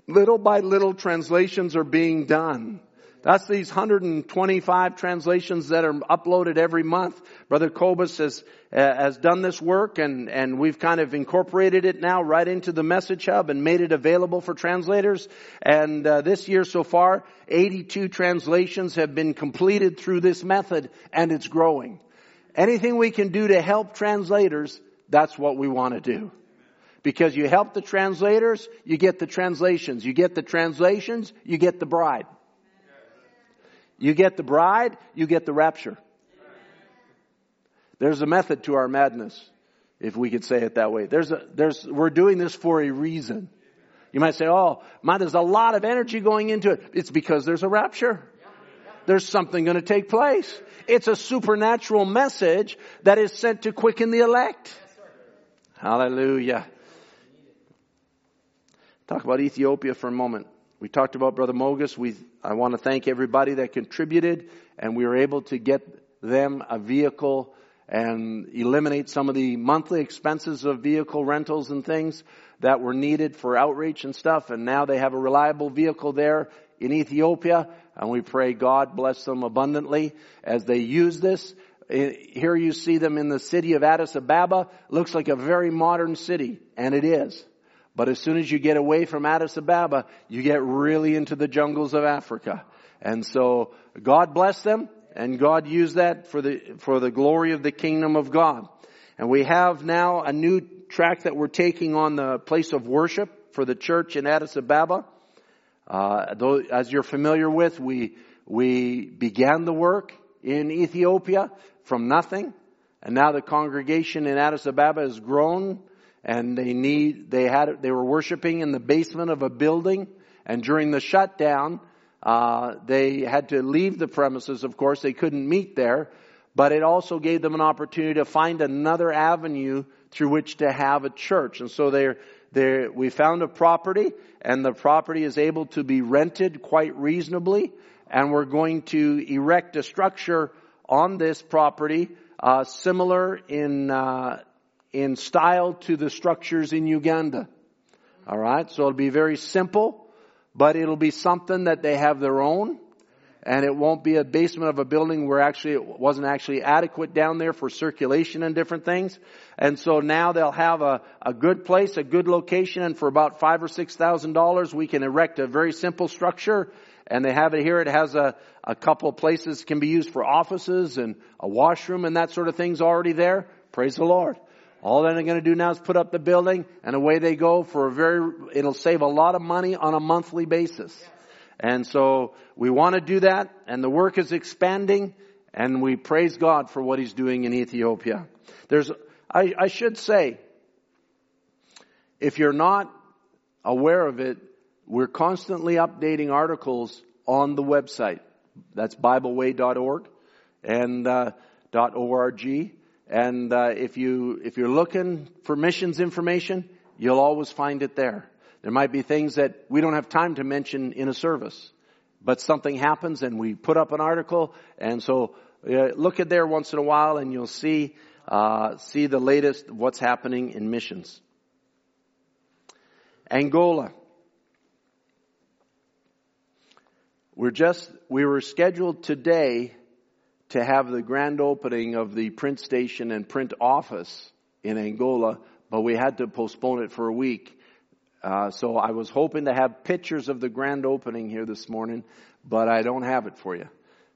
Little by little translations are being done. That's these 125 translations that are uploaded every month. Brother Kobus has, uh, has done this work and, and we've kind of incorporated it now right into the message hub and made it available for translators. And uh, this year so far, 82 translations have been completed through this method and it's growing. Anything we can do to help translators, that's what we want to do. Because you help the translators, you get the translations. You get the translations, you get the bride. You get the bride, you get the rapture. There's a method to our madness, if we could say it that way. There's a, there's, we're doing this for a reason. You might say, oh, man, there's a lot of energy going into it. It's because there's a rapture. There's something going to take place. It's a supernatural message that is sent to quicken the elect. Hallelujah. Talk about Ethiopia for a moment. We talked about Brother Mogus. We, I want to thank everybody that contributed and we were able to get them a vehicle and eliminate some of the monthly expenses of vehicle rentals and things that were needed for outreach and stuff. And now they have a reliable vehicle there in Ethiopia and we pray God bless them abundantly as they use this. Here you see them in the city of Addis Ababa. Looks like a very modern city and it is. But as soon as you get away from Addis Ababa, you get really into the jungles of Africa. And so God bless them and God use that for the, for the glory of the kingdom of God. And we have now a new track that we're taking on the place of worship for the church in Addis Ababa. Uh, though, as you're familiar with, we, we began the work in Ethiopia from nothing. And now the congregation in Addis Ababa has grown and they need they had they were worshiping in the basement of a building and during the shutdown uh, they had to leave the premises of course. They couldn't meet there but it also gave them an opportunity to find another avenue through which to have a church. And so they they we found a property and the property is able to be rented quite reasonably and we're going to erect a structure on this property uh, similar in uh, in style to the structures in Uganda. Alright, so it'll be very simple, but it'll be something that they have their own, and it won't be a basement of a building where actually it wasn't actually adequate down there for circulation and different things. And so now they'll have a, a good place, a good location, and for about five or six thousand dollars we can erect a very simple structure and they have it here. It has a, a couple of places can be used for offices and a washroom and that sort of things already there. Praise the Lord. All they're going to do now is put up the building and away they go for a very, it'll save a lot of money on a monthly basis. And so we want to do that and the work is expanding and we praise God for what He's doing in Ethiopia. There's, I, I should say, if you're not aware of it, we're constantly updating articles on the website. That's BibleWay.org and uh, .org. And uh, if you if you're looking for missions information, you'll always find it there. There might be things that we don't have time to mention in a service, but something happens and we put up an article, and so uh, look at there once in a while, and you'll see uh, see the latest what's happening in missions. Angola. We're just we were scheduled today to have the grand opening of the print station and print office in Angola, but we had to postpone it for a week. Uh, so I was hoping to have pictures of the grand opening here this morning, but I don't have it for you.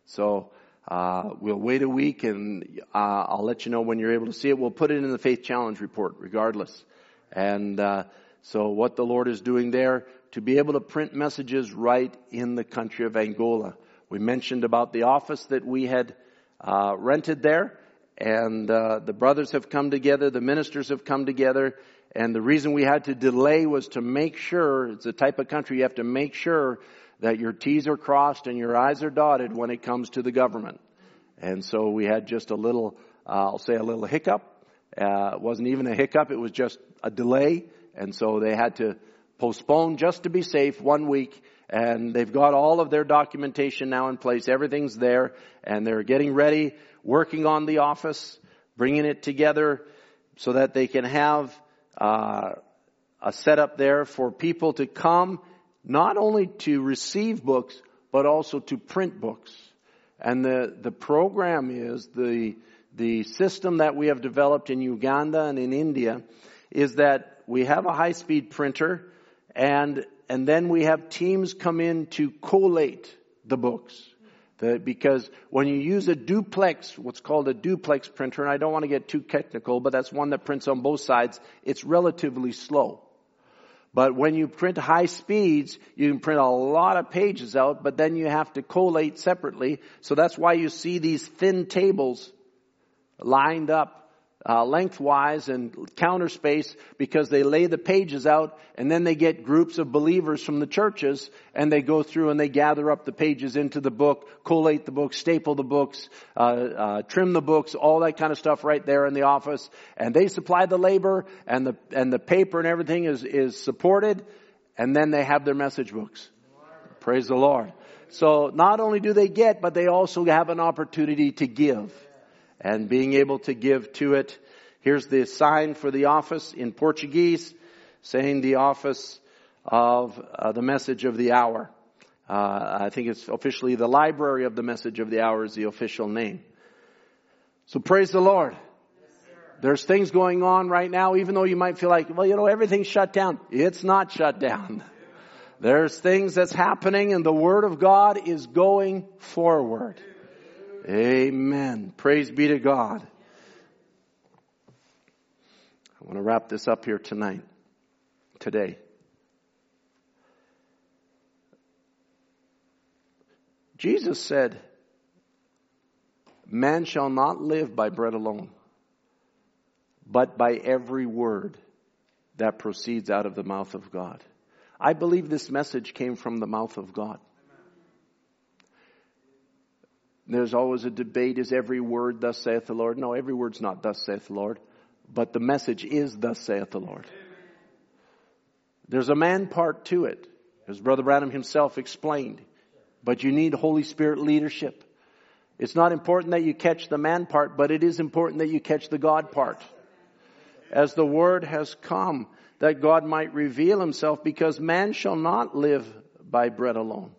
So uh, we'll wait a week, and uh, I'll let you know when you're able to see it. We'll put it in the Faith Challenge report, regardless. And uh, so what the Lord is doing there to be able to print messages right in the country of Angola. We mentioned about the office that we had uh, rented there, and uh, the brothers have come together, the ministers have come together, and the reason we had to delay was to make sure, it's the type of country you have to make sure that your T's are crossed and your I's are dotted when it comes to the government. And so we had just a little, uh, I'll say a little hiccup. Uh, it wasn't even a hiccup, it was just a delay. And so they had to postpone just to be safe one week. And they've got all of their documentation now in place. Everything's there. And they're getting ready, working on the office, bringing it together so that they can have uh, a setup there for people to come, not only to receive books, but also to print books. And the, the program is the, the system that we have developed in Uganda and in India is that we have a high speed printer and, and then we have teams come in to collate the books. The, because when you use a duplex, what's called a duplex printer, and I don't want to get too technical, but that's one that prints on both sides, it's relatively slow. But when you print high speeds, you can print a lot of pages out, but then you have to collate separately. So that's why you see these thin tables lined up uh, lengthwise and counter space because they lay the pages out and then they get groups of believers from the churches and they go through and they gather up the pages into the book, collate the books, staple the books, uh, uh, trim the books, all that kind of stuff right there in the office. And they supply the labor and the and the paper and everything is is supported, and then they have their message books. Praise the Lord. So not only do they get, but they also have an opportunity to give and being able to give to it. Here's the sign for the office in Portuguese saying the office of uh, the message of the hour. Uh, I think it's officially the library of the message of the hour is the official name. So praise the Lord. There's things going on right now, even though you might feel like, well, you know, everything's shut down. It's not shut down. There's things that's happening and the Word of God is going forward. Amen. Praise be to God. I want to wrap this up here tonight, today. Jesus said, Man shall not live by bread alone, but by every word that proceeds out of the mouth of God. I believe this message came from the mouth of God. There's always a debate, is every word thus saith the Lord? No, every word's not thus saith the Lord. But the message is thus saith the Lord. There's a man part to it, as Brother Branham himself explained. But you need Holy Spirit leadership. It's not important that you catch the man part, but it is important that you catch the God part. As the word has come, that God might reveal himself, because man shall not live by bread alone,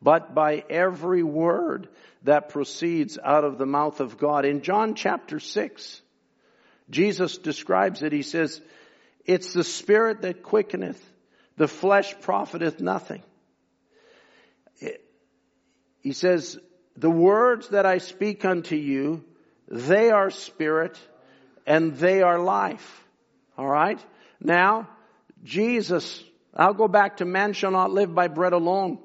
but by every word that proceeds out of the mouth of God. In John chapter 6, Jesus describes it. He says, it's the spirit that quickeneth, the flesh profiteth nothing. He says, the words that I speak unto you, they are spirit and they are life. Alright? Now, Jesus, I'll go back to man shall not live by bread alone.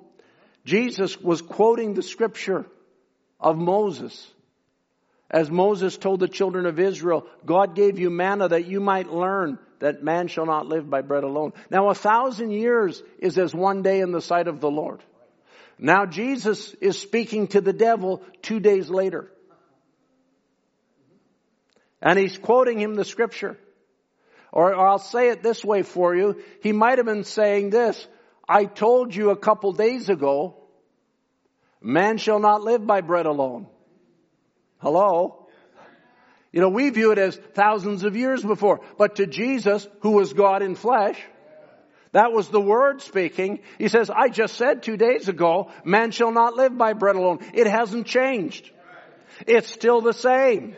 Jesus was quoting the scripture of Moses. As Moses told the children of Israel, God gave you manna that you might learn that man shall not live by bread alone. Now a thousand years is as one day in the sight of the Lord. Now Jesus is speaking to the devil two days later. And he's quoting him the scripture. Or, or I'll say it this way for you. He might have been saying this. I told you a couple days ago Man shall not live by bread alone. Hello? You know, we view it as thousands of years before, but to Jesus, who was God in flesh, that was the word speaking. He says, I just said two days ago, man shall not live by bread alone. It hasn't changed. It's still the same.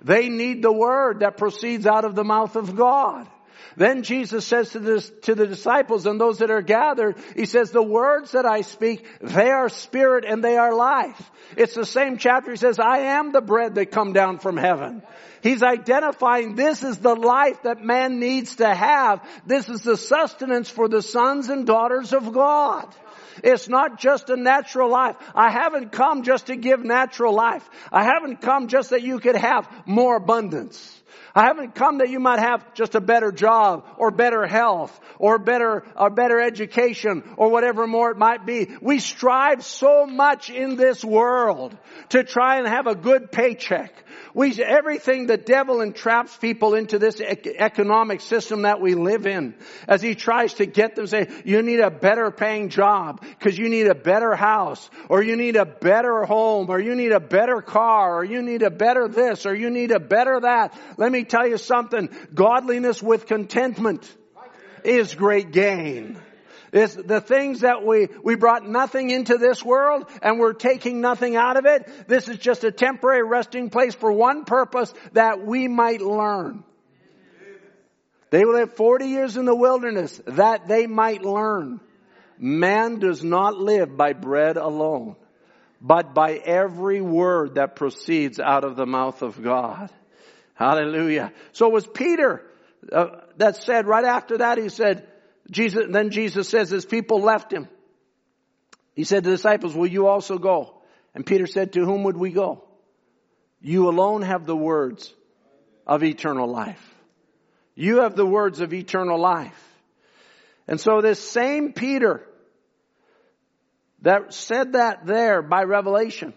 They need the word that proceeds out of the mouth of God. Then Jesus says to, to the disciples and those that are gathered, He says, the words that I speak, they are spirit and they are life. It's the same chapter. He says, I am the bread that come down from heaven. He's identifying this is the life that man needs to have. This is the sustenance for the sons and daughters of God. It's not just a natural life. I haven't come just to give natural life. I haven't come just that you could have more abundance. I haven't come that you might have just a better job or better health or better, or better education or whatever more it might be. We strive so much in this world to try and have a good paycheck. We, everything the devil entraps people into this economic system that we live in as he tries to get them say, you need a better paying job because you need a better house or you need a better home or you need a better car or you need a better this or you need a better that. Let me tell you something. Godliness with contentment is great gain. It's the things that we, we brought nothing into this world and we're taking nothing out of it. This is just a temporary resting place for one purpose that we might learn. They live 40 years in the wilderness that they might learn. Man does not live by bread alone, but by every word that proceeds out of the mouth of God. Hallelujah. So it was Peter uh, that said right after that, he said, Jesus, then Jesus says his people left him. He said to the disciples, will you also go? And Peter said, to whom would we go? You alone have the words of eternal life. You have the words of eternal life. And so this same Peter that said that there by revelation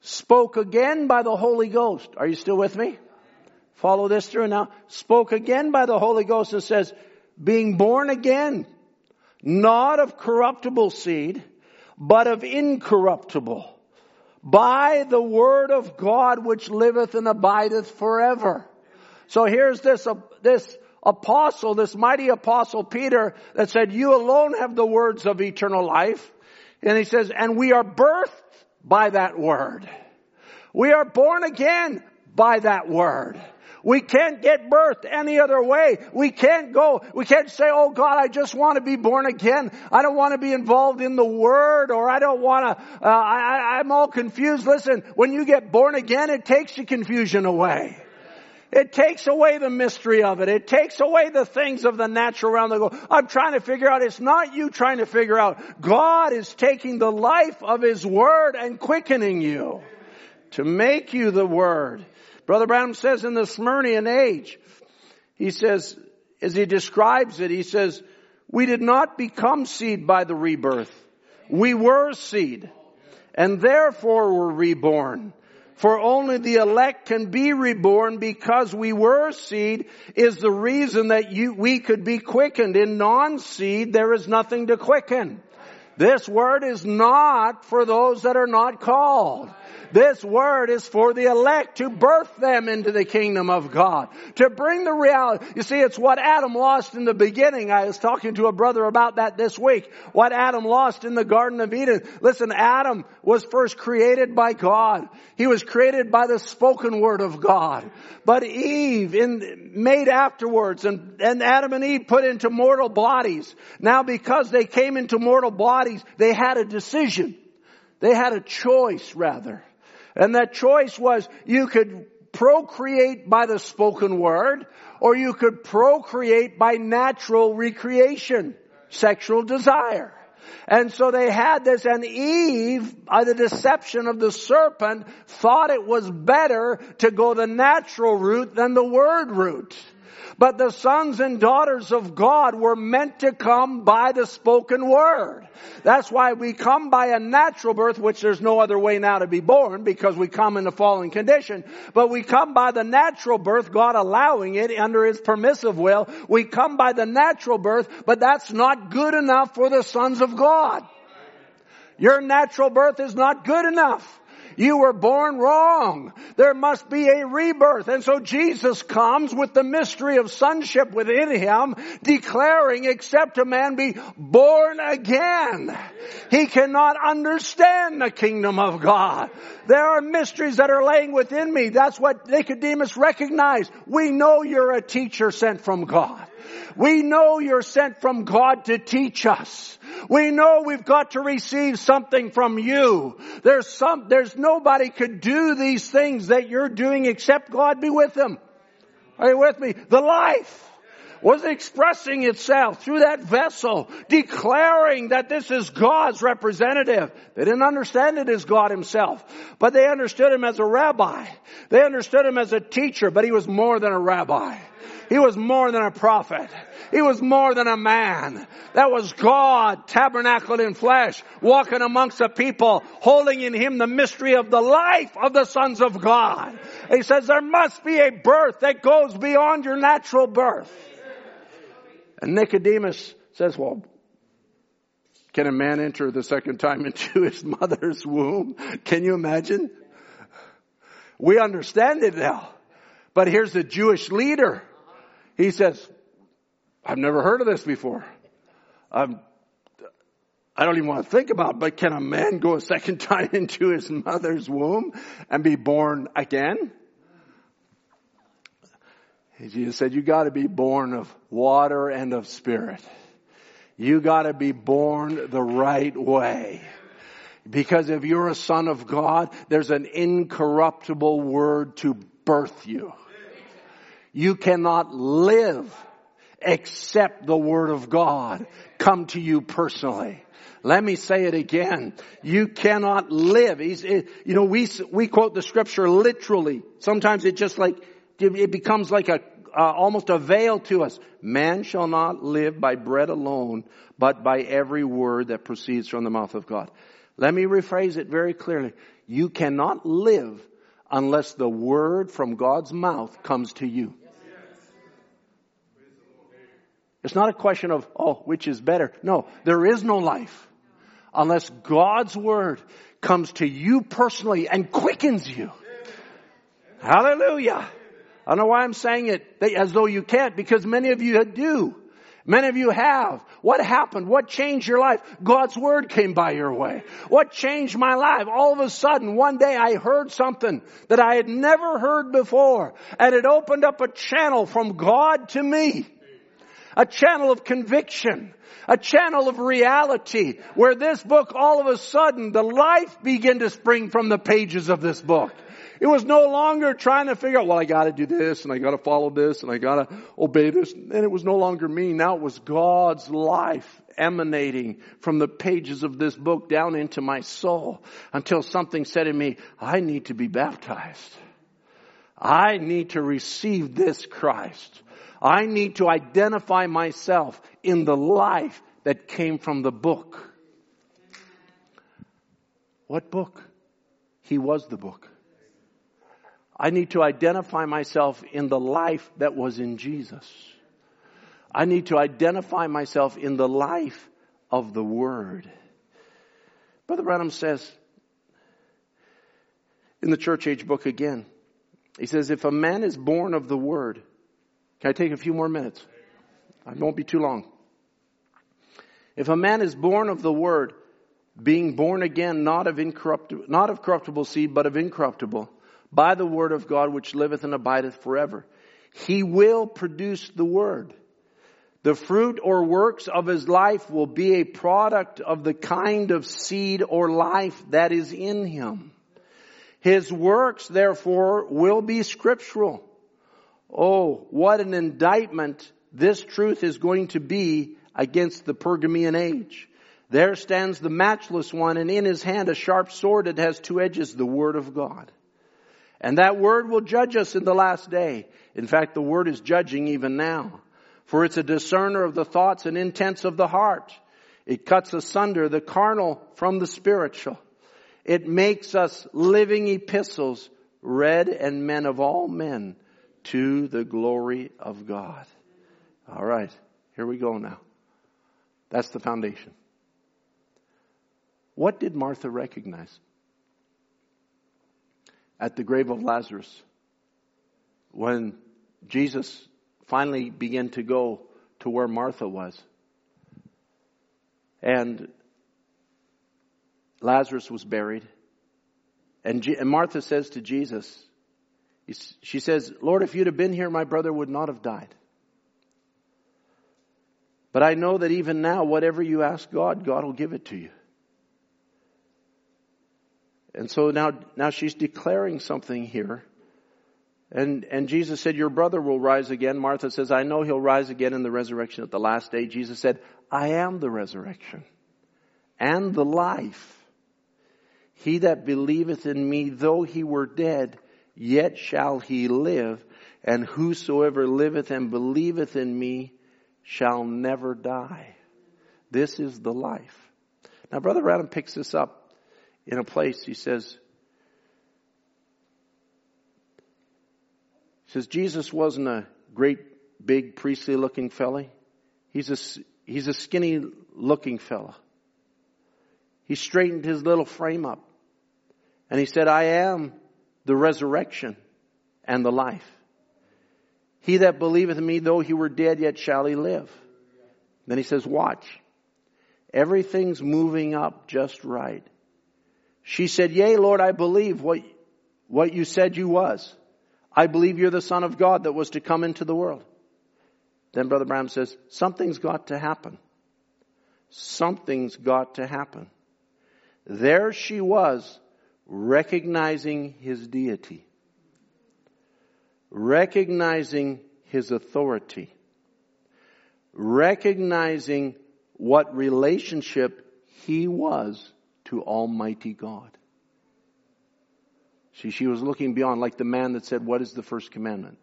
spoke again by the Holy Ghost. Are you still with me? Follow this through now. Spoke again by the Holy Ghost and says, being born again, not of corruptible seed, but of incorruptible, by the word of God which liveth and abideth forever. So here's this, uh, this apostle, this mighty apostle Peter that said, you alone have the words of eternal life. And he says, and we are birthed by that word. We are born again by that word. We can't get birthed any other way. We can't go, we can't say, oh God, I just want to be born again. I don't want to be involved in the Word or I don't want to, uh, I, I'm all confused. Listen, when you get born again, it takes the confusion away. It takes away the mystery of it. It takes away the things of the natural realm that go, I'm trying to figure out. It's not you trying to figure out. God is taking the life of His Word and quickening you to make you the Word. Brother Branham says in the Smyrnaean age, he says, as he describes it, he says, we did not become seed by the rebirth. We were seed and therefore were reborn. For only the elect can be reborn because we were seed is the reason that you, we could be quickened. In non-seed, there is nothing to quicken. This word is not for those that are not called. This word is for the elect to birth them into the kingdom of God. To bring the reality. You see, it's what Adam lost in the beginning. I was talking to a brother about that this week. What Adam lost in the Garden of Eden. Listen, Adam was first created by God. He was created by the spoken word of God. But Eve in, made afterwards and, and Adam and Eve put into mortal bodies. Now because they came into mortal bodies, they had a decision. They had a choice rather. And that choice was you could procreate by the spoken word or you could procreate by natural recreation, sexual desire. And so they had this and Eve, by the deception of the serpent, thought it was better to go the natural route than the word route. But the sons and daughters of God were meant to come by the spoken word. That's why we come by a natural birth, which there's no other way now to be born because we come in a fallen condition. But we come by the natural birth, God allowing it under His permissive will. We come by the natural birth, but that's not good enough for the sons of God. Your natural birth is not good enough. You were born wrong. There must be a rebirth. And so Jesus comes with the mystery of sonship within him, declaring except a man be born again, he cannot understand the kingdom of God. There are mysteries that are laying within me. That's what Nicodemus recognized. We know you're a teacher sent from God. We know you're sent from God to teach us. We know we've got to receive something from you. There's some, there's nobody could do these things that you're doing except God be with them. Are you with me? The life. was expressing itself through that vessel, declaring that this is God's representative. They didn't understand it as God himself, but they understood him as a rabbi. They understood him as a teacher, but he was more than a rabbi. He was more than a prophet. He was more than a man. That was God tabernacled in flesh, walking amongst the people, holding in him the mystery of the life of the sons of God. He says there must be a birth that goes beyond your natural birth. And Nicodemus says, well, can a man enter the second time <laughs> into his mother's womb? Can you imagine? We understand it now. But here's the Jewish leader. He says, I've never heard of this before. Um, I don't even want to think about, it, but can a man go a second <laughs> time into his mother's womb and be born again? Jesus said, you gotta be born of water and of spirit. You gotta be born the right way. Because if you're a son of God, there's an incorruptible word to birth you. You cannot live except the word of God come to you personally. Let me say it again. You cannot live. He's, you know, we, we quote the scripture literally. Sometimes it just like, it becomes like a, uh, almost a veil to us. Man shall not live by bread alone, but by every word that proceeds from the mouth of God. Let me rephrase it very clearly. You cannot live unless the word from God's mouth comes to you. It's not a question of, oh, which is better. No, there is no life unless God's word comes to you personally and quickens you. Hallelujah. I don't know why I'm saying it as though you can't because many of you do. Many of you have. What happened? What changed your life? God's word came by your way. What changed my life? All of a sudden, one day I heard something that I had never heard before and it opened up a channel from God to me a channel of conviction, a channel of reality, where this book all of a sudden, the life began to spring from the pages of this book. It was no longer trying to figure out, well, I gotta do this and I gotta follow this and I gotta obey this. And it was no longer me. Now it was God's life emanating from the pages of this book down into my soul until something said in me, I need to be baptized. I need to receive this Christ. I need to identify myself in the life that came from the book. What book? He was the book. I need to identify myself in the life that was in Jesus. I need to identify myself in the life of the Word. Brother Branham says in the church age book again, he says, if a man is born of the Word, can I take a few more minutes? I won't be too long. If a man is born of the word, being born again not of incorruptible, not of corruptible seed, but of incorruptible, by the word of God which liveth and abideth forever, he will produce the word. The fruit or works of his life will be a product of the kind of seed or life that is in him. His works, therefore, will be scriptural. Oh, what an indictment this truth is going to be against the Pergamean age. There stands the matchless one and in his hand a sharp sword that has two edges, the word of God. And that word will judge us in the last day. In fact, the word is judging even now. For it's a discerner of the thoughts and intents of the heart. It cuts asunder the carnal from the spiritual. It makes us living epistles, read and men of all men to the glory of God. All right, here we go now. That's the foundation. What did Martha recognize? At the grave of Lazarus, when Jesus finally began to go to where Martha was. And Lazarus was buried. And, Martha says to Jesus, she says, Lord, if you'd have been here, my brother would not have died. But I know that even now, whatever you ask God, God will give it to you. And so now, now she's declaring something here And, and Jesus said, your brother will rise again. Martha says, I know he'll rise again in the resurrection at the last day. Jesus said, I am the resurrection and the life. He that believeth in me, though he were dead, yet shall he live. And whosoever liveth and believeth in me shall never die. This is the life. Now, Brother Branham picks this up in a place. He says, he says Jesus wasn't a great, big, priestly looking fella. He's a, he's a skinny looking fella. He straightened his little frame up. And he said, I am the resurrection and the life. He that believeth in me, though he were dead, yet shall he live. Then he says, watch. Everything's moving up just right. She said, yea, Lord, I believe what, what you said you was. I believe you're the son of God that was to come into the world. Then Brother Branham says, something's got to happen. Something's got to happen. There she was, recognizing his deity, recognizing his authority, recognizing what relationship he was to Almighty God. See, she was looking beyond, like the man that said, What is the first commandment?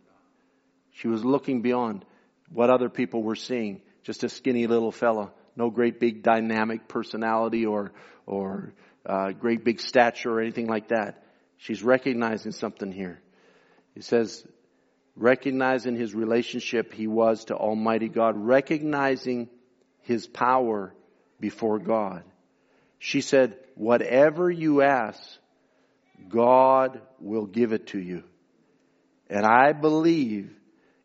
She was looking beyond what other people were seeing. Just a skinny little fella, no great big dynamic personality or, or uh, great big stature or anything like that. She's recognizing something here. He says, recognizing his relationship he was to Almighty God, recognizing his power before God. She said, whatever you ask, God will give it to you. And I believe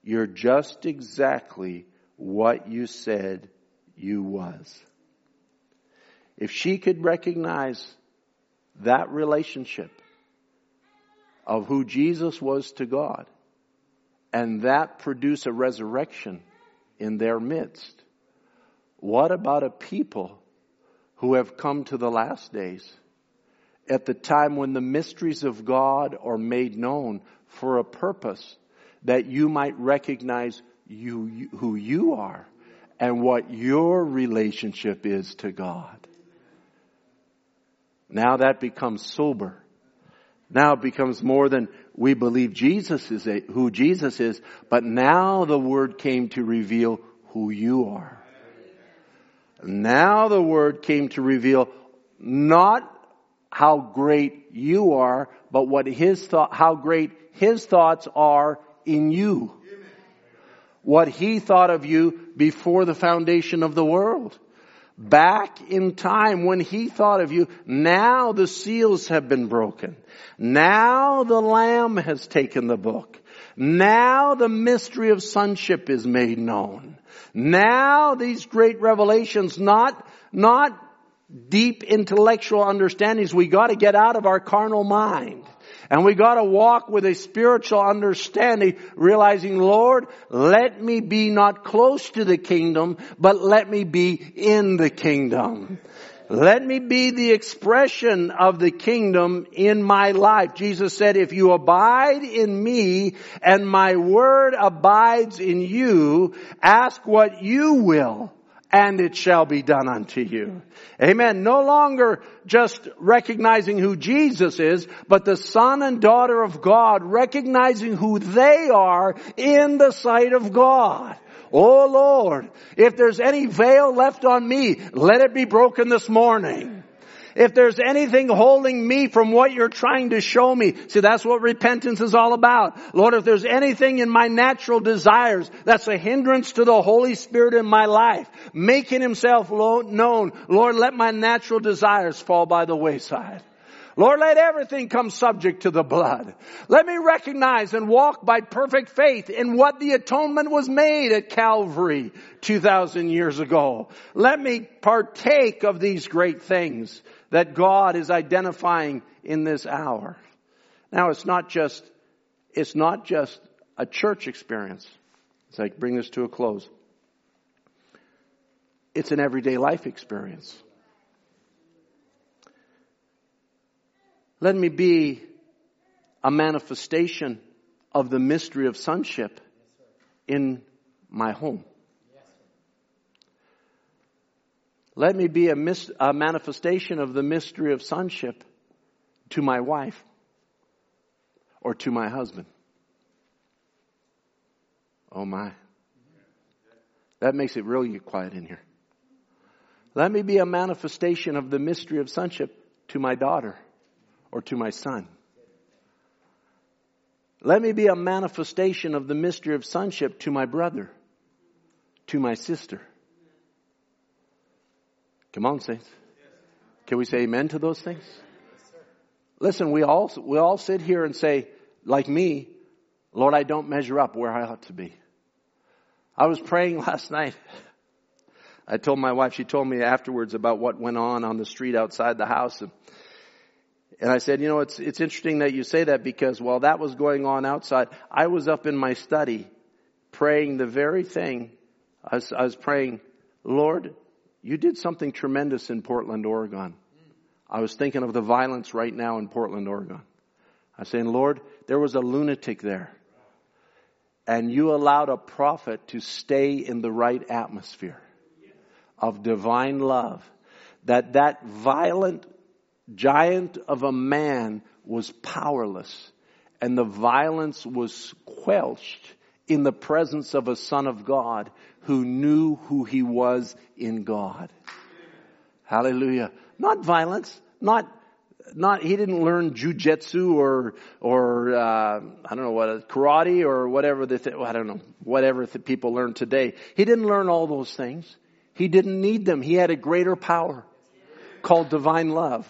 you're just exactly what you said you was. If she could recognize that relationship of who Jesus was to God and that produce a resurrection in their midst, what about a people who have come to the last days at the time when the mysteries of God are made known for a purpose that you might recognize you, who you are and what your relationship is to God. Now that becomes sober. Now it becomes more than we believe Jesus is a, who Jesus is, but now the word came to reveal who you are. Now the word came to reveal not how great you are, but what his thought, how great his thoughts are in you. What he thought of you before the foundation of the world. Back in time when he thought of you, now the seals have been broken. Now the Lamb has taken the book. Now the mystery of sonship is made known. Now these great revelations, not, not deep intellectual understandings, we gotta get out of our carnal mind. And we gotta walk with a spiritual understanding, realizing, Lord, let me be not close to the kingdom, but let me be in the kingdom. Let me be the expression of the kingdom in my life. Jesus said, if you abide in me and my word abides in you, ask what you will and it shall be done unto you. Amen. No longer just recognizing who Jesus is, but the son and daughter of God recognizing who they are in the sight of God. Oh Lord, if there's any veil left on me, let it be broken this morning. If there's anything holding me from what you're trying to show me, see that's what repentance is all about. Lord, if there's anything in my natural desires that's a hindrance to the Holy Spirit in my life, making himself known, Lord, let my natural desires fall by the wayside. Lord, let everything come subject to the blood. Let me recognize and walk by perfect faith in what the atonement was made at Calvary 2,000 years ago. Let me partake of these great things that God is identifying in this hour. Now it's not just, it's not just a church experience. As I bring this to a close. It's an everyday life experience. Let me be a manifestation of the mystery of sonship in my home. Let me be a, mis- a manifestation of the mystery of sonship to my wife or to my husband. Oh my. That makes it really quiet in here. Let me be a manifestation of the mystery of sonship to my daughter or to my son. Let me be a manifestation of the mystery of sonship to my brother, to my sister. Come on, saints. Can we say amen to those things? Listen, we all, we all sit here and say, like me, Lord, I don't measure up where I ought to be. I was praying <laughs> last night. I told my wife, she told me afterwards about what went on on the street outside the house. And, and I said, you know, it's, it's interesting that you say that because while that was going on outside, I was up in my study praying the very thing. I was, I was praying, Lord, you did something tremendous in Portland, Oregon. I was thinking of the violence right now in Portland, Oregon. I was saying, Lord, there was a lunatic there. And you allowed a prophet to stay in the right atmosphere of divine love. That that violent giant of a man was powerless and the violence was quelched in the presence of a son of God who knew who he was in God. Hallelujah. Not violence, not not he didn't learn jujitsu or or uh, I don't know what karate or whatever the th- I don't know whatever the people learn today. He didn't learn all those things. He didn't need them. He had a greater power called divine love.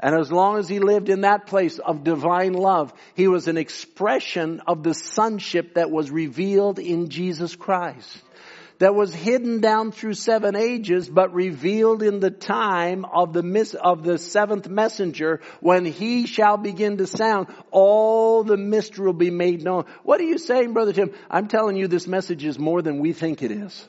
And as long as he lived in that place of divine love, he was an expression of the sonship that was revealed in Jesus Christ. That was hidden down through seven ages, but revealed in the time of the miss, of the seventh messenger, when he shall begin to sound, all the mystery will be made known. What are you saying, Brother Tim? I'm telling you this message is more than we think it is.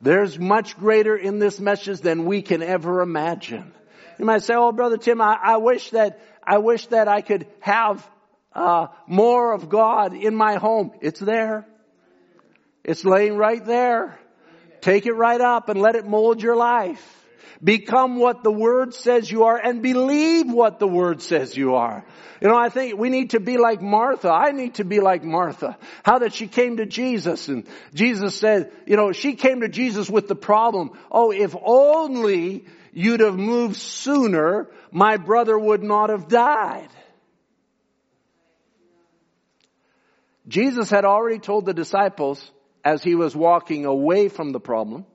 There's much greater in this message than we can ever imagine. You might say, "Oh, brother Tim, I, I wish that I wish that I could have uh, more of God in my home." It's there. It's laying right there. Take it right up and let it mold your life. Become what the Word says you are and believe what the Word says you are. You know, I think we need to be like Martha. I need to be like Martha. How that she came to Jesus and Jesus said, you know, she came to Jesus with the problem, oh, if only you'd have moved sooner, my brother would not have died. Jesus had already told the disciples as he was walking away from the problem,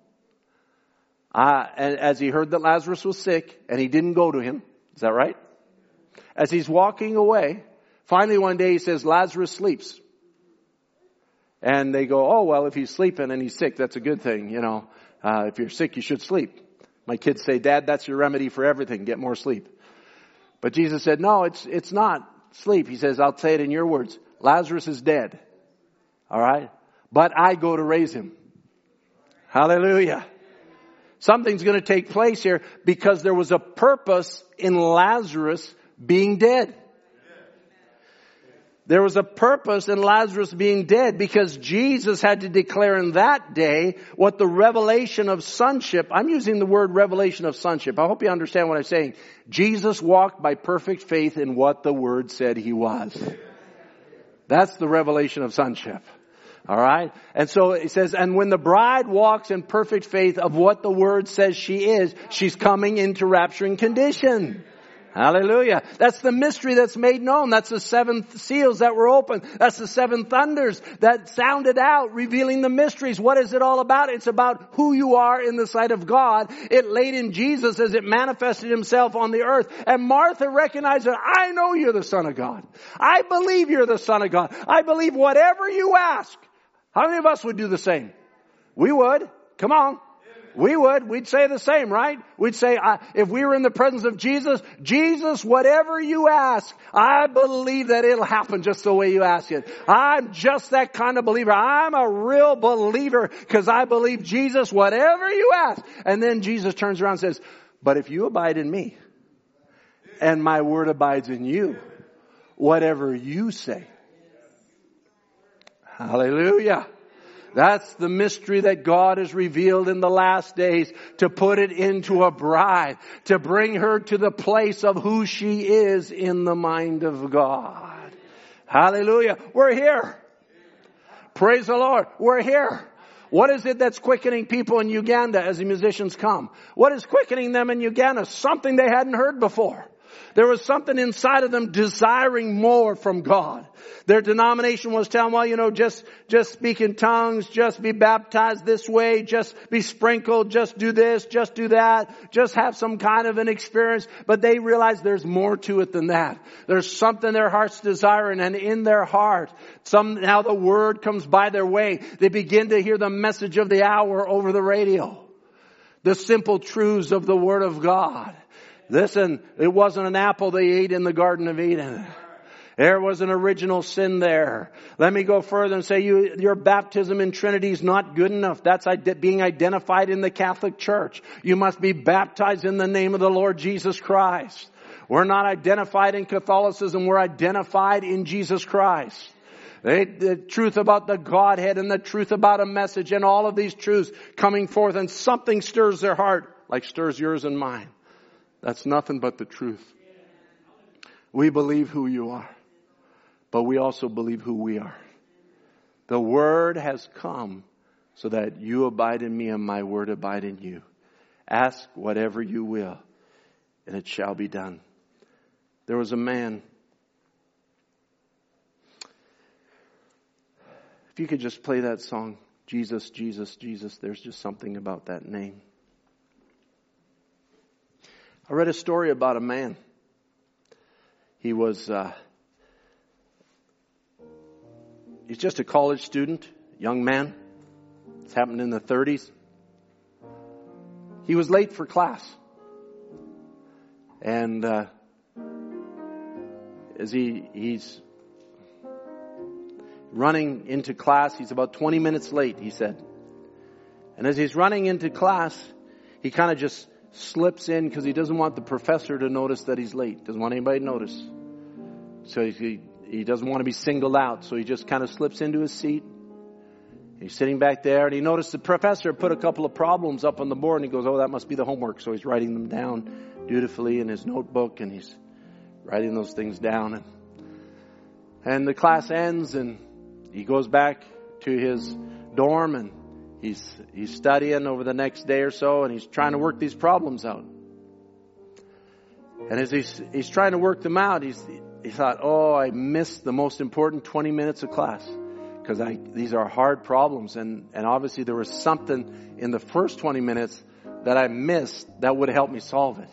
uh, and as he heard that Lazarus was sick and he didn't go to him. Is that right? As he's walking away, finally one day he says, Lazarus sleeps. And they go, oh, well, if he's sleeping and he's sick, that's a good thing, you know. Uh, if you're sick, you should sleep. My kids say, Dad, that's your remedy for everything. Get more sleep. But Jesus said, no, it's, it's not sleep. He says, I'll say it in your words. Lazarus is dead. All right? But I go to raise him. Hallelujah. Something's going to take place here because there was a purpose in Lazarus being dead. There was a purpose in Lazarus being dead because Jesus had to declare in that day what the revelation of sonship, I'm using the word revelation of sonship. I hope you understand what I'm saying. Jesus walked by perfect faith in what the word said he was. That's the revelation of sonship. Alright? And so it says, and when the bride walks in perfect faith of what the word says she is, she's coming into rapturing condition. Hallelujah. That's the mystery that's made known. That's the seven seals that were open. That's the seven thunders that sounded out, revealing the mysteries. What is it all about? It's about who you are in the sight of God. It laid in Jesus as it manifested himself on the earth. And Martha recognized that I know you're the son of God. I believe you're the son of God. I believe whatever you ask. How many of us would do the same? We would. Come on. We would. We'd say the same, right? We'd say, if we were in the presence of Jesus, Jesus, whatever you ask, I believe that it'll happen just the way you ask it. I'm just that kind of believer. I'm a real believer because I believe Jesus, whatever you ask. And then Jesus turns around and says, but if you abide in me and my word abides in you, whatever you say, Hallelujah. That's the mystery that God has revealed in the last days to put it into a bride, to bring her to the place of who she is in the mind of God. Hallelujah. We're here. Praise the Lord. We're here. What is it that's quickening people in Uganda as the musicians come? What is quickening them in Uganda? Something they hadn't heard before. There was something inside of them desiring more from God. Their denomination was telling, well, you know, just, just speak in tongues, just be baptized this way, just be sprinkled, just do this, just do that, just have some kind of an experience. But they realized there's more to it than that. There's something their heart's desiring and in their heart, somehow the word comes by their way. They begin to hear the message of the hour over the radio. The simple truths of the Word of God. Listen, it wasn't an apple they ate in the Garden of Eden. There was an original sin there. Let me go further and say you, your baptism in Trinity is not good enough. That's being identified in the Catholic Church. You must be baptized in the name of the Lord Jesus Christ. We're not identified in Catholicism. We're identified in Jesus Christ. They, the truth about the Godhead and the truth about a message and all of these truths coming forth and something stirs their heart like stirs yours and mine. That's nothing but the truth. We believe who you are but we also believe who we are. The word has come so that you abide in me and my word abide in you. Ask whatever you will and it shall be done. There was a man. If you could just play that song, Jesus, Jesus, Jesus, there's just something about that name. I read a story about a man. He was, uh, he's just a college student, young man. It's happened in the 30s. He was late for class. And uh, as he he's running into class, he's about 20 minutes late, he said. And as he's running into class, he kind of just slips in because he doesn't want the professor to notice that he's late. Doesn't want anybody to notice. So he he doesn't want to be singled out, so he just kind of slips into his seat. He's sitting back there and he noticed the professor put a couple of problems up on the board and he goes, Oh, that must be the homework. So he's writing them down dutifully in his notebook and he's writing those things down. And, and the class ends and he goes back to his dorm and he's, he's studying over the next day or so and he's trying to work these problems out. And as he's, he's trying to work them out, he's, he thought, oh, I missed the most important 20 minutes of class because these are hard problems. And, and obviously there was something in the first 20 minutes that I missed that would help me solve it.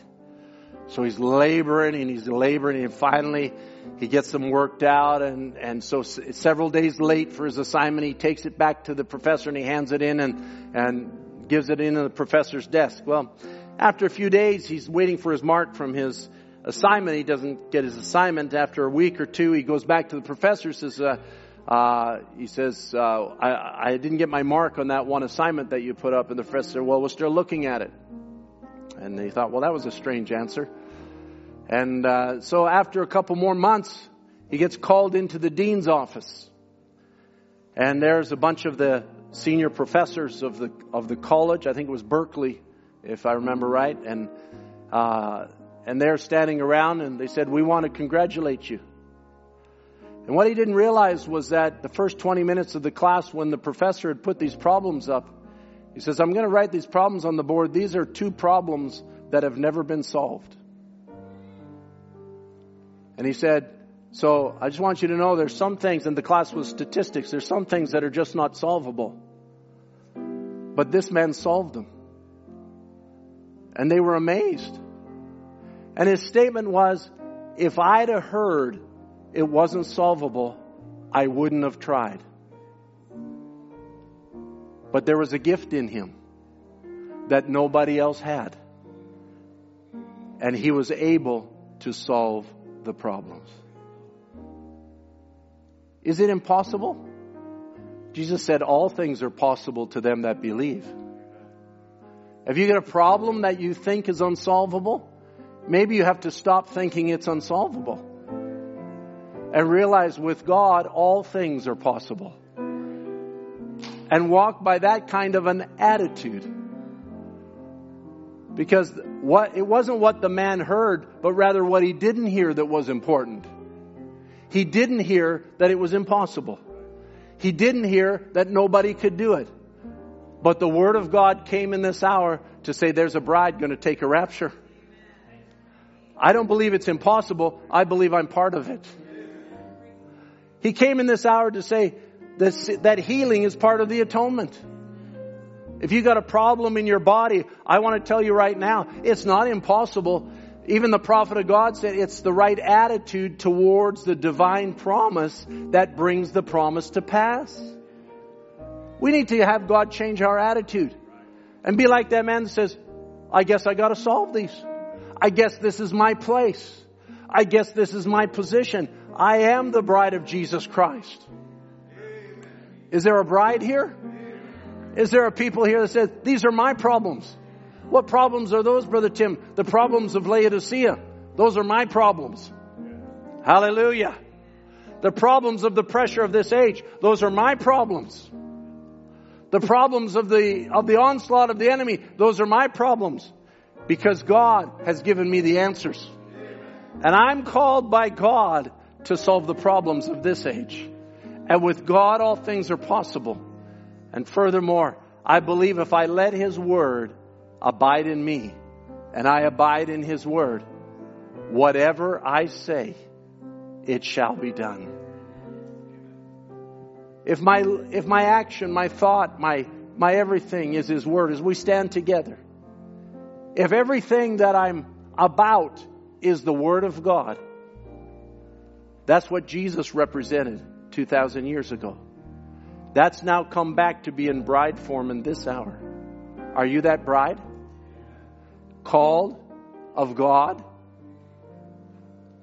So he's laboring and he's laboring and finally he gets them worked out and, and so several days late for his assignment, he takes it back to the professor and he hands it in and, and gives it in on the professor's desk. Well, after a few days, he's waiting for his mark from his assignment. He doesn't get his assignment after a week or two. He goes back to the professor, says, uh, uh, he says, uh, I, I, didn't get my mark on that one assignment that you put up. And the professor said, well, we're still looking at it. And he thought, well, that was a strange answer. And uh, so after a couple more months, he gets called into the dean's office. And there's a bunch of the senior professors of the, of the college. I think it was Berkeley, if I remember right. And uh, and they're standing around and they said, We want to congratulate you. And what he didn't realize was that the first 20 minutes of the class, when the professor had put these problems up, he says, I'm going to write these problems on the board. These are two problems that have never been solved. And he said, So I just want you to know there's some things, and the class was statistics, there's some things that are just not solvable. But this man solved them. And they were amazed. And his statement was, if I'd have heard it wasn't solvable, I wouldn't have tried. But there was a gift in him that nobody else had. And he was able to solve the problems. Is it impossible? Jesus said all things are possible to them that believe. Have you got a problem that you think is unsolvable? Maybe you have to stop thinking it's unsolvable and realize with God all things are possible. and walk by that kind of an attitude. Because what, it wasn't what the man heard, but rather what he didn't hear that was important. He didn't hear that it was impossible. He didn't hear that nobody could do it. But the word of God came in this hour to say there's a bride going to take a rapture. I don't believe it's impossible. I believe I'm part of it. He came in this hour to say that, that healing is part of the atonement. If you got a problem in your body, I want to tell you right now, it's not impossible. Even the prophet of God said it's the right attitude towards the divine promise that brings the promise to pass. We need to have God change our attitude and be like that man that says, I guess I got to solve these. I guess this is my place. I guess this is my position. I am the bride of Jesus Christ. Is there a bride here? Is there a people here that says, these are my problems? What problems are those, Brother Tim? The problems of Laodicea. Those are my problems. Hallelujah. The problems of the pressure of this age. Those are my problems. The problems of the, of the onslaught of the enemy. Those are my problems because God has given me the answers. And I'm called by God to solve the problems of this age. And with God, all things are possible. And furthermore, I believe if I let His Word abide in me and I abide in His Word, whatever I say, it shall be done. If my, if my action, my thought, my, my everything is His Word, as we stand together, if everything that I'm about is the Word of God, that's what Jesus represented 2,000 years ago. That's now come back to be in bride form in this hour. Are you that bride? Called of God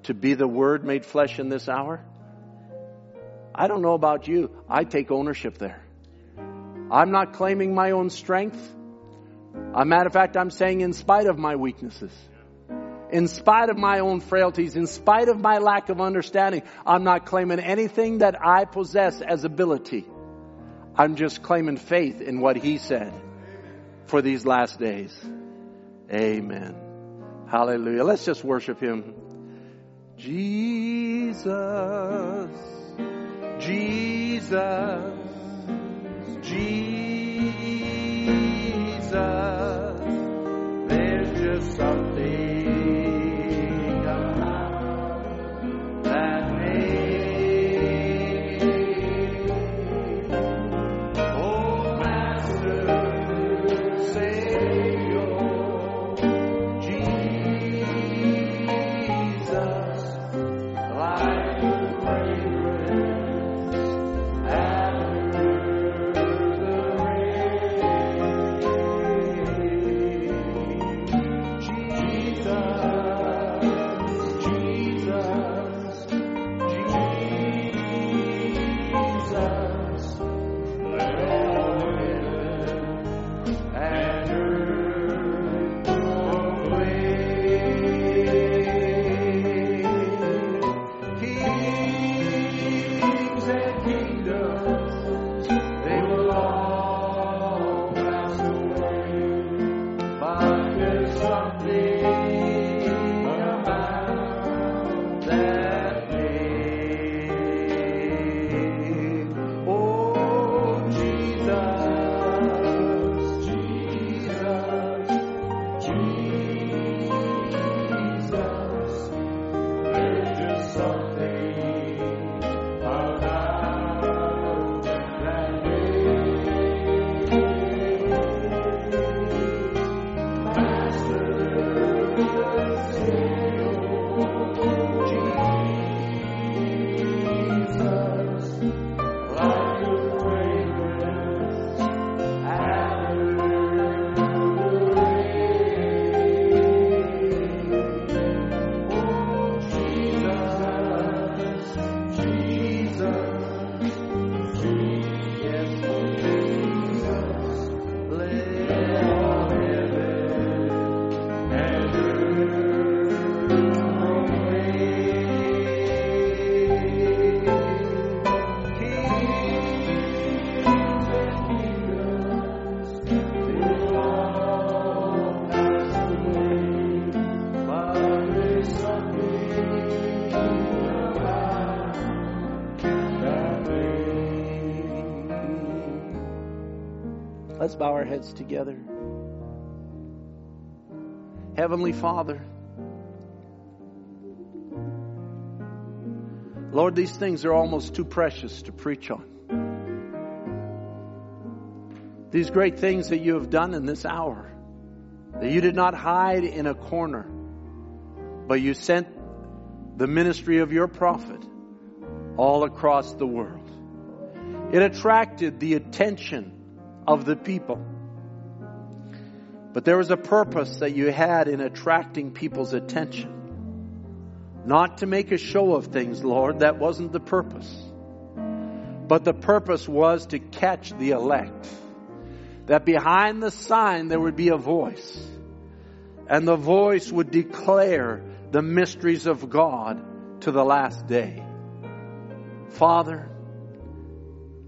to be the Word made flesh in this hour? I don't know about you. I take ownership there. I'm not claiming my own strength. A matter of fact, I'm saying in spite of my weaknesses, in spite of my own frailties, in spite of my lack of understanding, I'm not claiming anything that I possess as ability. I'm just claiming faith in what He said for these last days. Amen. Hallelujah. Let's just worship Him. Jesus, Jesus, Jesus. There's just something about that bow our heads together. Heavenly Father, Lord, these things are almost too precious to preach on. These great things that you have done in this hour, that you did not hide in a corner, but you sent the ministry of your prophet all across the world. It attracted the attention of the people. But there was a purpose that you had in attracting people's attention. Not to make a show of things, Lord. That wasn't the purpose. But the purpose was to catch the elect. That behind the sign there would be a voice. And the voice would declare the mysteries of God to the last day. Father,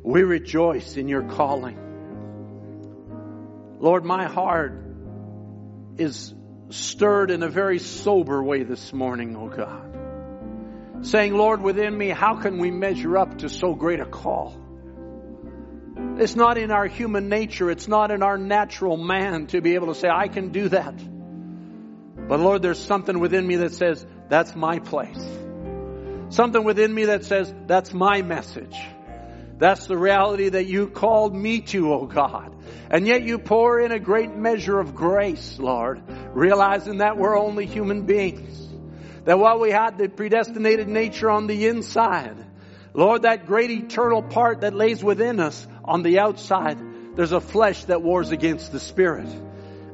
we rejoice in your calling. Lord, my heart is stirred in a very sober way this morning, oh God. Saying, Lord, within me, how can we measure up to so great a call? It's not in our human nature, it's not in our natural man to be able to say, I can do that. But Lord, there's something within me that says, that's my place. Something within me that says, that's my message. That's the reality that you called me to, oh God. And yet you pour in a great measure of grace, Lord, realizing that we're only human beings. That while we had the predestinated nature on the inside, Lord, that great eternal part that lays within us on the outside, there's a flesh that wars against the spirit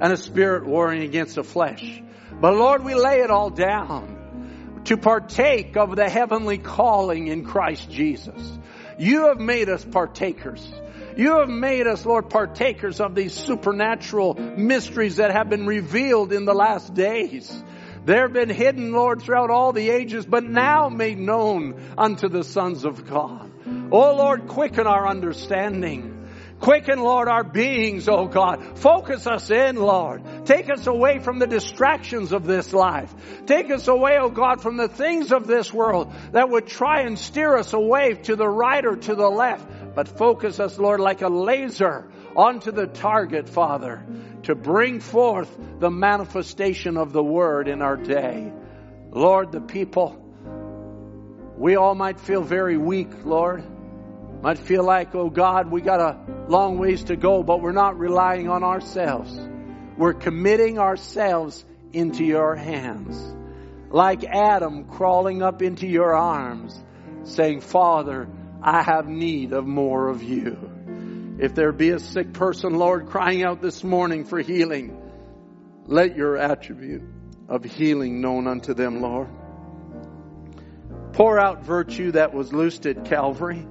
and a spirit warring against the flesh. But Lord, we lay it all down to partake of the heavenly calling in Christ Jesus. You have made us partakers. You have made us, Lord, partakers of these supernatural mysteries that have been revealed in the last days. They've been hidden, Lord, throughout all the ages, but now made known unto the sons of God. Oh Lord, quicken our understanding. Quicken, Lord, our beings, oh God. Focus us in, Lord. Take us away from the distractions of this life. Take us away, oh God, from the things of this world that would try and steer us away to the right or to the left. But focus us, Lord, like a laser onto the target, Father, to bring forth the manifestation of the Word in our day. Lord, the people, we all might feel very weak, Lord. Might feel like, oh God, we got a long ways to go, but we're not relying on ourselves. We're committing ourselves into your hands. Like Adam crawling up into your arms, saying, Father, I have need of more of you. If there be a sick person, Lord, crying out this morning for healing, let your attribute of healing known unto them, Lord. Pour out virtue that was loosed at Calvary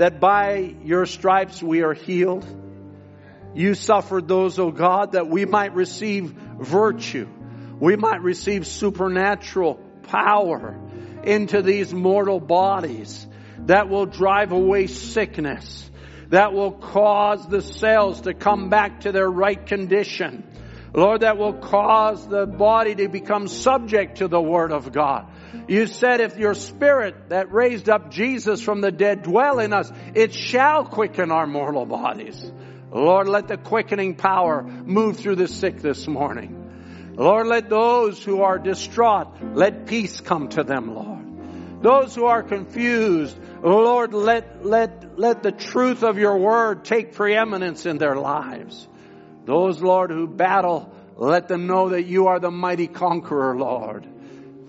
that by your stripes we are healed. You suffered those, O oh God, that we might receive virtue. We might receive supernatural power into these mortal bodies that will drive away sickness, that will cause the cells to come back to their right condition. Lord, that will cause the body to become subject to the Word of God. You said if your spirit that raised up Jesus from the dead dwell in us, it shall quicken our mortal bodies. Lord, let the quickening power move through the sick this morning. Lord, let those who are distraught, let peace come to them, Lord. Those who are confused, Lord, let, let, let the truth of your word take preeminence in their lives. Those, Lord, who battle, let them know that you are the mighty conqueror, Lord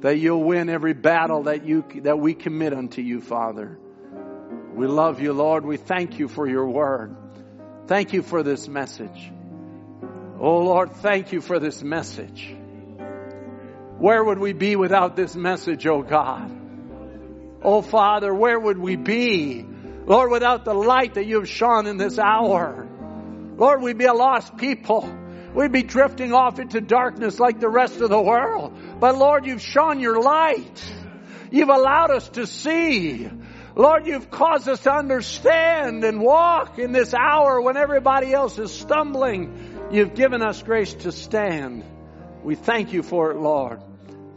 that you'll win every battle that you, that we commit unto you, Father. We love you, Lord. We thank you for your word. Thank you for this message. Oh Lord, thank you for this message. Where would we be without this message, oh God? Oh Father, where would we be? Lord, without the light that you have shone in this hour. Lord, we'd be a lost people. We'd be drifting off into darkness like the rest of the world. But Lord, you've shone your light. You've allowed us to see. Lord, you've caused us to understand and walk in this hour when everybody else is stumbling. You've given us grace to stand. We thank you for it, Lord.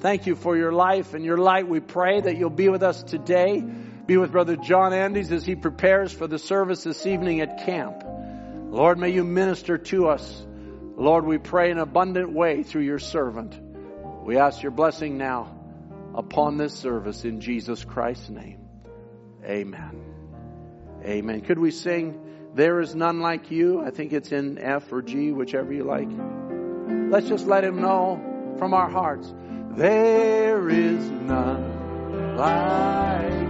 Thank you for your life and your light. We pray that you'll be with us today. Be with Brother John Andes as he prepares for the service this evening at camp. Lord, may you minister to us. Lord, we pray in abundant way through your servant. We ask your blessing now upon this service in Jesus Christ's name. Amen. Amen. Could we sing, There is none like you? I think it's in F or G, whichever you like. Let's just let him know from our hearts. There is none like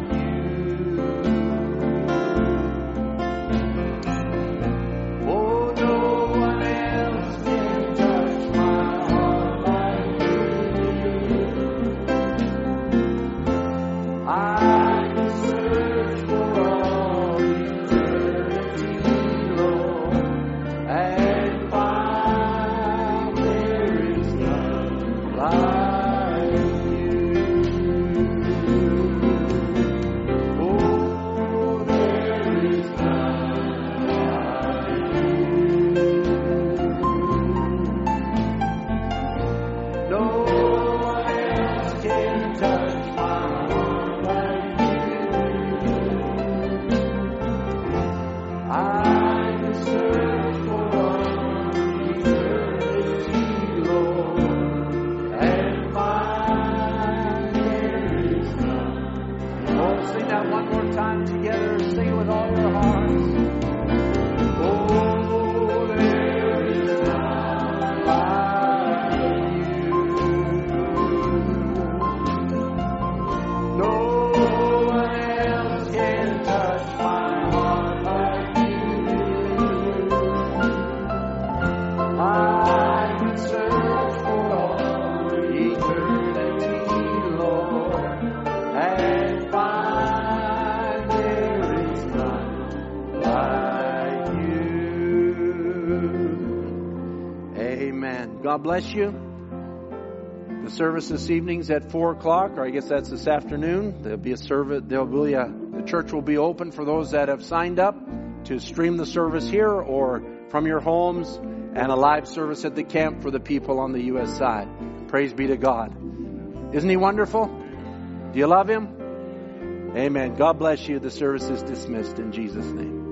bless you. The service this evening's at four o'clock, or I guess that's this afternoon. There'll be a service. There'll be a. The church will be open for those that have signed up to stream the service here or from your homes, and a live service at the camp for the people on the U.S. side. Praise be to God. Isn't He wonderful? Do you love Him? Amen. God bless you. The service is dismissed in Jesus' name.